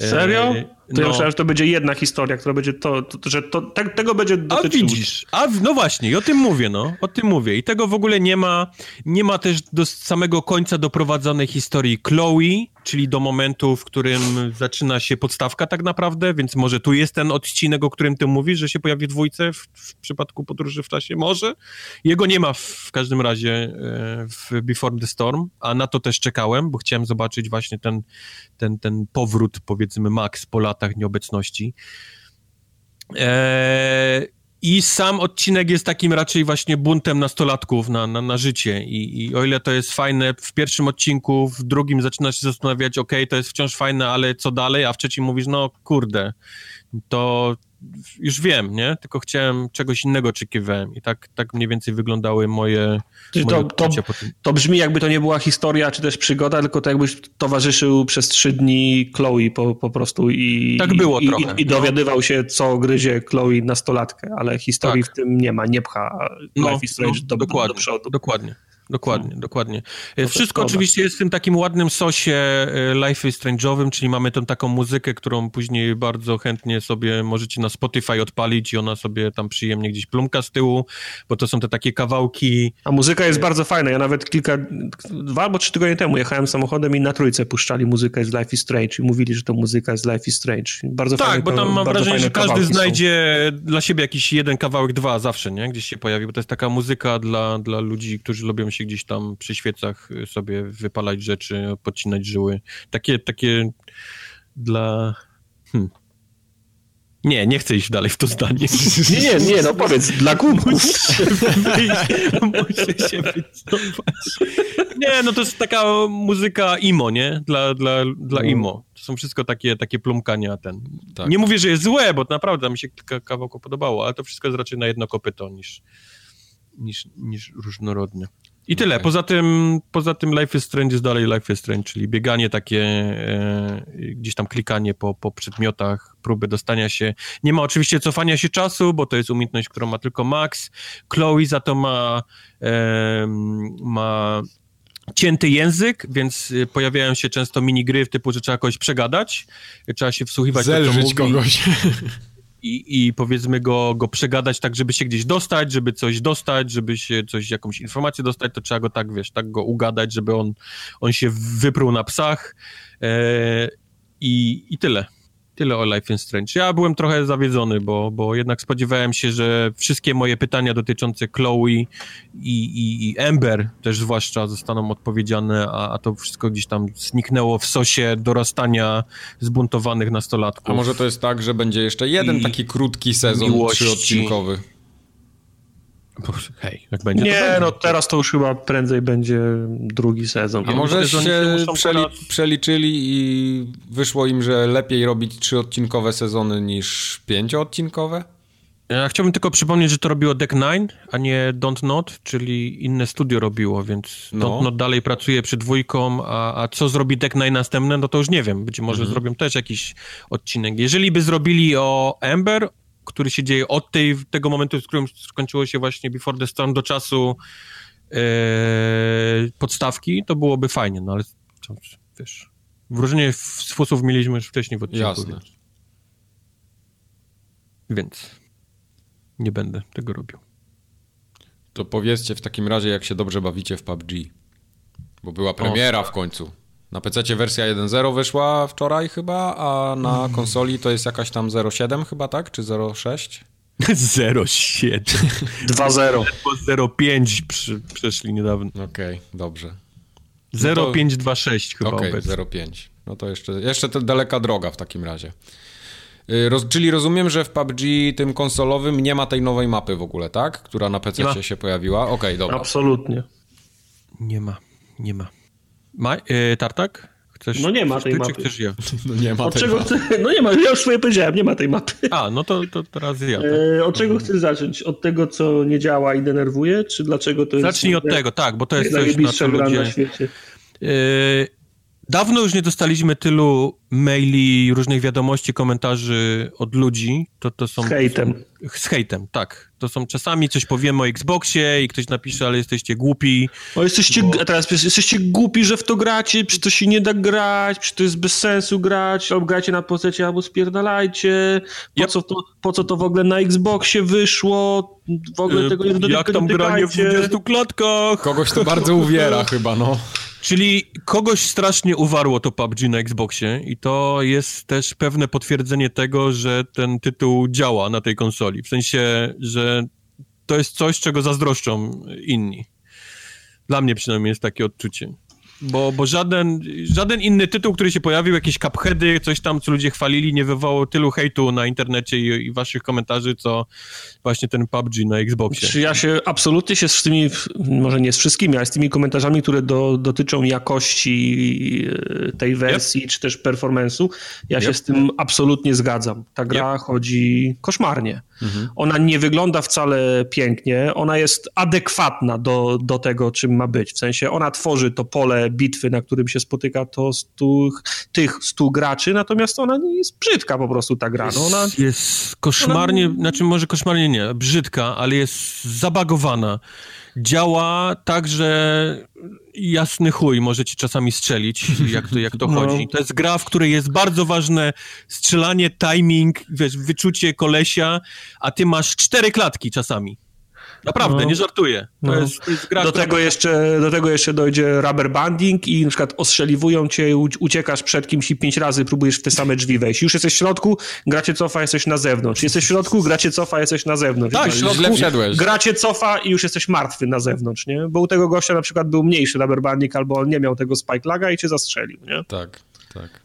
Serio? E, to no. ja myślałem, że to będzie jedna historia, która będzie to, to że to, te, tego będzie dotyczyło. A widzisz, a no właśnie, i o tym mówię, no, o tym mówię. I tego w ogóle nie ma, nie ma też do samego końca doprowadzonej historii Chloe, czyli do momentu, w którym zaczyna się podstawka tak naprawdę, więc może tu jest ten odcinek, o którym ty mówisz, że się pojawi dwójce w, w przypadku podróży w czasie, może. Jego nie ma w, w każdym razie e, w Before the Storm, a na to też czekałem, bo chciałem zobaczyć właśnie ten, ten, ten powrót, powiedzmy, Max po latach nieobecności. Eee, i sam odcinek jest takim raczej właśnie buntem nastolatków na, na, na życie. I, I o ile to jest fajne w pierwszym odcinku, w drugim zaczynasz się zastanawiać, ok, to jest wciąż fajne, ale co dalej? A w trzecim mówisz, no kurde, to już wiem, nie? Tylko chciałem czegoś innego oczekiwałem i tak, tak mniej więcej wyglądały moje, moje to, to, to, brzmi jakby to nie była historia czy też przygoda, tylko to jakbyś towarzyszył przez trzy dni Chloe po, po prostu i, tak było i, trochę, i, i dowiadywał no. się, co gryzie Chloe nastolatkę, ale historii tak. w tym nie ma, nie pcha no, Life is Strange no, do, dokładnie, do przodu. Dokładnie. Dokładnie, hmm. dokładnie. No Wszystko oczywiście jest w tym takim ładnym sosie e, Life is Strange'owym, czyli mamy tą taką muzykę, którą później bardzo chętnie sobie możecie na Spotify odpalić i ona sobie tam przyjemnie gdzieś plumka z tyłu, bo to są te takie kawałki... A muzyka jest bardzo fajna. Ja nawet kilka, dwa albo trzy tygodnie temu jechałem samochodem i na trójce puszczali muzykę z Life is Strange i mówili, że to muzyka z Life is Strange. Bardzo tak, fajne, bo tam mam wrażenie, że każdy znajdzie są. dla siebie jakiś jeden kawałek, dwa zawsze, nie? Gdzieś się pojawi, bo to jest taka muzyka dla, dla ludzi, którzy lubią się gdzieś tam przy świecach sobie wypalać rzeczy, podcinać żyły. Takie, takie dla... Hmm. Nie, nie chcę iść dalej w to zdanie. Nie, nie, nie, no powiedz, dla kubków. Muszę się wycofać. Nie, no to jest taka muzyka imo, nie? Dla, dla, dla no. imo. To są wszystko takie, takie plumkania ten. Tak. Nie mówię, że jest złe, bo naprawdę mi się kilka kawałków podobało, ale to wszystko jest raczej na jedno kopyto niż, niż, niż różnorodne. I tyle. Okay. Poza tym, poza tym Life is Strange jest dalej Life is Strange, czyli bieganie takie, e, gdzieś tam klikanie po, po przedmiotach, próby dostania się. Nie ma oczywiście cofania się czasu, bo to jest umiejętność, którą ma tylko Max. Chloe za to ma, e, ma cięty język, więc pojawiają się często minigry w typu, że trzeba kogoś przegadać, trzeba się wsłuchiwać Zelżyć kogoś. i, i powiedzmy go, go przegadać tak, żeby się gdzieś dostać, żeby coś dostać, żeby się coś, jakąś informację dostać, to trzeba go tak, wiesz, tak go ugadać, żeby on, on się wypruł na psach e, i, i tyle. Tyle o Life is Strange. Ja byłem trochę zawiedzony, bo, bo jednak spodziewałem się, że wszystkie moje pytania dotyczące Chloe i, i, i Amber też zwłaszcza zostaną odpowiedziane, a, a to wszystko gdzieś tam zniknęło w sosie dorastania zbuntowanych nastolatków. A może to jest tak, że będzie jeszcze jeden taki krótki sezon miłości. trzyodcinkowy? Hej, jak będzie. Nie, będzie. no teraz to już chyba prędzej będzie drugi sezon. A może się przeli przeliczyli i wyszło im, że lepiej robić trzyodcinkowe sezony niż pięcioodcinkowe? Ja chciałbym tylko przypomnieć, że to robiło Deck Nine, a nie Don't Not, czyli inne studio robiło, więc no. Don't Not dalej pracuje przy dwójką, a, a co zrobi Deck Nine następne, no to już nie wiem. Być może mhm. zrobią też jakiś odcinek. Jeżeli by zrobili o Ember, który się dzieje od tej, tego momentu, w którym skończyło się właśnie Before the Storm do czasu e, podstawki, to byłoby fajnie, no ale wiesz, wróżenie sposób mieliśmy już wcześniej w odcinku. Jasne. Więc, więc nie będę tego robił. To powiedzcie w takim razie, jak się dobrze bawicie w PUBG. Bo była premiera o, w końcu. Na PC wersja 1.0 wyszła wczoraj chyba, a na mm. konsoli to jest jakaś tam 0.7 chyba, tak? Czy 0.6? 0.7. 2.0. 0.5 przy, przeszli niedawno. Okej, okay, dobrze. No 0.526 chyba Okej, okay, 0.5. No to jeszcze, jeszcze to daleka droga w takim razie. Y, roz, czyli rozumiem, że w PUBG tym konsolowym nie ma tej nowej mapy w ogóle, tak? Która na PC się pojawiła. Okej, okay, dobra. Absolutnie. Nie ma, nie ma. Ma, yy, Tartak? Chcesz, no nie ma tej ty, mapy. chcesz ja? No nie ma od tej czego mapy. Chcę, no nie ma, ja już swoje powiedziałem, nie ma tej mapy. A, no to, to teraz ja. Tak? E, od czego chcesz zacząć? Od tego, co nie działa i denerwuje, czy dlaczego to jest... Zacznij od tego, tak, bo to jest coś, na co ludzie... Na świecie. E, Dawno już nie dostaliśmy tylu maili, różnych wiadomości, komentarzy od ludzi. To, to są, z hejtem. To są, z hejtem, tak. To są czasami coś powiemy o Xboxie i ktoś napisze, ale jesteście głupi. O, jesteście, bo... teraz jesteście głupi, że w to gracie, przy to się nie da grać, przy to jest bez sensu grać, albo gracie na pocecie, albo spierdalajcie. Po, yep. co to, po co to w ogóle na Xboxie wyszło? W ogóle tego nie Jak tego tam nie granie w 20 klatkach? Kogoś to bardzo uwiera chyba, no. Czyli kogoś strasznie uwarło to PUBG na Xboxie i to jest też pewne potwierdzenie tego, że ten tytuł działa na tej konsoli. W sensie, że to jest coś, czego zazdroszczą inni. Dla mnie przynajmniej jest takie odczucie. Bo, bo żaden, żaden inny tytuł, który się pojawił, jakieś cupheady, coś tam, co ludzie chwalili, nie wywołało tylu hejtu na internecie i, i waszych komentarzy, co właśnie ten PUBG na Xboxie. Czy ja się absolutnie się z tymi, może nie z wszystkimi, ale z tymi komentarzami, które do, dotyczą jakości e, tej wersji, yep. czy też performance'u, ja yep. się z tym absolutnie zgadzam. Ta gra yep. chodzi koszmarnie. Mhm. Ona nie wygląda wcale pięknie, ona jest adekwatna do, do tego, czym ma być. W sensie ona tworzy to pole bitwy, na którym się spotyka to stu, tych stu graczy, natomiast ona nie jest brzydka po prostu ta gra. No ona, jest, jest koszmarnie, ona... znaczy może koszmarnie nie, brzydka, ale jest zabagowana. Działa tak, że jasny chuj może ci czasami strzelić, jak to, jak to no. chodzi. To jest gra, w której jest bardzo ważne strzelanie, timing, wiesz, wyczucie kolesia, a ty masz cztery klatki czasami. Naprawdę, no. nie żartuję. To, no. jest, to jest gra, do, tego jeszcze, do tego jeszcze dojdzie rubber banding i na przykład ostrzeliwują cię, uciekasz przed kimś i pięć razy próbujesz w te same drzwi wejść. Już jesteś w środku, gracie cofa, jesteś na zewnątrz. Jesteś w środku, gracie cofa, jesteś na zewnątrz. Tak, w środku, wszedłeś. Gracie cofa i już jesteś martwy na zewnątrz, nie? Bo u tego gościa na przykład był mniejszy rubber banding albo on nie miał tego spike laga i cię zastrzelił, nie? Tak, tak.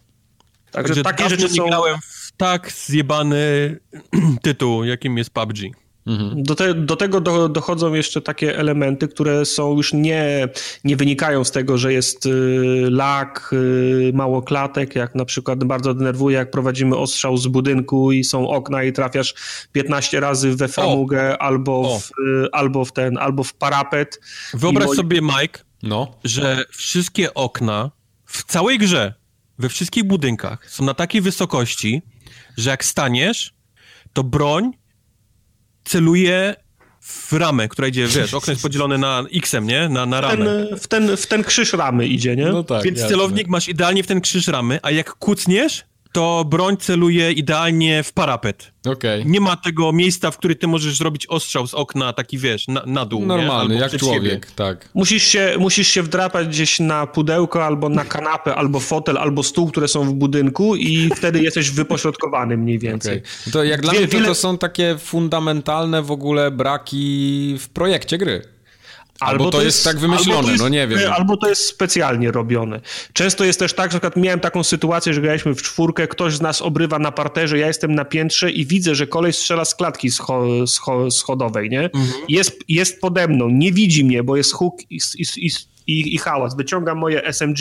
Także, Także takie rzeczy są... grałem w tak zjebany tytuł, jakim jest PUBG. Mhm. Do, te, do tego do, dochodzą jeszcze takie elementy, które są już nie, nie wynikają z tego, że jest y, lag, y, mało klatek, jak na przykład bardzo denerwuje, jak prowadzimy ostrzał z budynku i są okna i trafiasz 15 razy we framugę albo w, y, albo w ten, albo w parapet. Wyobraź sobie, Mike, no. że wszystkie okna w całej grze, we wszystkich budynkach są na takiej wysokości, że jak staniesz, to broń celuje w ramę, która idzie, wiesz, okno jest podzielone na X-em, nie? Na, na ramę. Ten, w, ten, w ten krzyż ramy idzie, nie? No tak, Więc jasne. celownik masz idealnie w ten krzyż ramy, a jak kucniesz, to broń celuje idealnie w parapet. Okay. Nie ma tego miejsca, w którym ty możesz zrobić ostrzał z okna, taki wiesz, na, na dół. Normalny, jak człowiek, siebie. tak. Musisz się, musisz się wdrapać gdzieś na pudełko, albo na kanapę, albo fotel, albo stół, które są w budynku i wtedy jesteś wypośrodkowany mniej więcej. Okay. To jak dla mnie to, to są takie fundamentalne w ogóle braki w projekcie gry. Albo, albo to, jest, jest, tak wymyślone, jest, no nie wiem. Albo to jest specjalnie robione. Często jest też tak, że miałem taką sytuację, że graliśmy w czwórkę, ktoś z nas obrywa na parterze, ja jestem na piętrze i widzę, że koleś strzela z klatki scho, scho, schodowej, nie? Mhm. Jest, jest pode mną, nie widzi mnie, bo jest huk i, i, i, i hałas. Wyciągam moje SMG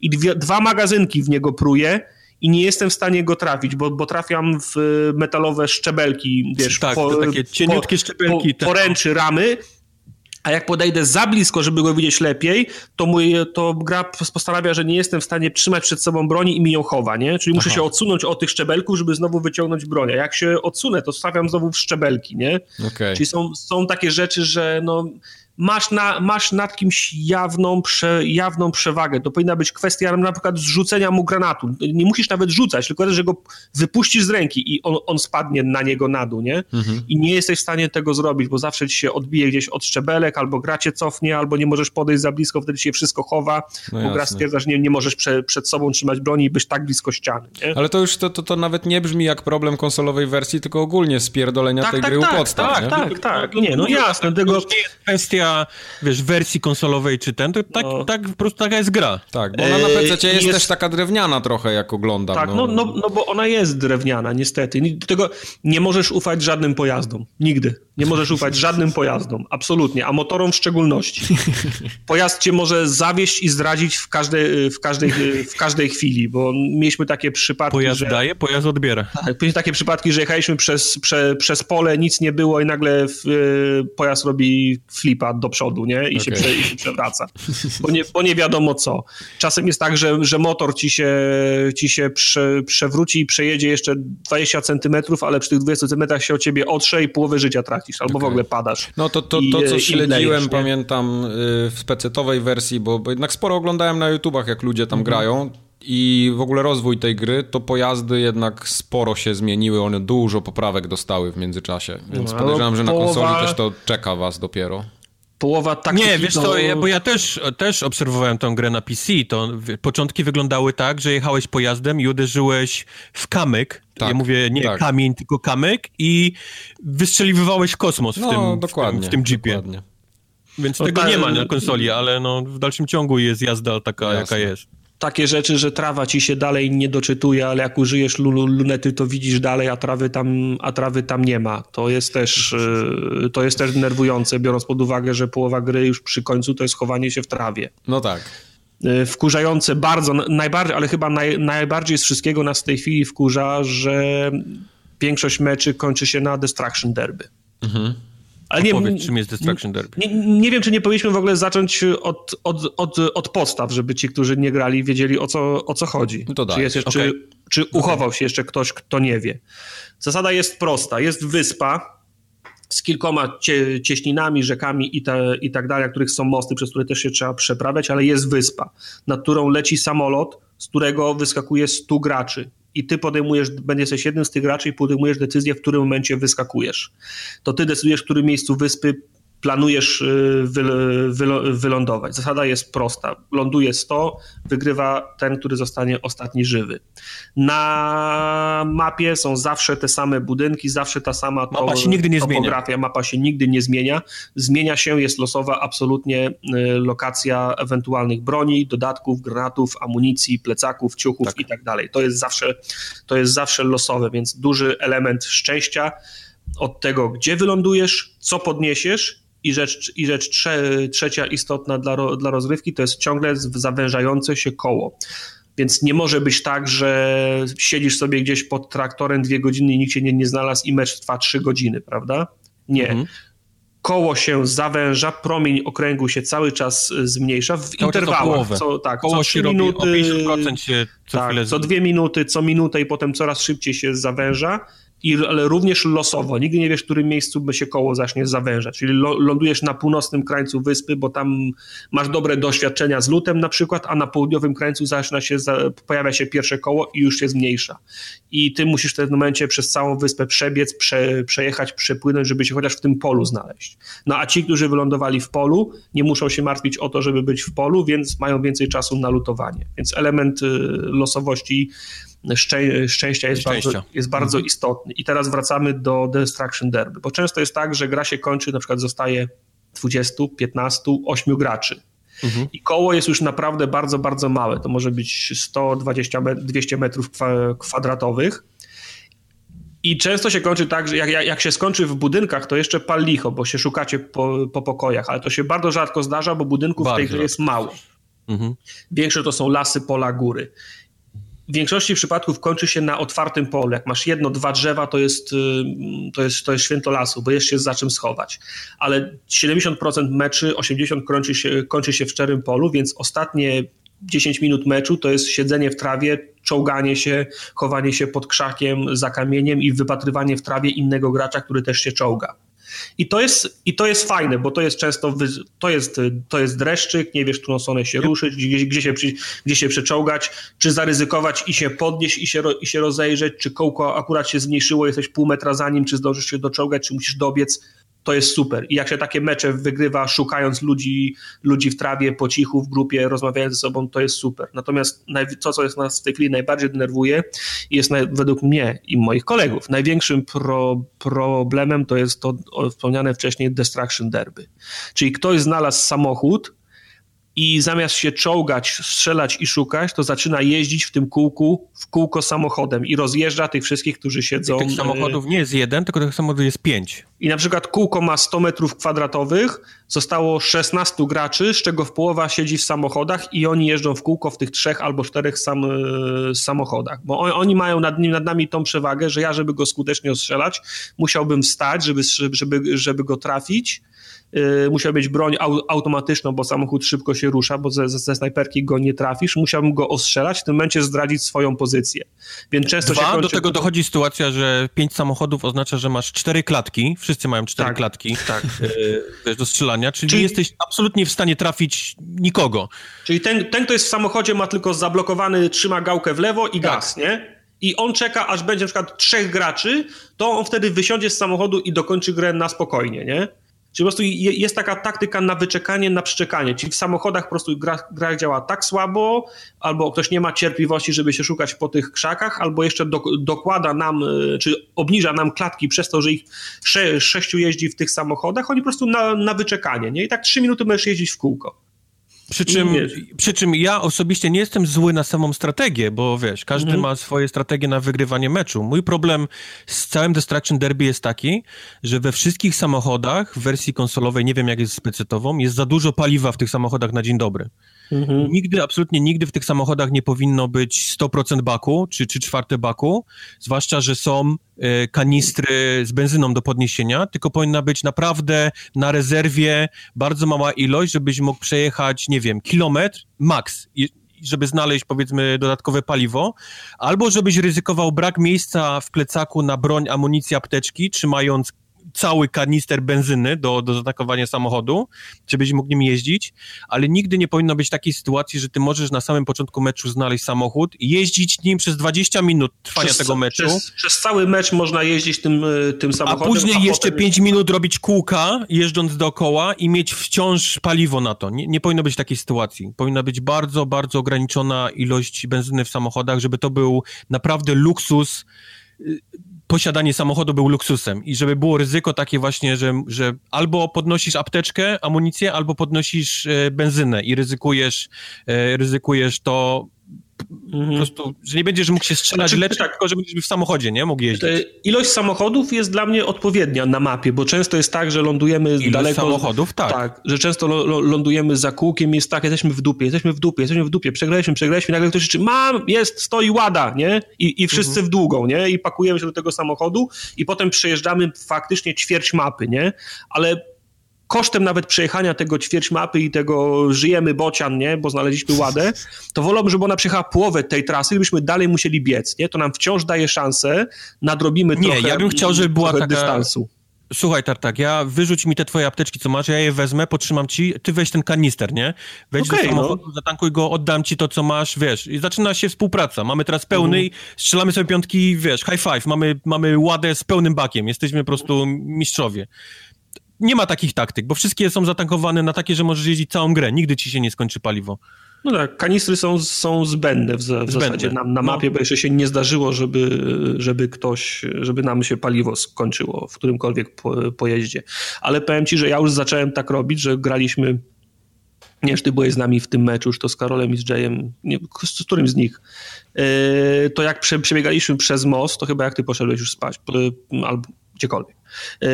i dwie, dwa magazynki w niego pruję i nie jestem w stanie go trafić, bo, bo trafiam w metalowe szczebelki, wiesz, tak, po, takie cieniutkie szczebelki. Po, tak. poręczy ramy a jak podejdę za blisko, żeby go widzieć lepiej, to, mój, to gra postanawia, że nie jestem w stanie trzymać przed sobą broni i mi ją chowa, nie? Czyli muszę Aha. się odsunąć od tych szczebelków, żeby znowu wyciągnąć broń. A jak się odsunę, to stawiam znowu w szczebelki, nie? Okay. Czyli są, są takie rzeczy, że no masz, na, masz nad kimś jawną, prze, jawną przewagę. To powinna być kwestia na przykład zrzucenia mu granatu. Nie musisz nawet rzucać, tylko że go wypuścisz z ręki i on, on spadnie na niego na dół, nie? Mhm. I nie jesteś w stanie tego zrobić, bo zawsze ci się odbije gdzieś od szczebelek, albo gra cię cofnie, albo nie możesz podejść za blisko, wtedy się wszystko chowa, no bo gra stwierdza, że nie, nie możesz prze, przed sobą trzymać broni i być tak blisko ściany, nie? Ale to już to, to, to nawet nie brzmi jak problem konsolowej wersji, tylko ogólnie spierdolenia tak, tej tak, gry tak, u podstaw, Tak, nie? tak, tak, nie, no jasne, tego... kwestia kwestia, wiesz, wersji konsolowej czy ten, to tak, no. tak po prostu taka jest gra. Tak, bo ona na PC jest, jest, też taka drewniana trochę, jak oglądam. Tak, no. No, no, no bo ona jest drewniana, niestety. Do tego nie możesz ufać żadnym pojazdom. Nigdy. Nie możesz ufać żadnym pojazdom. Absolutnie. A motorom w szczególności. Pojazd cię może zawieść i zdradzić w każdej, w każdej, w każdej chwili, bo mieliśmy takie przypadki, Pojazd że... daje, pojazd odbiera. Tak, mieliśmy takie przypadki, że jechaliśmy przez, prze, przez pole, nic nie było i nagle w, pojazd robi flipa do przodu, nie? I, okay. się, prze, i się przewraca. Bo nie, bo nie wiadomo co. Czasem jest tak, że, że motor ci się, ci się prze, przewróci i przejedzie jeszcze 20 centymetrów, ale przy tych 20 centymetrach się o ciebie otrze i połowę życia tracisz, albo okay. w ogóle padasz. No to, to, to co śledziłem, pamiętam y, w pecetowej wersji, bo, bo jednak sporo oglądałem na YouTubach, jak ludzie tam mhm. grają, i w ogóle rozwój tej gry, to pojazdy jednak sporo się zmieniły, one dużo poprawek dostały w międzyczasie, więc no, podejrzewam, że na konsoli też to czeka was dopiero połowa tak. Nie, wiesz co, ja, bo ja też, też obserwowałem tę grę na PC, to początki wyglądały tak, że jechałeś pojazdem i uderzyłeś w kamyk, tak, ja mówię nie tak. kamień, tylko kamyk i wystrzeliwywałeś w kosmos no, w, tym, dokładnie, w, tym, w tym jeepie. Dokładnie. Więc no tego ta... nie ma na konsoli, ale no, w dalszym ciągu jest jazda taka, Jasne. jaka jest takie rzeczy, że trawa ci się dalej nie doczytuje, ale jak użyjesz lunety, to widzisz dalej, a trawy tam, a trawy tam nie ma. To jest też, y, to jest też denerwujące, biorąc pod uwagę, że połowa gry już przy końcu to jest chowanie się w trawie. No tak. Y, wkurzające bardzo, najbardziej, ale chyba naj, najbardziej z wszystkiego nas w tej chwili wkurza, że większość meczy kończy się na Destruction Derby. Mhm. Ale nie, Powiedz, czym jest Destruction Derby. Nie, nie, wiem, czy nie powinniśmy w ogóle zacząć od, od, od, od podstaw, żeby ci, którzy nie grali, wiedzieli o co, o co chodzi. No czy, jest, okay. czy, czy uchował się jeszcze ktoś, kto nie wie. Zasada jest prosta. Jest wyspa z kilkoma cie, cieśninami, rzekami i, te, i tak dalej, których są mosty, przez które też się trzeba przeprawiać, ale jest wyspa, nad którą leci samolot, z którego wyskakuje 100 graczy i ty podejmujesz, będziesz jednym z tych graczy i podejmujesz decyzję, w którym momencie wyskakujesz. To ty decydujesz, w którym miejscu wyspy planujesz y, wylądować. Zasada jest prosta. Ląduje 100, wygrywa ten, który zostanie ostatni żywy. Na mapie są zawsze te same budynki, zawsze ta sama mapa to, się nigdy nie topografia, zmienia. mapa się nigdy nie zmienia. Zmienia się, jest losowa absolutnie y, lokacja ewentualnych broni, dodatków, granatów, amunicji, plecaków, ciuchów tak. i tak dalej. To jest zawsze, to jest zawsze losowe, więc duży element szczęścia od tego, gdzie wylądujesz, co podniesiesz i rzecz, i rzecz trze, trzecia istotna dla, dla rozrywki to jest ciągle zawężające się koło. Więc nie może być tak, że siedzisz sobie gdzieś pod traktorem dwie godziny i nikt się nie, nie znalazł i mecz trwa trzy godziny, prawda? Nie. Mhm. Koło się zawęża, promień okręgu się cały czas zmniejsza w cały interwałach. Co, tak, Koło co się minuty, robi o 50% się co tak, Co dwie minuty, co minutę i potem coraz szybciej się zawęża i, ale również losowo. Nigdy nie wiesz, w którym miejscu by się koło zacznie zawężać. Czyli lądujesz na północnym krańcu wyspy, bo tam masz dobre doświadczenia z lutem na przykład, a na południowym krańcu zaczyna się, pojawia się pierwsze koło i już się zmniejsza. I ty musisz w tym momencie przez całą wyspę przebiec, prze, przejechać, przepłynąć, żeby się chociaż w tym polu znaleźć. No a ci, którzy wylądowali w polu, nie muszą się martwić o to, żeby być w polu, więc mają więcej czasu na lutowanie. Więc element y, losowości szczę szczęścia jest Szczęścia. bardzo, jest bardzo mhm. istotny. I teraz wracamy do Destruction Derby, bo często jest tak, że gra się kończy, na przykład zostaje 20, 15, 8 graczy. Mhm. I koło jest już naprawdę bardzo, bardzo małe. To może być 120, 200 metrów kwadratowych. I często się kończy tak, że jak, jak się skończy w budynkach, to jeszcze pal licho, bo się szukacie po, po pokojach, ale to się bardzo rzadko zdarza, bo budynków bardzo w tej grze jest mało. Mhm. Większe to są lasy, pola, góry w większości przypadków kończy się na otwartym polu. Jak masz jedno, dwa drzewa, to jest, y, to jest, to jest święto lasu, bo jeszcze jest za czym schować. Ale 70% meczy, 80% kończy się, kończy się w szczerym polu, więc ostatnie 10 minut meczu to jest siedzenie w trawie, czołganie się, chowanie się pod krzakiem, za kamieniem i wypatrywanie w trawie innego gracza, który też się czołga. I to jest, i to jest fajne, bo to jest często, to jest, to jest dreszczyk, nie wiesz, którą stronę się ruszyć, gdzie, gdzie, się, gdzie się przeczołgać, czy zaryzykować i się podnieść i się, i się rozejrzeć, czy kołko akurat się zmniejszyło, jesteś pół metra za nim, czy zdążysz się doczołgać, czy musisz dobiec. To jest super. I jak się takie mecze wygrywa, szukając ludzi, ludzi w trawie, po cichu, w grupie, rozmawiając ze sobą, to jest super. Natomiast to, co jest nas w tej chwili najbardziej denerwuje, jest według mnie i moich kolegów największym pro, problemem to jest to wspomniane wcześniej Destruction Derby. Czyli ktoś znalazł samochód, i zamiast się czołgać, strzelać i szukać, to zaczyna jeździć w tym kółku, w kółko samochodem i rozjeżdża tych wszystkich, którzy siedzą. I tych samochodów nie jest jeden, tylko tych samochodów jest pięć. I na przykład kółko ma 100 metrów kwadratowych, zostało 16 graczy, z czego w połowa siedzi w samochodach i oni jeżdżą w kółko w tych trzech albo czterech sam, e, samochodach. Bo on, oni mają nad, nad nami tą przewagę, że ja, żeby go skutecznie ostrzelać, musiałbym wstać, żeby, żeby, żeby go trafić Y, musiała być broń automatyczną, bo samochód szybko się rusza, bo ze, ze snajperki go nie trafisz, musiałbym go ostrzelać, w tym momencie zdradzić swoją pozycję. Więc często Dwa, się kończy... do tego dochodzi sytuacja, że pięć samochodów oznacza, że masz cztery klatki, wszyscy mają cztery tak, klatki tak. Y, do strzelania, czyli, czyli jesteś absolutnie w stanie trafić nikogo. Czyli ten, ten, kto jest w samochodzie, ma tylko zablokowany, trzyma gałkę w lewo i tak. gaz, nie? i on czeka, aż będzie na przykład trzech graczy, to on wtedy wysiądzie z samochodu i dokończy grę na spokojnie, nie? Czyli po prostu jest taka taktyka na wyczekanie, na przyczekanie. Czyli w samochodach po prostu gra, gra działa tak słabo, albo ktoś nie ma cierpliwości, żeby się szukać po tych krzakach, albo jeszcze do, dokłada nam, e, czy obniża nam klatki przez to, że ich sze, sześciu jeździ w tych samochodach, oni po prostu na, na wyczekanie. Nie? I tak trzy minuty możesz jeździć w kółko. Przy czym, przy czym ja osobiście nie jestem zły na samą strategię, bo wiesz, każdy mhm. ma swoje strategie na wygrywanie meczu. Mój problem z całym Destruction Derby jest taki, że we wszystkich samochodach w wersji konsolowej, nie wiem jak jest z pecetową, jest za dużo paliwa w tych samochodach na dzień dobry. Mhm. Nigdy, absolutnie nigdy w tych samochodach nie powinno być 100% baku, czy 3 czwarte baku, zwłaszcza, że są y, kanistry z benzyną do podniesienia, tylko powinna być naprawdę na rezerwie bardzo mała ilość, żebyś mógł przejechać, nie wiem, kilometr, max, żeby znaleźć powiedzmy dodatkowe paliwo, albo żebyś ryzykował brak miejsca w plecaku na broń, amunicję, apteczki, trzymając cały kanister benzyny do, do zatakowania samochodu, żebyś mógł nim jeździć, ale nigdy nie powinno być takiej sytuacji, że ty możesz na samym początku meczu znaleźć samochód i jeździć nim przez 20 minut trwania przez, tego meczu. Przez, przez, cały mecz można jeździć tym, e, tym samochodem. A później a jeszcze potem... 5 minut robić kółka, jeżdżąc dookoła i mieć wciąż paliwo na to. Nie, nie powinno być takiej sytuacji. Powinna być bardzo, bardzo ograniczona ilość benzyny w samochodach, żeby to był naprawdę luksus posiadanie samochodu był luksusem i żeby było ryzyko takie właśnie, że, że albo podnosisz apteczkę, amunicję, albo podnosisz e, benzynę i ryzykujesz, e, ryzykujesz to Mhm. Po prostu, że nie będziesz mógł się strzelać znaczy, lecz, tak. tylko że będziesz w samochodzie, nie? Mógł jeździć. Ilość samochodów jest dla mnie odpowiednia na mapie, bo często jest tak, że lądujemy Ilość daleko... samochodów, tak. Tak, że często lądujemy za kółkiem jest tak, jesteśmy w dupie, jesteśmy w dupie, jesteśmy w dupie, przegraliśmy, przegraliśmy, nagle ktoś krzyczy, mam, jest, stoi, łada, nie? I, i wszyscy mhm. w długą, nie? I pakujemy się do tego samochodu i potem przejeżdżamy faktycznie ćwierć mapy, nie? Ale kosztem nawet przejechania tego ćwierć mapy i tego żyjemy bocian, nie, bo znaleźliśmy ładę, to wolałbym, żeby ona przejechała połowę tej trasy, gdybyśmy dalej musieli biec, nie? To nam wciąż daje szansę, nadrobimy nie, trochę Nie, ja bym chciał, żeby była taka... dystansu. Słuchaj, Tartak, ja wyrzuć mi te twoje apteczki, co masz, ja je wezmę, potrzymam ci, ty weź ten kanister, nie? Wejdź okay, do samochodu, no. zatankuj go, oddam ci to, co masz, wiesz, i zaczyna się współpraca. Mamy teraz pełny, mm. strzelamy sobie piątki, wiesz, high five, mamy, mamy ładę z pełnym bakiem, jesteśmy po prostu mistrzowie nie ma takich taktyk, bo wszystkie są zatankowane na takie, że możesz jeździć całą grę, nigdy ci się nie skończy paliwo. No tak, kanistry są, są zbędne w, w zbędne. zasadzie na, na mapie, no. bo jeszcze się nie zdarzyło, żeby, żeby ktoś, żeby nam się paliwo skończyło w którymkolwiek po, pojeździe. Ale powiem ci, że ja już zacząłem tak robić, że graliśmy nie wiem, ty byłeś z nami w tym meczu, już to z Karolem i z Jayem, nie, z, z którym z nich, yy, to jak prze, przebiegaliśmy przez most, to chyba jak ty poszedłeś już spać, albo gdziekolwiek. Yy,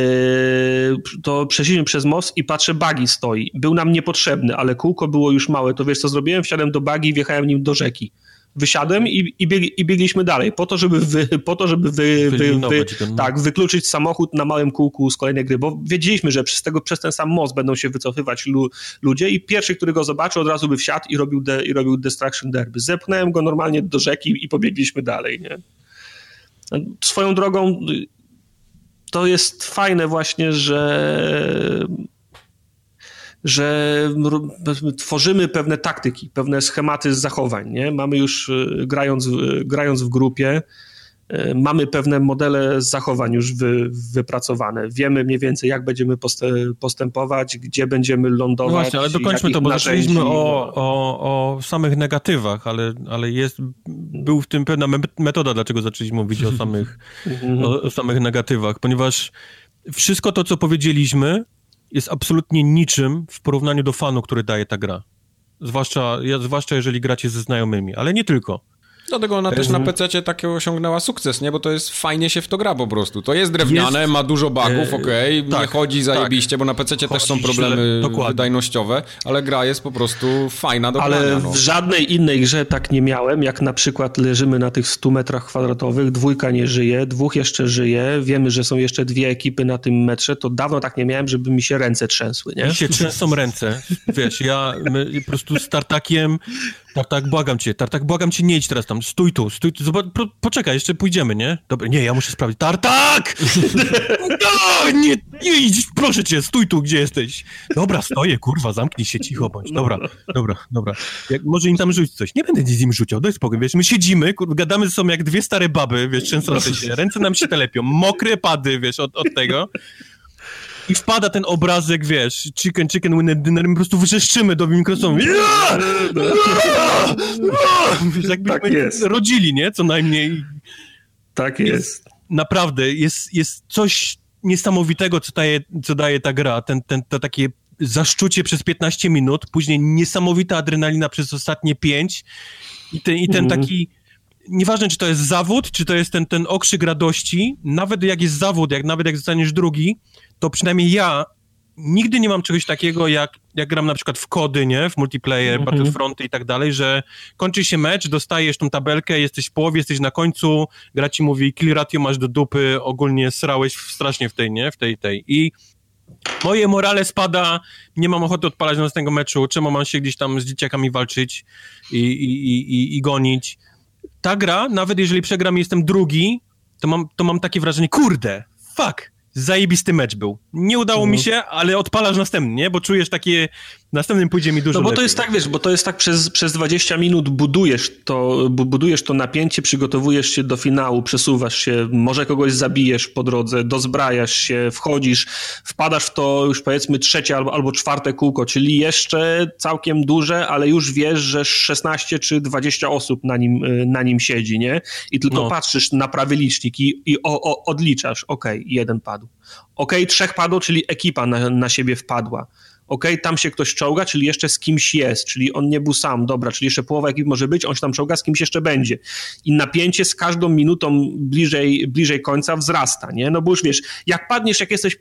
to przeszliśmy przez most i patrzę, bagi stoi. Był nam niepotrzebny, ale kółko było już małe. To wiesz, co zrobiłem? Wsiadłem do bagi i wjechałem nim do rzeki. Wysiadłem i, i, bieg, i biegliśmy dalej, po to, żeby, wy, po to, żeby wy, wy, wy tak, wykluczyć samochód na małym kółku z kolejnej gry, bo wiedzieliśmy, że przez, tego, przez ten sam most będą się wycofywać lu, ludzie i pierwszy, który go zobaczył, od razu by wsiadł i robił, de, i robił Destruction Derby. Zepchnąłem go normalnie do rzeki i pobiegliśmy dalej, nie? Swoją drogą to jest fajne właśnie, że że tworzymy pewne taktyki, pewne schematy zachowań, nie? Mamy już, y, grając, grając w grupie, mamy pewne modele zachowań już wy, wypracowane. Wiemy mniej więcej, jak będziemy postępować, gdzie będziemy lądować. No właśnie, ale dokończmy to, bo zaczęliśmy o, o, o samych negatywach, ale, ale jest, był w tym pewna metoda, dlaczego zaczęliśmy mówić o samych, mhm. o, o samych negatywach, ponieważ wszystko to, co powiedzieliśmy, jest absolutnie niczym w porównaniu do fanu, który daje ta gra. Zwłaszcza, zwłaszcza jeżeli gracie ze znajomymi, ale nie tylko. Dlatego ona też na PC takie osiągnęła sukces, nie? Bo to jest fajnie się w to gra po prostu. To jest drewniane, jest, ma dużo bugów, e, okej, okay, tak, nie chodzi zajebiście, tak. bo na PC też są problemy wydajnościowe, ale gra jest po prostu fajna do Ale grania, no. w żadnej innej grze tak nie miałem, jak na przykład leżymy na tych 100 metrach kwadratowych, dwójka nie żyje, dwóch jeszcze żyje, wiemy, że są jeszcze dwie ekipy na tym metrze, to dawno tak nie miałem, żeby mi się ręce trzęsły, nie? Mi się trzęsą ręce, wiesz, ja my, po prostu z tartakiem Tartak, błagam cię, Tartak, błagam cię, nie idź teraz tam, stój tu, stój tu, zobacz, po, poczekaj, jeszcze pójdziemy, nie? Dobra, nie, ja muszę sprawdzić. Tartak! No, nie, nie idź, proszę cię, stój tu, gdzie jesteś. Dobra, stoję, kurwa, zamknij się, cicho bądź. Dobra, dobra, dobra. Jak, może im tam rzuć coś. Nie będę nic im rzuciał, daj spokój, wiesz, my siedzimy, kur, gadamy ze sobą jak dwie stare baby, wiesz, często się, ręce nam się telepią, mokre pady, wiesz, od, od tego i wpada ten obrazek, wiesz, chicken, chicken, winner, dinner, my po prostu wyrzeszczymy do mikrofonu. Wiesz, jakbyśmy tak jest. rodzili, nie? Co najmniej. Tak jest. jest. Naprawdę, jest, jest coś niesamowitego, co daje, co daje ta gra. Ten, ten, to takie zaszczucie przez 15 minut, później niesamowita adrenalina przez ostatnie 5 i ten, i ten mm. taki nieważne, czy to jest zawód, czy to jest ten, ten okrzyk radości, nawet jak jest zawód, jak nawet jak zostaniesz drugi, to przynajmniej ja nigdy nie mam czegoś takiego, jak, jak gram na przykład w kody, nie? W multiplayer, mm -hmm. Battlefronty i tak dalej, że kończy się mecz, dostajesz tą tabelkę, jesteś w połowie, jesteś na końcu, gra ci mówi kill ratio masz do dupy, ogólnie srałeś strasznie w tej, nie? W tej, tej. I moje morale spada, nie mam ochoty odpalać następnego meczu, czemu mam się gdzieś tam z dzieciakami walczyć i, i, i, i gonić. Ta gra, nawet jeżeli przegram i jestem drugi, to mam, to mam takie wrażenie, kurde, fuck, zajebisty mecz był. Nie udało mi mhm. się, ale odpalasz następny, nie? Bo czujesz takie, następnym pójdzie mi dużo No bo lepiej. to jest tak, wiesz, bo to jest tak przez, przez 20 minut budujesz to, budujesz to napięcie, przygotowujesz się do finału, przesuwasz się, może kogoś zabijesz po drodze, dozbrajasz się, wchodzisz, wpadasz w to już powiedzmy trzecie albo, albo czwarte kółko, czyli jeszcze całkiem duże, ale już wiesz, że 16 czy 20 osób na nim, na nim siedzi, nie? I tylko no. patrzysz na prawy licznik i, i o, o, odliczasz, okej, okay, jeden padł. Okej, okay, trzech padło, czyli ekipa na, na siebie wpadła ok, tam się ktoś czołga, czyli jeszcze z kimś jest, czyli on nie był sam, dobra, czyli jeszcze połowa ekipy może być, on się tam czołga, z kimś jeszcze będzie. I napięcie z każdą minutą bliżej, bliżej końca wzrasta, nie? No bo już wiesz, jak padniesz, jak jesteś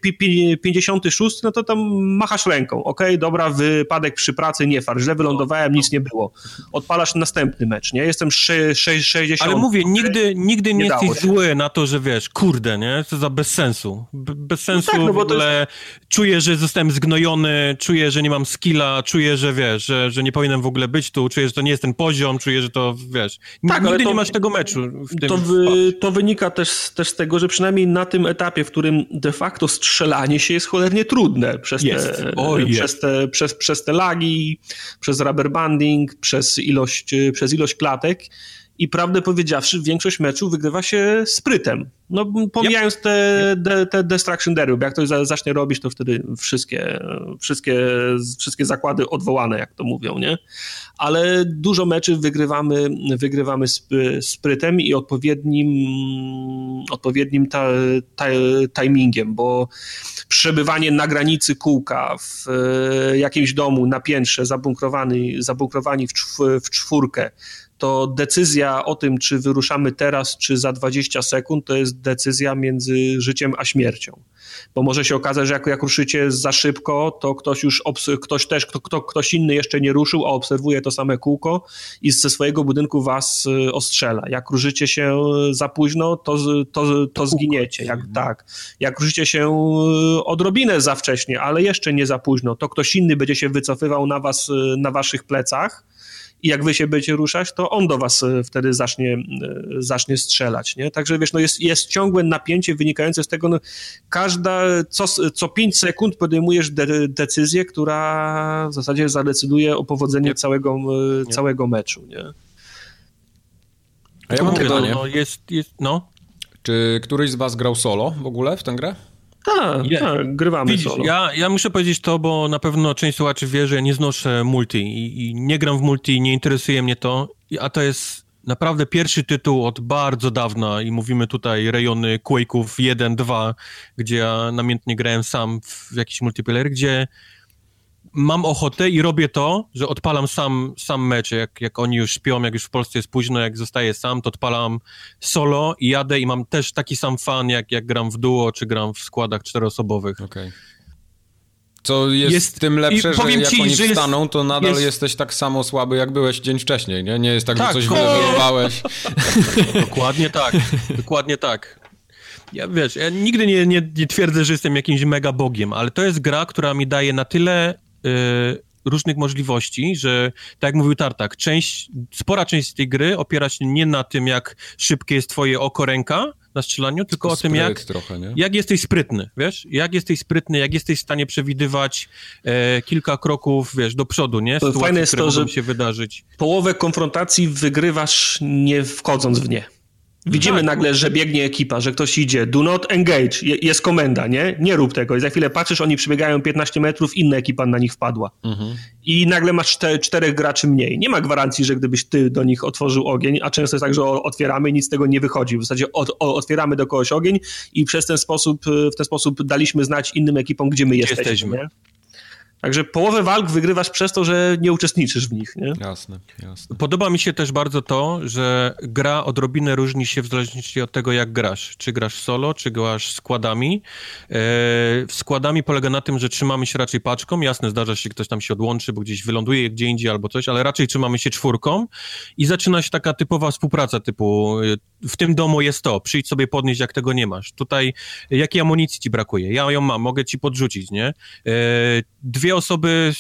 56, no to tam machasz ręką, ok, dobra, wypadek przy pracy, nie far, źle wylądowałem, nic nie było. Odpalasz następny mecz, nie? Jestem 60. Ale mówię, okay? nigdy, nigdy nie, nie jesteś zły na to, że wiesz, kurde, nie? Co za bez sensu. bez sensu no tak, no w ogóle jest... czuję, że zostałem zgnojony, czuję, że nie mam skilla, czuję, że wiesz, że, że nie powinienem w ogóle być tu, czuję, że to nie jest ten poziom, czuję, że to, wiesz, tak, nigdy to, nie masz tego meczu. to, wy, to wynika też, też z tego, że przynajmniej na tym etapie, w którym de facto strzelanie się jest cholernie trudne przez te, o, przez, te przez, przez te lagi, przez rubber banding, przez ilość, przez ilość klatek i prawdę powiedziawszy, większość meczów wygrywa się sprytem. No, pomijając yep. te, te, te destruction derby, jak ktoś zacznie robić, to wtedy wszystkie, wszystkie, wszystkie zakłady odwołane, jak to mówią, nie? Ale dużo meczy wygrywamy, wygrywamy sprytem i odpowiednim, odpowiednim ta, ta, timingiem, bo przebywanie na granicy kółka w jakimś domu na piętrze zabunkrowani, zabunkrowani w, w czwórkę, to decyzja o tym, czy wyruszamy teraz, czy za 20 sekund, to jest decyzja między życiem a śmiercią. Bo może się okazać, że jak, jak ruszycie za szybko, to ktoś już, ktoś też, kto, kto, ktoś inny jeszcze nie ruszył, a obserwuje to same kółko i ze swojego budynku was y, ostrzela. Jak ruszycie się za późno, to, to, to zginiecie. Jak, tak. Jak ruszycie się y, odrobinę za wcześnie, ale jeszcze nie za późno, to ktoś inny będzie się wycofywał na was, y, na waszych plecach i jak wy się będziecie ruszać, to on do was e, wtedy zacznie, e, zacznie strzelać, nie? Także wiesz, no jest, jest ciągłe napięcie wynikające z tego, no każda, co, co 5 sekund podejmujesz de, decyzję, która w zasadzie zadecyduje o powodzeniu całego, e, całego meczu, nie? A ja mam pytanie. No, jest, jest, no. Czy któryś z was grał solo w ogóle w tę grę? Tak, tak, grywamy Widzisz, solo. Ja, ja muszę powiedzieć to, bo na pewno część słuchaczy wie, że ja nie znoszę multi i, i nie gram w multi, nie interesuje mnie to, a to jest naprawdę pierwszy tytuł od bardzo dawna i mówimy tutaj rejony Quake'ów 1, 2, gdzie ja namiętnie grałem sam w jakiś multiplayer, gdzie mam ochotę i robię to, że odpalam sam, sam mecz, jak, jak oni już śpią, jak już w Polsce jest późno, jak zostaję sam, to odpalam solo i jadę i mam też taki sam fan, jak, jak gram w duo, czy gram w składach czteroosobowych. Okej. Okay. Co jest, jest tym lepsze, że jak ci, oni że wstaną, to nadal jest... jesteś tak samo słaby, jak byłeś dzień wcześniej, nie? Nie jest tak, tak że coś wylewowałeś. dokładnie tak, dokładnie tak. Ja wiesz, ja nigdy nie, nie, nie twierdzę, że jestem jakimś mega bogiem, ale to jest gra, która mi daje na tyle różnych możliwości, że tak jak mówił Tartak, część, spora część tej gry opiera się nie na tym, jak szybkie jest twoje oko, ręka na strzelaniu, tylko o tym, jak, trochę, jak jesteś sprytny, wiesz? Jak jesteś sprytny, jak jesteś w stanie przewidywać e, kilka kroków, wiesz, do przodu, nie? Sytuacji, fajne jest to, że się wydarzyć. połowę konfrontacji wygrywasz nie wchodząc w nie. Widzimy tak. nagle, że biegnie ekipa, że ktoś idzie. Do not engage. jest komenda, nie? Nie rób tego. I za chwilę patrzysz, oni przebiegają 15 metrów, inna ekipa na nich wpadła. Mhm. I nagle masz czter, czterech graczy mniej. Nie ma gwarancji, że gdybyś ty do nich otworzył ogień, a często jest tak, że otwieramy i nic z tego nie wychodzi. W zasadzie od, otwieramy do kogoś ogień i przez ten sposób, w ten sposób daliśmy znać innym ekipom, gdzie my gdzie jesteśmy. jesteśmy. Także połowę walk wygrywasz przez to, że nie uczestniczysz w nich. Nie? Jasne, jasne. Podoba mi się też bardzo to, że gra odrobinę różni się w zależności od tego, jak grasz. Czy grasz solo, czy grasz składami. E, składami polega na tym, że trzymamy się raczej paczką. Jasne, zdarza się, ktoś tam się odłączy, bo gdzieś wyląduje gdzie indziej albo coś, ale raczej trzymamy się czwórką i zaczyna się taka typowa współpraca typu e, w tym domu jest to, przyjdź sobie podnieść, jak tego nie masz. Tutaj jakiej amunicji ci brakuje? Ja ją mam, mogę ci podrzucić, nie? E, dwie osoby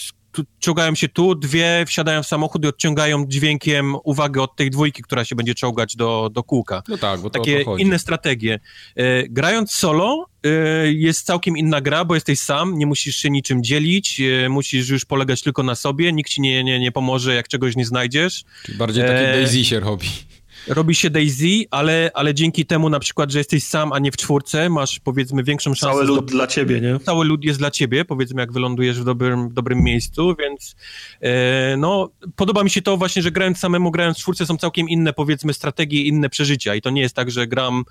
czołgają się tu, dwie wsiadają w samochód i odciągają dźwiękiem uwagę od tej dwójki, która się będzie czołgać do, do kółka. No tak, bo to Takie to inne strategie. E, grając solo e, jest całkiem inna gra, bo jesteś sam, nie musisz się niczym dzielić, musisz już polegać tylko na sobie, nikt ci nie, nie, nie pomoże, jak czegoś nie znajdziesz. Czyli bardziej taki e... Daisy się robi robi się Daisy, ale, ale dzięki temu na przykład, że jesteś sam, a nie w czwórce, masz powiedzmy większą szansę... Cały lud dla ciebie, nie? Cały lud jest dla ciebie, powiedzmy, jak wylądujesz w dobrym, dobrym miejscu, więc e, no, podoba mi się to właśnie, że grając samemu, grając w czwórce są całkiem inne, powiedzmy, strategie, inne przeżycia i to nie jest tak, że gram,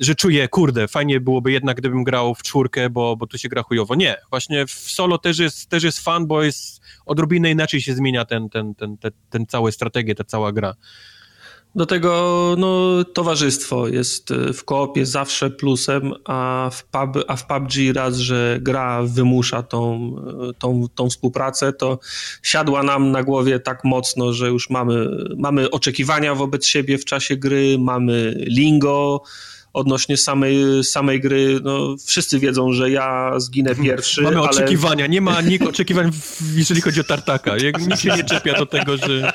że czuję, kurde, fajnie byłoby jednak, gdybym grał w czwórkę, bo, bo tu się gra chujowo. Nie, właśnie w solo też jest, też jest fan, bo jest odrobinę inaczej się zmienia ten, ten, ten, ten, ten całe strategie, ta cała gra. Do tego no, towarzystwo jest y, w koopie zawsze plusem, a w, pub, a w PUBG raz, że gra wymusza tą, y, tą, tą współpracę, to siadła nam na głowie tak mocno, że już mamy, mamy oczekiwania wobec siebie w czasie gry, mamy lingo, odnośnie samej, samej gry, no wszyscy wiedzą, że ja zginę mhm. pierwszy, Mamy ale... oczekiwania, nie ma nikt oczekiwań, jeżeli chodzi o Tartaka. Nikt się nie czepia do tego, że...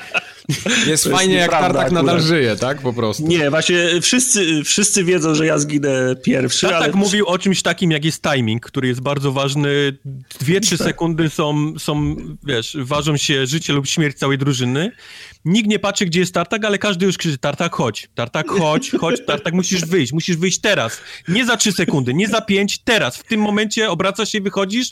Jest fajnie, jak Tartak akurat. nadal żyje, tak? Po prostu. Nie, właśnie wszyscy, wszyscy wiedzą, że ja zginę pierwszy, Tartak ale... mówił o czymś takim, jak jest timing, który jest bardzo ważny. Dwie, trzy tak. sekundy są, są, wiesz, ważą się życie lub śmierć całej drużyny. Nikt nie patrzy, gdzie jest Tartak, ale każdy już krzyczy, Tartak, chodź, Tartak, chodź, chodź, Tartak, musisz wyjść, musisz wyjść teraz. Nie za trzy sekundy, nie za pięć, teraz. W tym momencie obracasz się, wychodzisz,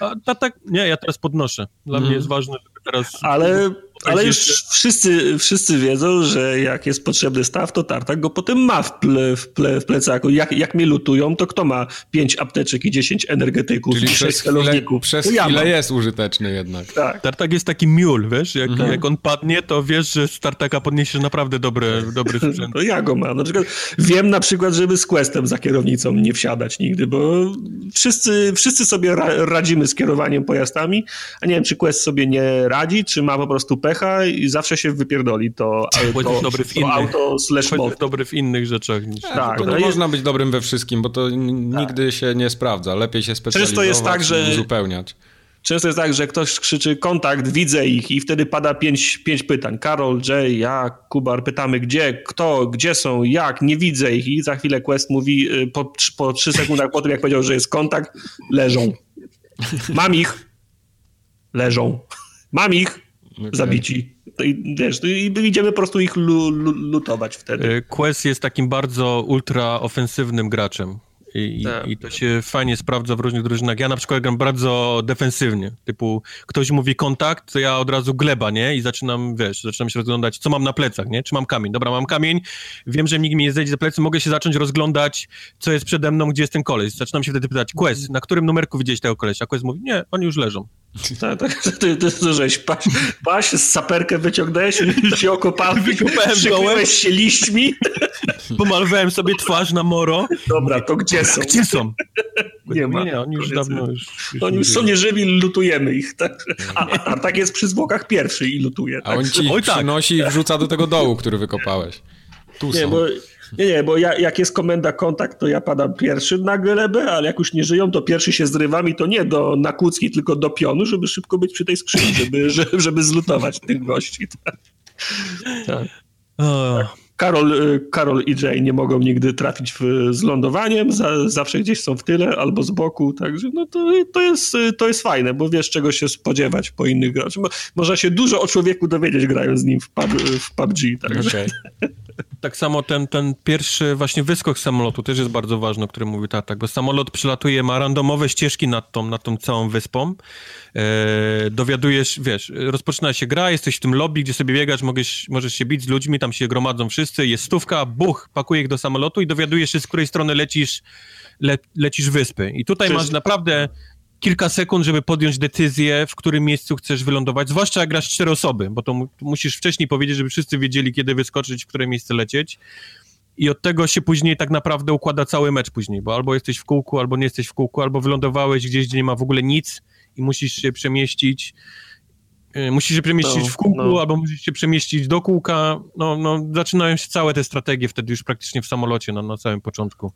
a Tartak, nie, ja teraz podnoszę. Dla mnie mhm. jest ważne, żeby teraz... Ale ale już wszyscy, wszyscy wiedzą, że jak jest potrzebny staw, to tartak go potem ma w, ple, w, ple, w plecaku. Jak, jak mnie lutują, to kto ma 5 apteczek i 10 energetyków Czyli i 6 celowników? Przez chwilę, przez chwilę jest użyteczny jednak. Tak. Tartak jest taki miul, wiesz? Jak, mhm. jak on padnie, to wiesz, że z tartaka podniesie naprawdę dobry, dobry sprzęt. to ja go mam. Na przykład, wiem na przykład, żeby z Questem za kierownicą nie wsiadać nigdy, bo wszyscy, wszyscy sobie ra radzimy z kierowaniem pojazdami, a nie wiem, czy Quest sobie nie radzi, czy ma po prostu pecha i zawsze się wypierdoli to, to, to, dobry w innych, auto slash mod. dobry w innych rzeczach. Niż tak, to nie można być dobrym we wszystkim, bo to nigdy tak. się nie sprawdza. Lepiej się specjalizować Często jest tak, że uzupełniać. Często jest tak, że ktoś krzyczy kontakt, widzę ich i wtedy pada pięć, pięć pytań. Karol, Jay, ja, Kubar, pytamy gdzie, kto, gdzie są, jak, nie widzę ich i za chwilę Quest mówi y, po, po trzy sekundach po tym, jak powiedział, że jest kontakt, leżą. Mam ich. Leżą. Mam ich. Okay. Zabici. i, wiesz, i idziemy po prostu ich lutować wtedy. Quest jest takim bardzo ultra ofensywnym graczem. I, tak. I, to się fajnie sprawdza w różnych drużynach. Ja na przykład gram bardzo defensywnie, typu ktoś mówi kontakt, to ja od razu gleba, nie? I zaczynam, wiesz, zaczynam się rozglądać, co mam na plecach, nie? Czy mam kamień? Dobra, mam kamień, wiem, że nikt mi nie zejdzie za plecy, mogę się zacząć rozglądać, co jest przede mną, gdzie jest ten koleś. Zaczynam się wtedy pytać, Quest, na którym numerku widziałeś tego kolesia? A Quest mówi, nie, oni już leżą. Tak, tak, ty, ty, ty żeś paś, paś, z saperkę wyciągnąłeś, już się okopałem, przykryłeś się liśćmi. Pomalowałem sobie twarz na moro. Dobra, to gdzie są? Gdzie są? Nie ma. Nie, oni już dawno już, już Oni już są nieżywi, lutujemy ich. Tak? A, a, tak jest przy zwłokach pierwszy i lutuje. Tak? A on ci Oj, tak. przynosi i wrzuca do tego dołu, który wykopałeś. Tu nie, są. Bo nie, nie, bo ja, jak jest komenda kontakt, to ja padam pierwszy na glebę, ale jak już nie żyją, to pierwszy się zrywam i to nie do nakłucki, tylko do pionu, żeby szybko być przy tej skrzyni, żeby, żeby zlutować tych gości. Tak. tak. Karol, y, Karol i Jay nie mogą nigdy trafić w, z lądowaniem, za, zawsze gdzieś są w tyle albo z boku, także no to, to, jest, to jest fajne, bo wiesz czego się spodziewać po innych graczach. Można się dużo o człowieku dowiedzieć grając z nim w, pub, w PUBG. Także. Okay. Tak samo ten, ten pierwszy właśnie wyskok samolotu też jest bardzo ważny, o którym mówił tata, bo samolot przylatuje, ma randomowe ścieżki nad tą, nad tą całą wyspą. E, dowiadujesz, wiesz, rozpoczyna się gra, jesteś w tym lobby, gdzie sobie biegasz, możesz, możesz się bić z ludźmi, tam się gromadzą wszyscy, jest stówka, buch, pakuje ich do samolotu i dowiadujesz się, z której strony lecisz, le, lecisz wyspy. I tutaj masz naprawdę kilka sekund, żeby podjąć decyzję, w którym miejscu chcesz wylądować, zwłaszcza jak grasz cztery osoby, bo to musisz wcześniej powiedzieć, żeby wszyscy wiedzieli, kiedy wyskoczyć, w które miejsce lecieć. I od tego się później tak naprawdę układa cały mecz później, bo albo jesteś w kółku, albo nie jesteś w kółku, albo wylądowałeś gdzieś, gdzie nie ma w ogóle nic i musisz się przemieścić. Y, musisz się przemieścić no, w kółku, no. albo musisz się przemieścić do kółka. No, no, zaczynają się całe te strategie wtedy już praktycznie w samolocie no, na samym początku.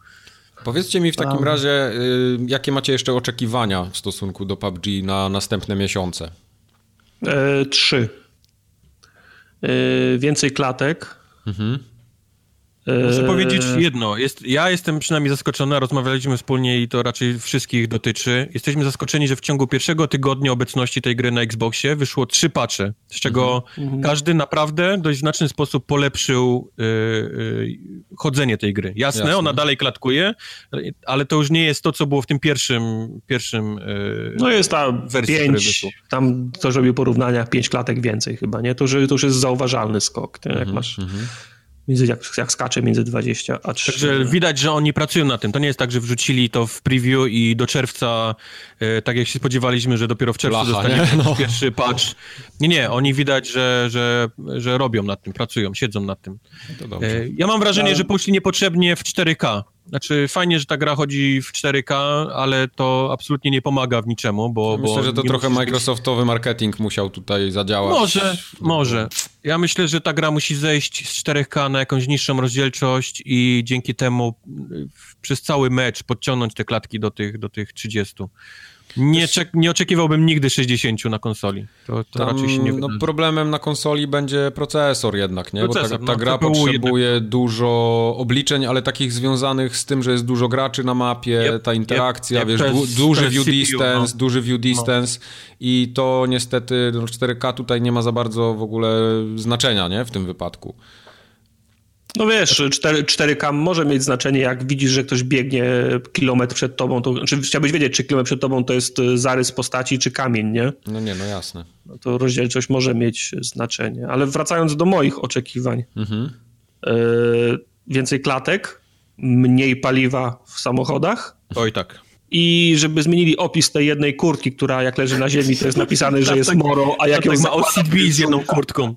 Powiedzcie mi w takim um. razie, y, jakie macie jeszcze oczekiwania w stosunku do PUBG na następne miesiące? E, trzy. E, więcej klatek. Mhm. Muszę powiedzieć jedno. Jest, ja jestem przynajmniej zaskoczony, rozmawialiśmy wspólnie i to raczej wszystkich dotyczy. Jesteśmy zaskoczeni, że w ciągu pierwszego tygodnia obecności tej gry na Xboxie wyszło trzy patche, z czego mhm. każdy naprawdę dość znaczny sposób polepszył y, y, chodzenie tej gry. Jasne, Jasne, ona dalej klatkuje, ale to już nie jest to, co było w tym pierwszym pierwszym y, No jest tam wersji, pięć, tam to robił porównania, pięć klatek więcej chyba, nie? To, że, to już jest zauważalny skok, jak mhm, masz... Między, jak, jak skacze między 20 a 3. Także widać, że oni pracują na tym. To nie jest tak, że wrzucili to w preview i do czerwca, e, tak jak się spodziewaliśmy, że dopiero w czerwcu dostaniemy no. pierwszy patch. Nie, nie, oni widać, że, że, że robią nad tym, pracują, siedzą nad tym. E, ja mam wrażenie, no. że poszli niepotrzebnie w 4K. Znaczy, fajnie, że ta gra chodzi w 4K, ale to absolutnie nie pomaga w niczemu, bo... Myślę, bo że to trochę Microsoftowy być... marketing musiał tutaj zadziałać. Może, może. Ja myślę, że ta gra musi zejść z 4K na jakąś niższą rozdzielczość i dzięki temu przez cały mecz podciągnąć te klatki do tych, do tych 30. Nie, nie oczekiwałbym nigdy 60 na konsoli. To, to Tam, raczej się nie no, Problemem na konsoli będzie procesor jednak, nie? Procesor, Bo ta, ta no, gra potrzebuje jednak. dużo obliczeń, ale takich związanych z tym, że jest dużo graczy na mapie, yep, ta interakcja, yep, wiesz, yep, duży view CPU, distance, no. duży view no. distance no. i to niestety no, 4K tutaj nie ma za bardzo w ogóle znaczenia, nie? W tym wypadku. No wiesz, 4, 4K może mieć znaczenie, jak widzisz, że ktoś biegnie kilometr przed tobą, to znaczy chciałbyś wiedzieć, czy kilometr przed tobą to jest zarys postaci, czy kamień, nie? No nie, no jasne. No to rozdzielczość może mieć znaczenie. Ale wracając do moich oczekiwań, mhm. yy, więcej klatek, mniej paliwa w samochodach. Oj tak. I żeby zmienili opis tej jednej kurtki, która jak leży na ziemi, to jest napisane, że jest moro, a jak ją ma OCB z jedną kurtką.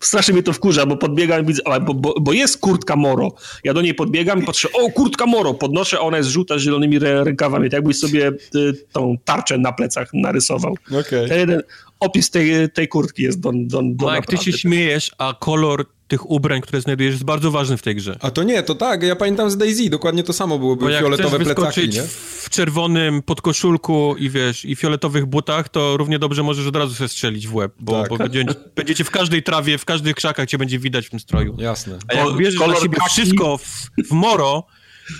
Strasznie mnie to wkurza, bo podbiegam i widzę, bo, bo, bo, jest kurtka Moro. Ja do niej podbiegam i patrzę, o, kurtka Moro, podnoszę, ona jest żółta z zielonymi rękawami, tak jakbyś sobie y, tą tarczę na plecach narysował. Okay. Ten jeden opis tej, tej kurtki jest do, do, do Mike, ty się śmiejesz, a kolor tych ubrań, które znajdujesz, jest bardzo ważny w tej grze. A to nie, to tak, ja pamiętam z Daisy, dokładnie to samo było, były fioletowe plecaki, nie? w czerwonym podkoszulku i wiesz, i fioletowych butach, to równie dobrze możesz od razu sobie strzelić w łeb, bo, tak. bo będzie, będziecie w każdej trawie, w każdych krzakach cię będzie widać w tym stroju. Jasne. A jak bierzesz na siebie wszystko w, w moro,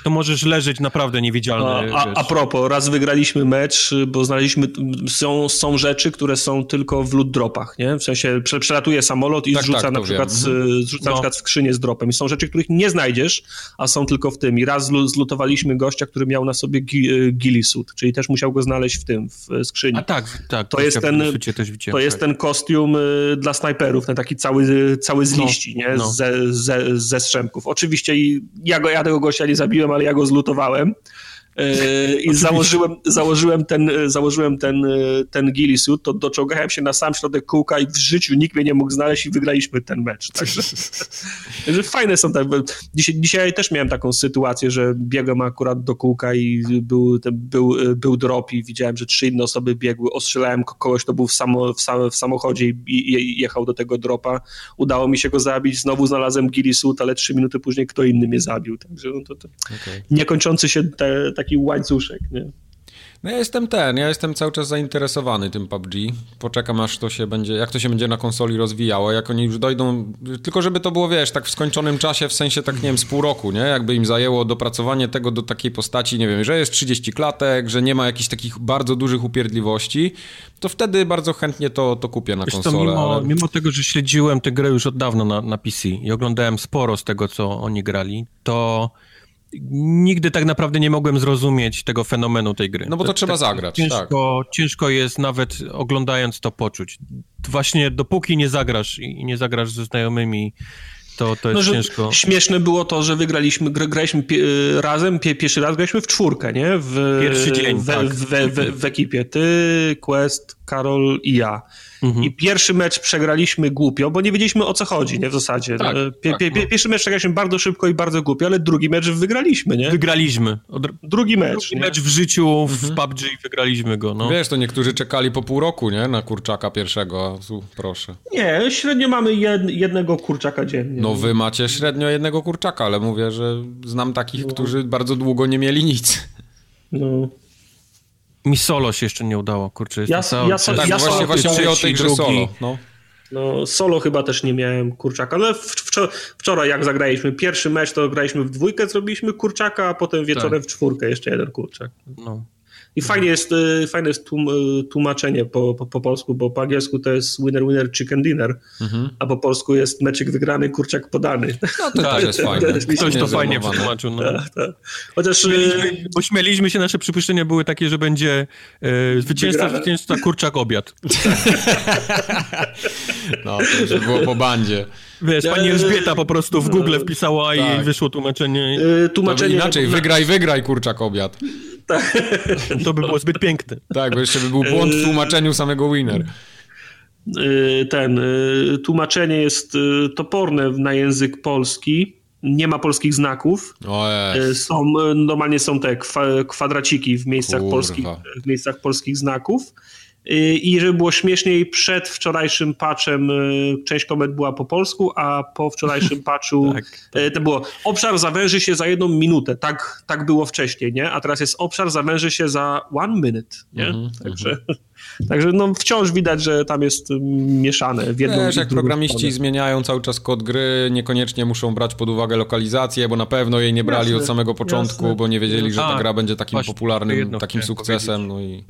to możesz leżeć naprawdę niewidzialny. A, a, a propos, raz wygraliśmy mecz, bo znaleźliśmy, są, są rzeczy, które są tylko w loot dropach, nie? W sensie przelatuje samolot i tak, zrzuca tak, na przykład, z, mhm. zrzuca no. na przykład skrzynię z dropem. I są rzeczy, których nie znajdziesz, a są tylko w tym. I raz zlutowaliśmy gościa, który miał na sobie ghillie suit, czyli też musiał go znaleźć w tym, w skrzyni. A tak, tak. To, jest ten, to jest ten kostium y, dla snajperów, ten taki cały, cały z no, liści, no, nie? No. Ze, ze, ze strzępków. Oczywiście ja, go, ja tego gościa nie ale ja go zlutowałem. Yy, I założyłem, założyłem ten, założyłem ten, ten suit, to doczołgałem się na sam środek kółka i w życiu nikt mnie nie mógł znaleźć i wygraliśmy ten mecz. Także, także fajne są te... Dzisiaj, dzisiaj też miałem taką sytuację, że biegłem akurat do kółka i był, był, był drop i widziałem, że trzy inne osoby biegły, ostrzelałem kogoś, kto był w, samo, w, sam, w samochodzie i, i, jechał do tego dropa. Udało mi się go zabić, znowu znalazłem suit, ale trzy minuty później kto inny mnie zabił. Także no to, to okay. niekończący się te, taki łańcuszek, nie? No ja jestem ten, ja jestem cały czas zainteresowany tym PUBG. Poczekam aż to się będzie, jak to się będzie na konsoli rozwijało, jak oni już dojdą, tylko żeby to było, wiesz, tak w skończonym czasie, w sensie tak, nie wiem, z pół roku, nie? Jakby im zajęło dopracowanie tego do takiej postaci, nie wiem, że jest 30 klatek, że nie ma jakichś takich bardzo dużych upierdliwości, to wtedy bardzo chętnie to, to kupię na konsolę. To mimo, ale... mimo tego, że śledziłem tę grę już od dawna na, na PC i oglądałem sporo z tego, co oni grali, to nigdy tak naprawdę nie mogłem zrozumieć tego fenomenu tej gry. No bo to, to trzeba tak, zagrać, ciężko, tak. Ciężko jest nawet oglądając to poczuć. Właśnie dopóki nie zagrasz i nie zagrasz ze znajomymi, to, to jest no, ciężko. Śmieszne było to, że wygraliśmy, graliśmy pie, razem, pie, pierwszy raz graliśmy w czwórkę, nie? W, Pierwszy dzień, w, tak. w, w, w ekipie. Ty, Quest, Karol i ja. Mhm. I pierwszy mecz przegraliśmy głupio, bo nie wiedzieliśmy o co chodzi, nie w zasadzie. Tak, pie, pie, no. Pierwszy mecz przegraliśmy bardzo szybko i bardzo głupio, ale drugi mecz wygraliśmy, nie? Wygraliśmy. Od... Drugi mecz. Drugi mecz w życiu w mhm. PUBG wygraliśmy go, no. Wiesz, to niektórzy czekali po pół roku, nie? Na kurczaka pierwszego. Tu, proszę. Nie, średnio mamy jed, jednego kurczaka dziennie. No wy macie średnio jednego kurczaka, ale mówię, że znam takich, no. którzy bardzo długo nie mieli nic. No. Mi solo się jeszcze nie udało, kurczę. Ja, cały, ja, so, tak, ja właśnie, właśnie mówię o tej grze solo. No. No, solo chyba też nie miałem kurczaka, ale wczoraj jak zagraliśmy pierwszy mecz, to graliśmy w dwójkę, zrobiliśmy kurczaka, a potem wieczorem tak. w czwórkę jeszcze jeden kurczak. No. I fajnie jest, y, fajne jest y, tłumaczenie po, po, po, polsku, bo po angielsku to jest winner, winner, chicken dinner, mhm. a po polsku jest meczyk wygrany, kurczak podany. No to tak, jest fajne. Ktoś to fajnie przetłumaczył. No. Tak, tak. Chociaż... Śmieliśmy, bo śmieliśmy się, nasze przypuszczenia były takie, że będzie e, zwycięzca, zwycięzca, kurczak, obiad. no, to już było po bandzie. Wiesz, pani Elżbieta po prostu w Google wpisała tak. i wyszło tłumaczenie. Tłumaczenie inaczej, wygraj, wygraj kurczak obiad. Tak. To by było zbyt piękne. Tak, bo jeszcze by był błąd w tłumaczeniu samego winner. Yy, ten, yy, tłumaczenie jest toporne na język polski. Nie ma polskich znaków. Są, normalnie są te kwadraciki w miejscach, polskich, w miejscach polskich znaków. I żeby było śmieszniej, przed wczorajszym patchem y, część komet była po polsku, a po wczorajszym patchu tak, tak. to było obszar zawęży się za jedną minutę. Tak, tak było wcześniej, nie? A teraz jest obszar zawęży się za one minute, nie? Mm -hmm, także, mm -hmm. także no wciąż widać, że tam jest mieszane w jedną jak programiści stronę. zmieniają cały czas kod gry, niekoniecznie muszą brać pod uwagę lokalizację, bo na pewno jej nie brali jasne, od samego początku, jasne. bo nie wiedzieli, że ta gra będzie takim popularnym, takim sukcesem. No i...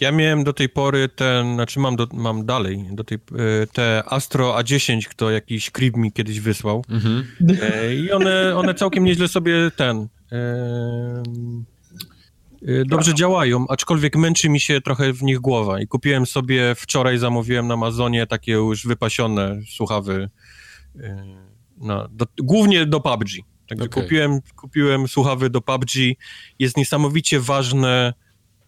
Ja miałem do tej pory ten, znaczy mam, do, mam dalej, do tej, e, te Astro A10, kto jakiś krib mi kiedyś wysłał. Mhm. E, I one, one całkiem nieźle sobie ten... E, dobrze działają, aczkolwiek męczy mi się trochę w nich głowa i kupiłem sobie wczoraj, zamówiłem na Amazonie takie już wypasione słuchawy, na, do, głównie do PUBG. Także okay. kupiłem, kupiłem słuchawy do PUBG. Jest niesamowicie ważne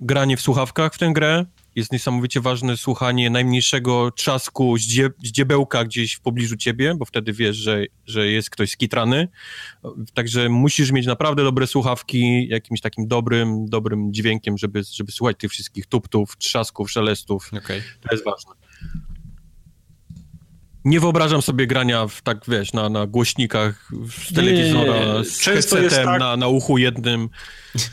granie w słuchawkach w tę grę. Jest niesamowicie ważne słuchanie najmniejszego trzasku zdziebełka gdzieś w pobliżu ciebie, bo wtedy wiesz, że, że jest ktoś skitrany. Także musisz mieć naprawdę dobre słuchawki, jakimś takim dobrym, dobrym dźwiękiem, żeby, żeby słuchać tych wszystkich tuptów, trzasków, szelestów. Okay. To jest ważne. Nie wyobrażam sobie grania w, tak, wiesz, na, na głośnikach z telewizora, nie, nie, nie. z headsetem tak... na, na uchu jednym.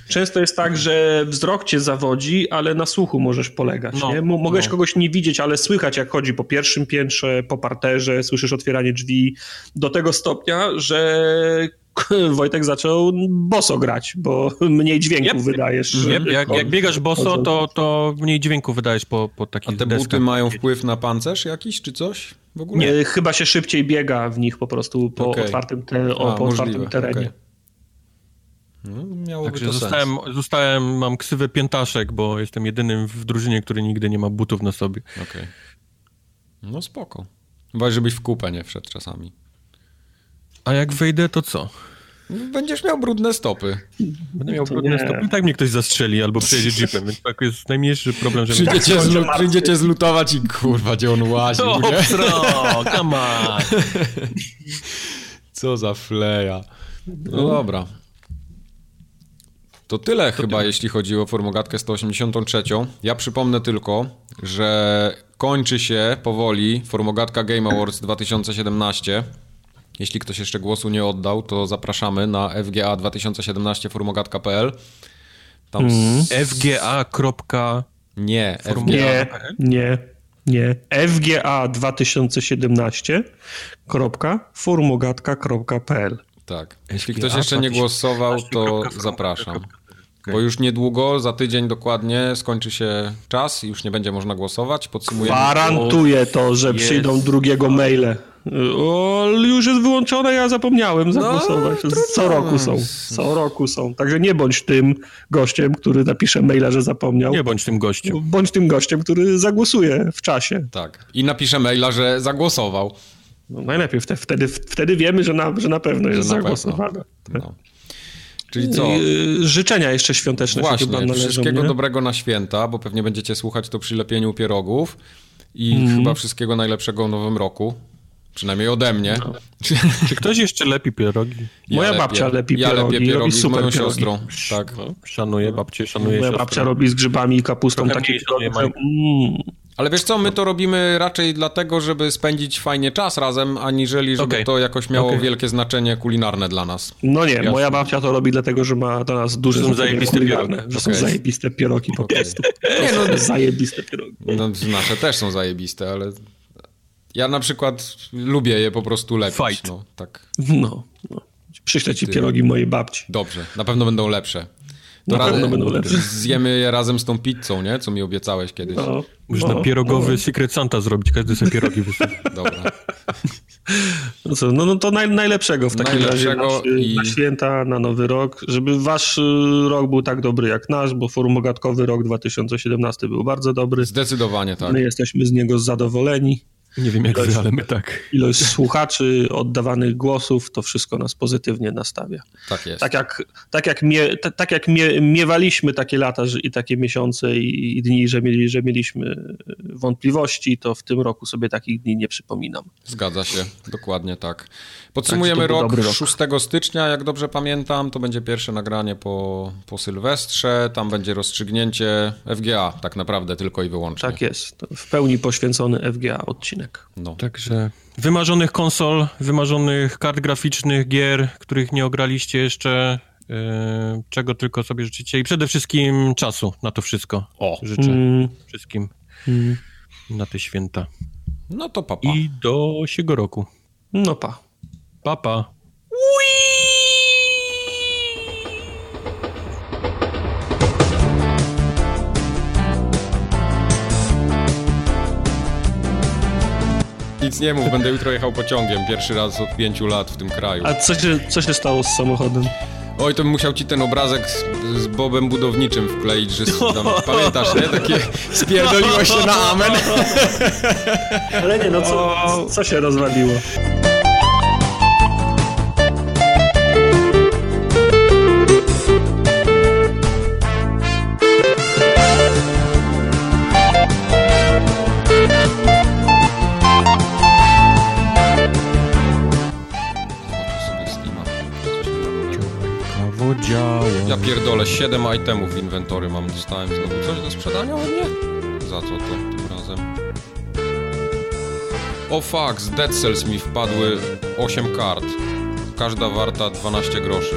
Często jest tak, że wzrok cię zawodzi, ale na słuchu możesz polegać. No, nie? Mogłeś no. kogoś nie widzieć, ale słychać jak chodzi po pierwszym piętrze, po parterze, słyszysz otwieranie drzwi do tego stopnia, że Wojtek zaczął boso grać, bo mniej dźwięku yep. wydajesz. Yep. Jak, jak, biegasz boso, to, to mniej dźwięku wydajesz po, po takich A te deskach. buty mają wpływ na pancerz jakiś, czy coś? W ogóle? Nie, chyba się szybciej biega w nich po prostu po okay. otwartym, te, o, A, po otwartym terenie. Okay. No, Także zostałem, zostałem, mam ksywę piętaszek, bo jestem jedynym w drużynie, który nigdy nie ma butów na sobie. Okej. Okay. No spoko. Chyba, żebyś w kupę nie wszedł czasami. A jak wejdę, to co? Będziesz miał brudne stopy. Będę miał brudne nie. stopy i tak mnie ktoś zastrzeli albo przejedzie jeepem, więc tak jest najmniejszy problem, że... Przyjdziecie, zlu przyjdziecie zlutować i kurwa, gdzie on łazi. O, psro, come on. Co za fleja. No, no dobra. To tyle to chyba, jeśli chodzi o formogatkę 183. Ja przypomnę tylko, że kończy się powoli formogatka Game Awards 2017. Jeśli ktoś jeszcze głosu nie oddał, to zapraszamy na FGA 2017 formogatka.pl. Tam mm. FGA. Nie, FGA. Nie, nie, nie. FGA 2017.formogatka.pl Tak. Jeśli ktoś jeszcze nie głosował, to zapraszam. Okay. Bo już niedługo, za tydzień dokładnie skończy się czas i już nie będzie można głosować. Podsumujemy. Gwarantuję to, że jest. przyjdą drugiego maile. O, już jest wyłączone, ja zapomniałem no, zagłosować. No, co roku są. Co roku są. Także nie bądź tym gościem, który napisze maila, że zapomniał. Nie bądź tym gościem. Bądź tym gościem, który zagłosuje w czasie. Tak. I napisze maila, że zagłosował. No najlepiej. Wtedy, wtedy wiemy, że na, że na pewno jest zagłosowane. No. Czyli co? Życzenia jeszcze świąteczne Właśnie, się należą, wszystkiego nie? dobrego na święta, bo pewnie będziecie słuchać to przy lepieniu pierogów i mm. chyba wszystkiego najlepszego w nowym roku. Przynajmniej ode mnie. No. Czy ktoś jeszcze lepi pierogi? Ja Moja lepię. babcia lepi pierogi. Ja lepię pierogi z moją siostrą. Tak. No, szanuję babcię, szanuję Moja siostrę. babcia robi z grzybami i kapustą Trochę takie pierogi. Ale wiesz co, my to robimy raczej dlatego, żeby spędzić fajnie czas razem, aniżeli żeby okay. to jakoś miało okay. wielkie znaczenie kulinarne dla nas. No nie, Jasne. moja babcia to robi dlatego, że ma do nas duże są zajebiste pierogi. Że okay. są zajebiste pierogi po prostu. Nie, no, zajebiste pierogi. No, nasze też są zajebiste, ale ja na przykład lubię je po prostu lepić. Fight. No, tak. no, no. Przyślę ci Ty... pierogi mojej babci. Dobrze, na pewno będą lepsze. To na pewno będą lepsze. Zjemy je razem z tą pizzą, nie? Co mi obiecałeś kiedyś. No, Można no, pierogowy no. Secret Santa zrobić, każdy sobie pierogi wysyła. Dobra. No, co, no, no to naj, najlepszego w takim najlepszego razie na, i... na święta, na nowy rok, żeby wasz y, rok był tak dobry jak nasz, bo forum ogatkowy rok 2017 był bardzo dobry. Zdecydowanie tak. My jesteśmy z niego zadowoleni. Nie wiem jak ilość, wy, ale my tak. Ilość słuchaczy, oddawanych głosów, to wszystko nas pozytywnie nastawia. Tak jest. Tak jak, tak jak, mie, tak jak mie, miewaliśmy takie lata i takie miesiące i, i, dni, że, mieli, że mieliśmy wątpliwości, to w tym roku sobie takich dni nie przypominam. Zgadza się, dokładnie tak. Podsumujemy tak, rok, rok 6 stycznia, jak dobrze pamiętam, to będzie pierwsze nagranie po, po Sylwestrze, tam będzie rozstrzygnięcie FGA tak naprawdę tylko i wyłącznie. Tak jest, w pełni poświęcony FGA odcinek. No. Także wymarzonych konsol, wymarzonych kart graficznych, gier, których nie ograliście jeszcze, yy, czego tylko sobie życzycie i przede wszystkim czasu na to wszystko. O, życzę mm. wszystkim mm. na te święta. No to papa. I do siego roku. No pa. Papa. Nic nie mów, będę jutro jechał pociągiem. Pierwszy raz od pięciu lat w tym kraju. A co się, co się stało z samochodem? Oj, to bym musiał ci ten obrazek z, z Bobem Budowniczym wkleić, że tam, pamiętasz, nie? Takie spierdoliło się na amen. Ale nie, no co, co się rozwaliło? Ja pierdolę, 7 itemów w inwentory mam, dostałem znowu coś do sprzedania od mnie? Za co to tym razem? O fuck, z Dead Cells mi wpadły 8 kart. Każda warta 12 groszy.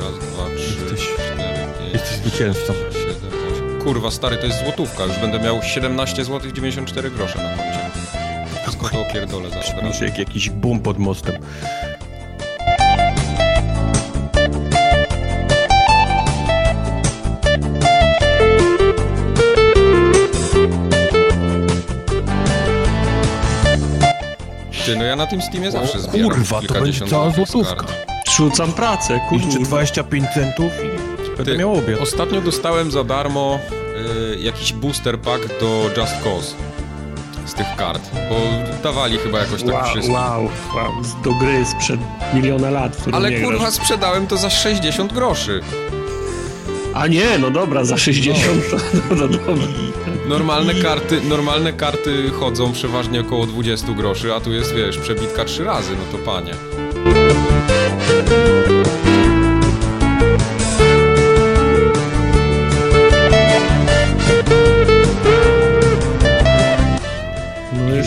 Raz, dwa, trzy, Jesteś... cztery, pięć, Jesteś zwycięzcą. 7, 8. Kurwa, stary, to jest złotówka. Już będę miał 17 zł 94 grosze na koncie. Wszystko to opierdolę za jak jakiś boom pod mostem. Ty, no ja na tym Steamie zawsze o, zbieram Kurwa, to będzie cała złotówka. Rzucam pracę, kurwa. Jeszcze 25 centów i będę miał obiad. Ostatnio dostałem za darmo y, jakiś booster pack do Just Cause z tych kart, bo dawali chyba jakoś tak wow, wszystko. Wow, wow, do gry sprzed miliona lat. Ale kurwa grasz. sprzedałem to za 60 groszy. A nie, no dobra, za 60 to, no, no dobra. Normalne karty, normalne karty chodzą przeważnie około 20 groszy, a tu jest, wiesz, przebitka 3 razy, no to panie.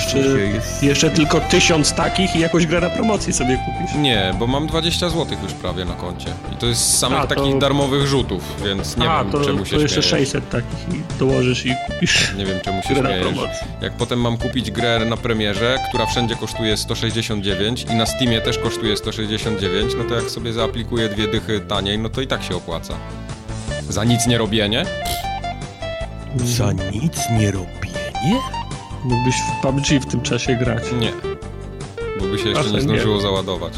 Jeszcze, jest... jeszcze tylko tysiąc takich i jakąś grę na promocji sobie kupisz. Nie, bo mam 20 zł już prawie na koncie. I to jest z samych A, to... takich darmowych rzutów, więc nie A, wiem to, czemu się to jeszcze 600 takich i dołożysz i kupisz Nie wiem czemu się śmiejesz. Jak potem mam kupić grę na premierze, która wszędzie kosztuje 169 i na Steamie też kosztuje 169, no to jak sobie zaaplikuję dwie dychy taniej, no to i tak się opłaca. Za nic nie robienie? Za nic nie robienie? Mógłbyś w PUBG w tym czasie grać. Nie. Bo by się jeszcze Ach, nie zdążyło nie. załadować.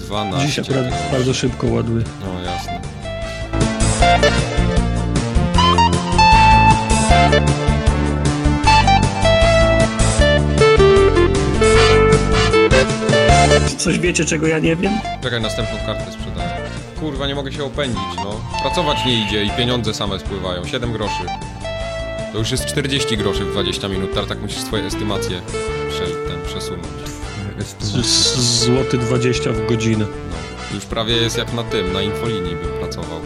12. Dziś akurat bardzo szybko ładuje. No jasne. Coś wiecie, czego ja nie wiem? Czekaj, następną kartę sprzedaję. Kurwa, nie mogę się opędzić, no. Pracować nie idzie i pieniądze same spływają. 7 groszy. To już jest 40 groszy w 20 minut, teraz tak musisz swoje estymacje prze, ten, przesunąć. Złoty 20 w godzinę. No, już prawie jest jak na tym, na infolinii bym pracował.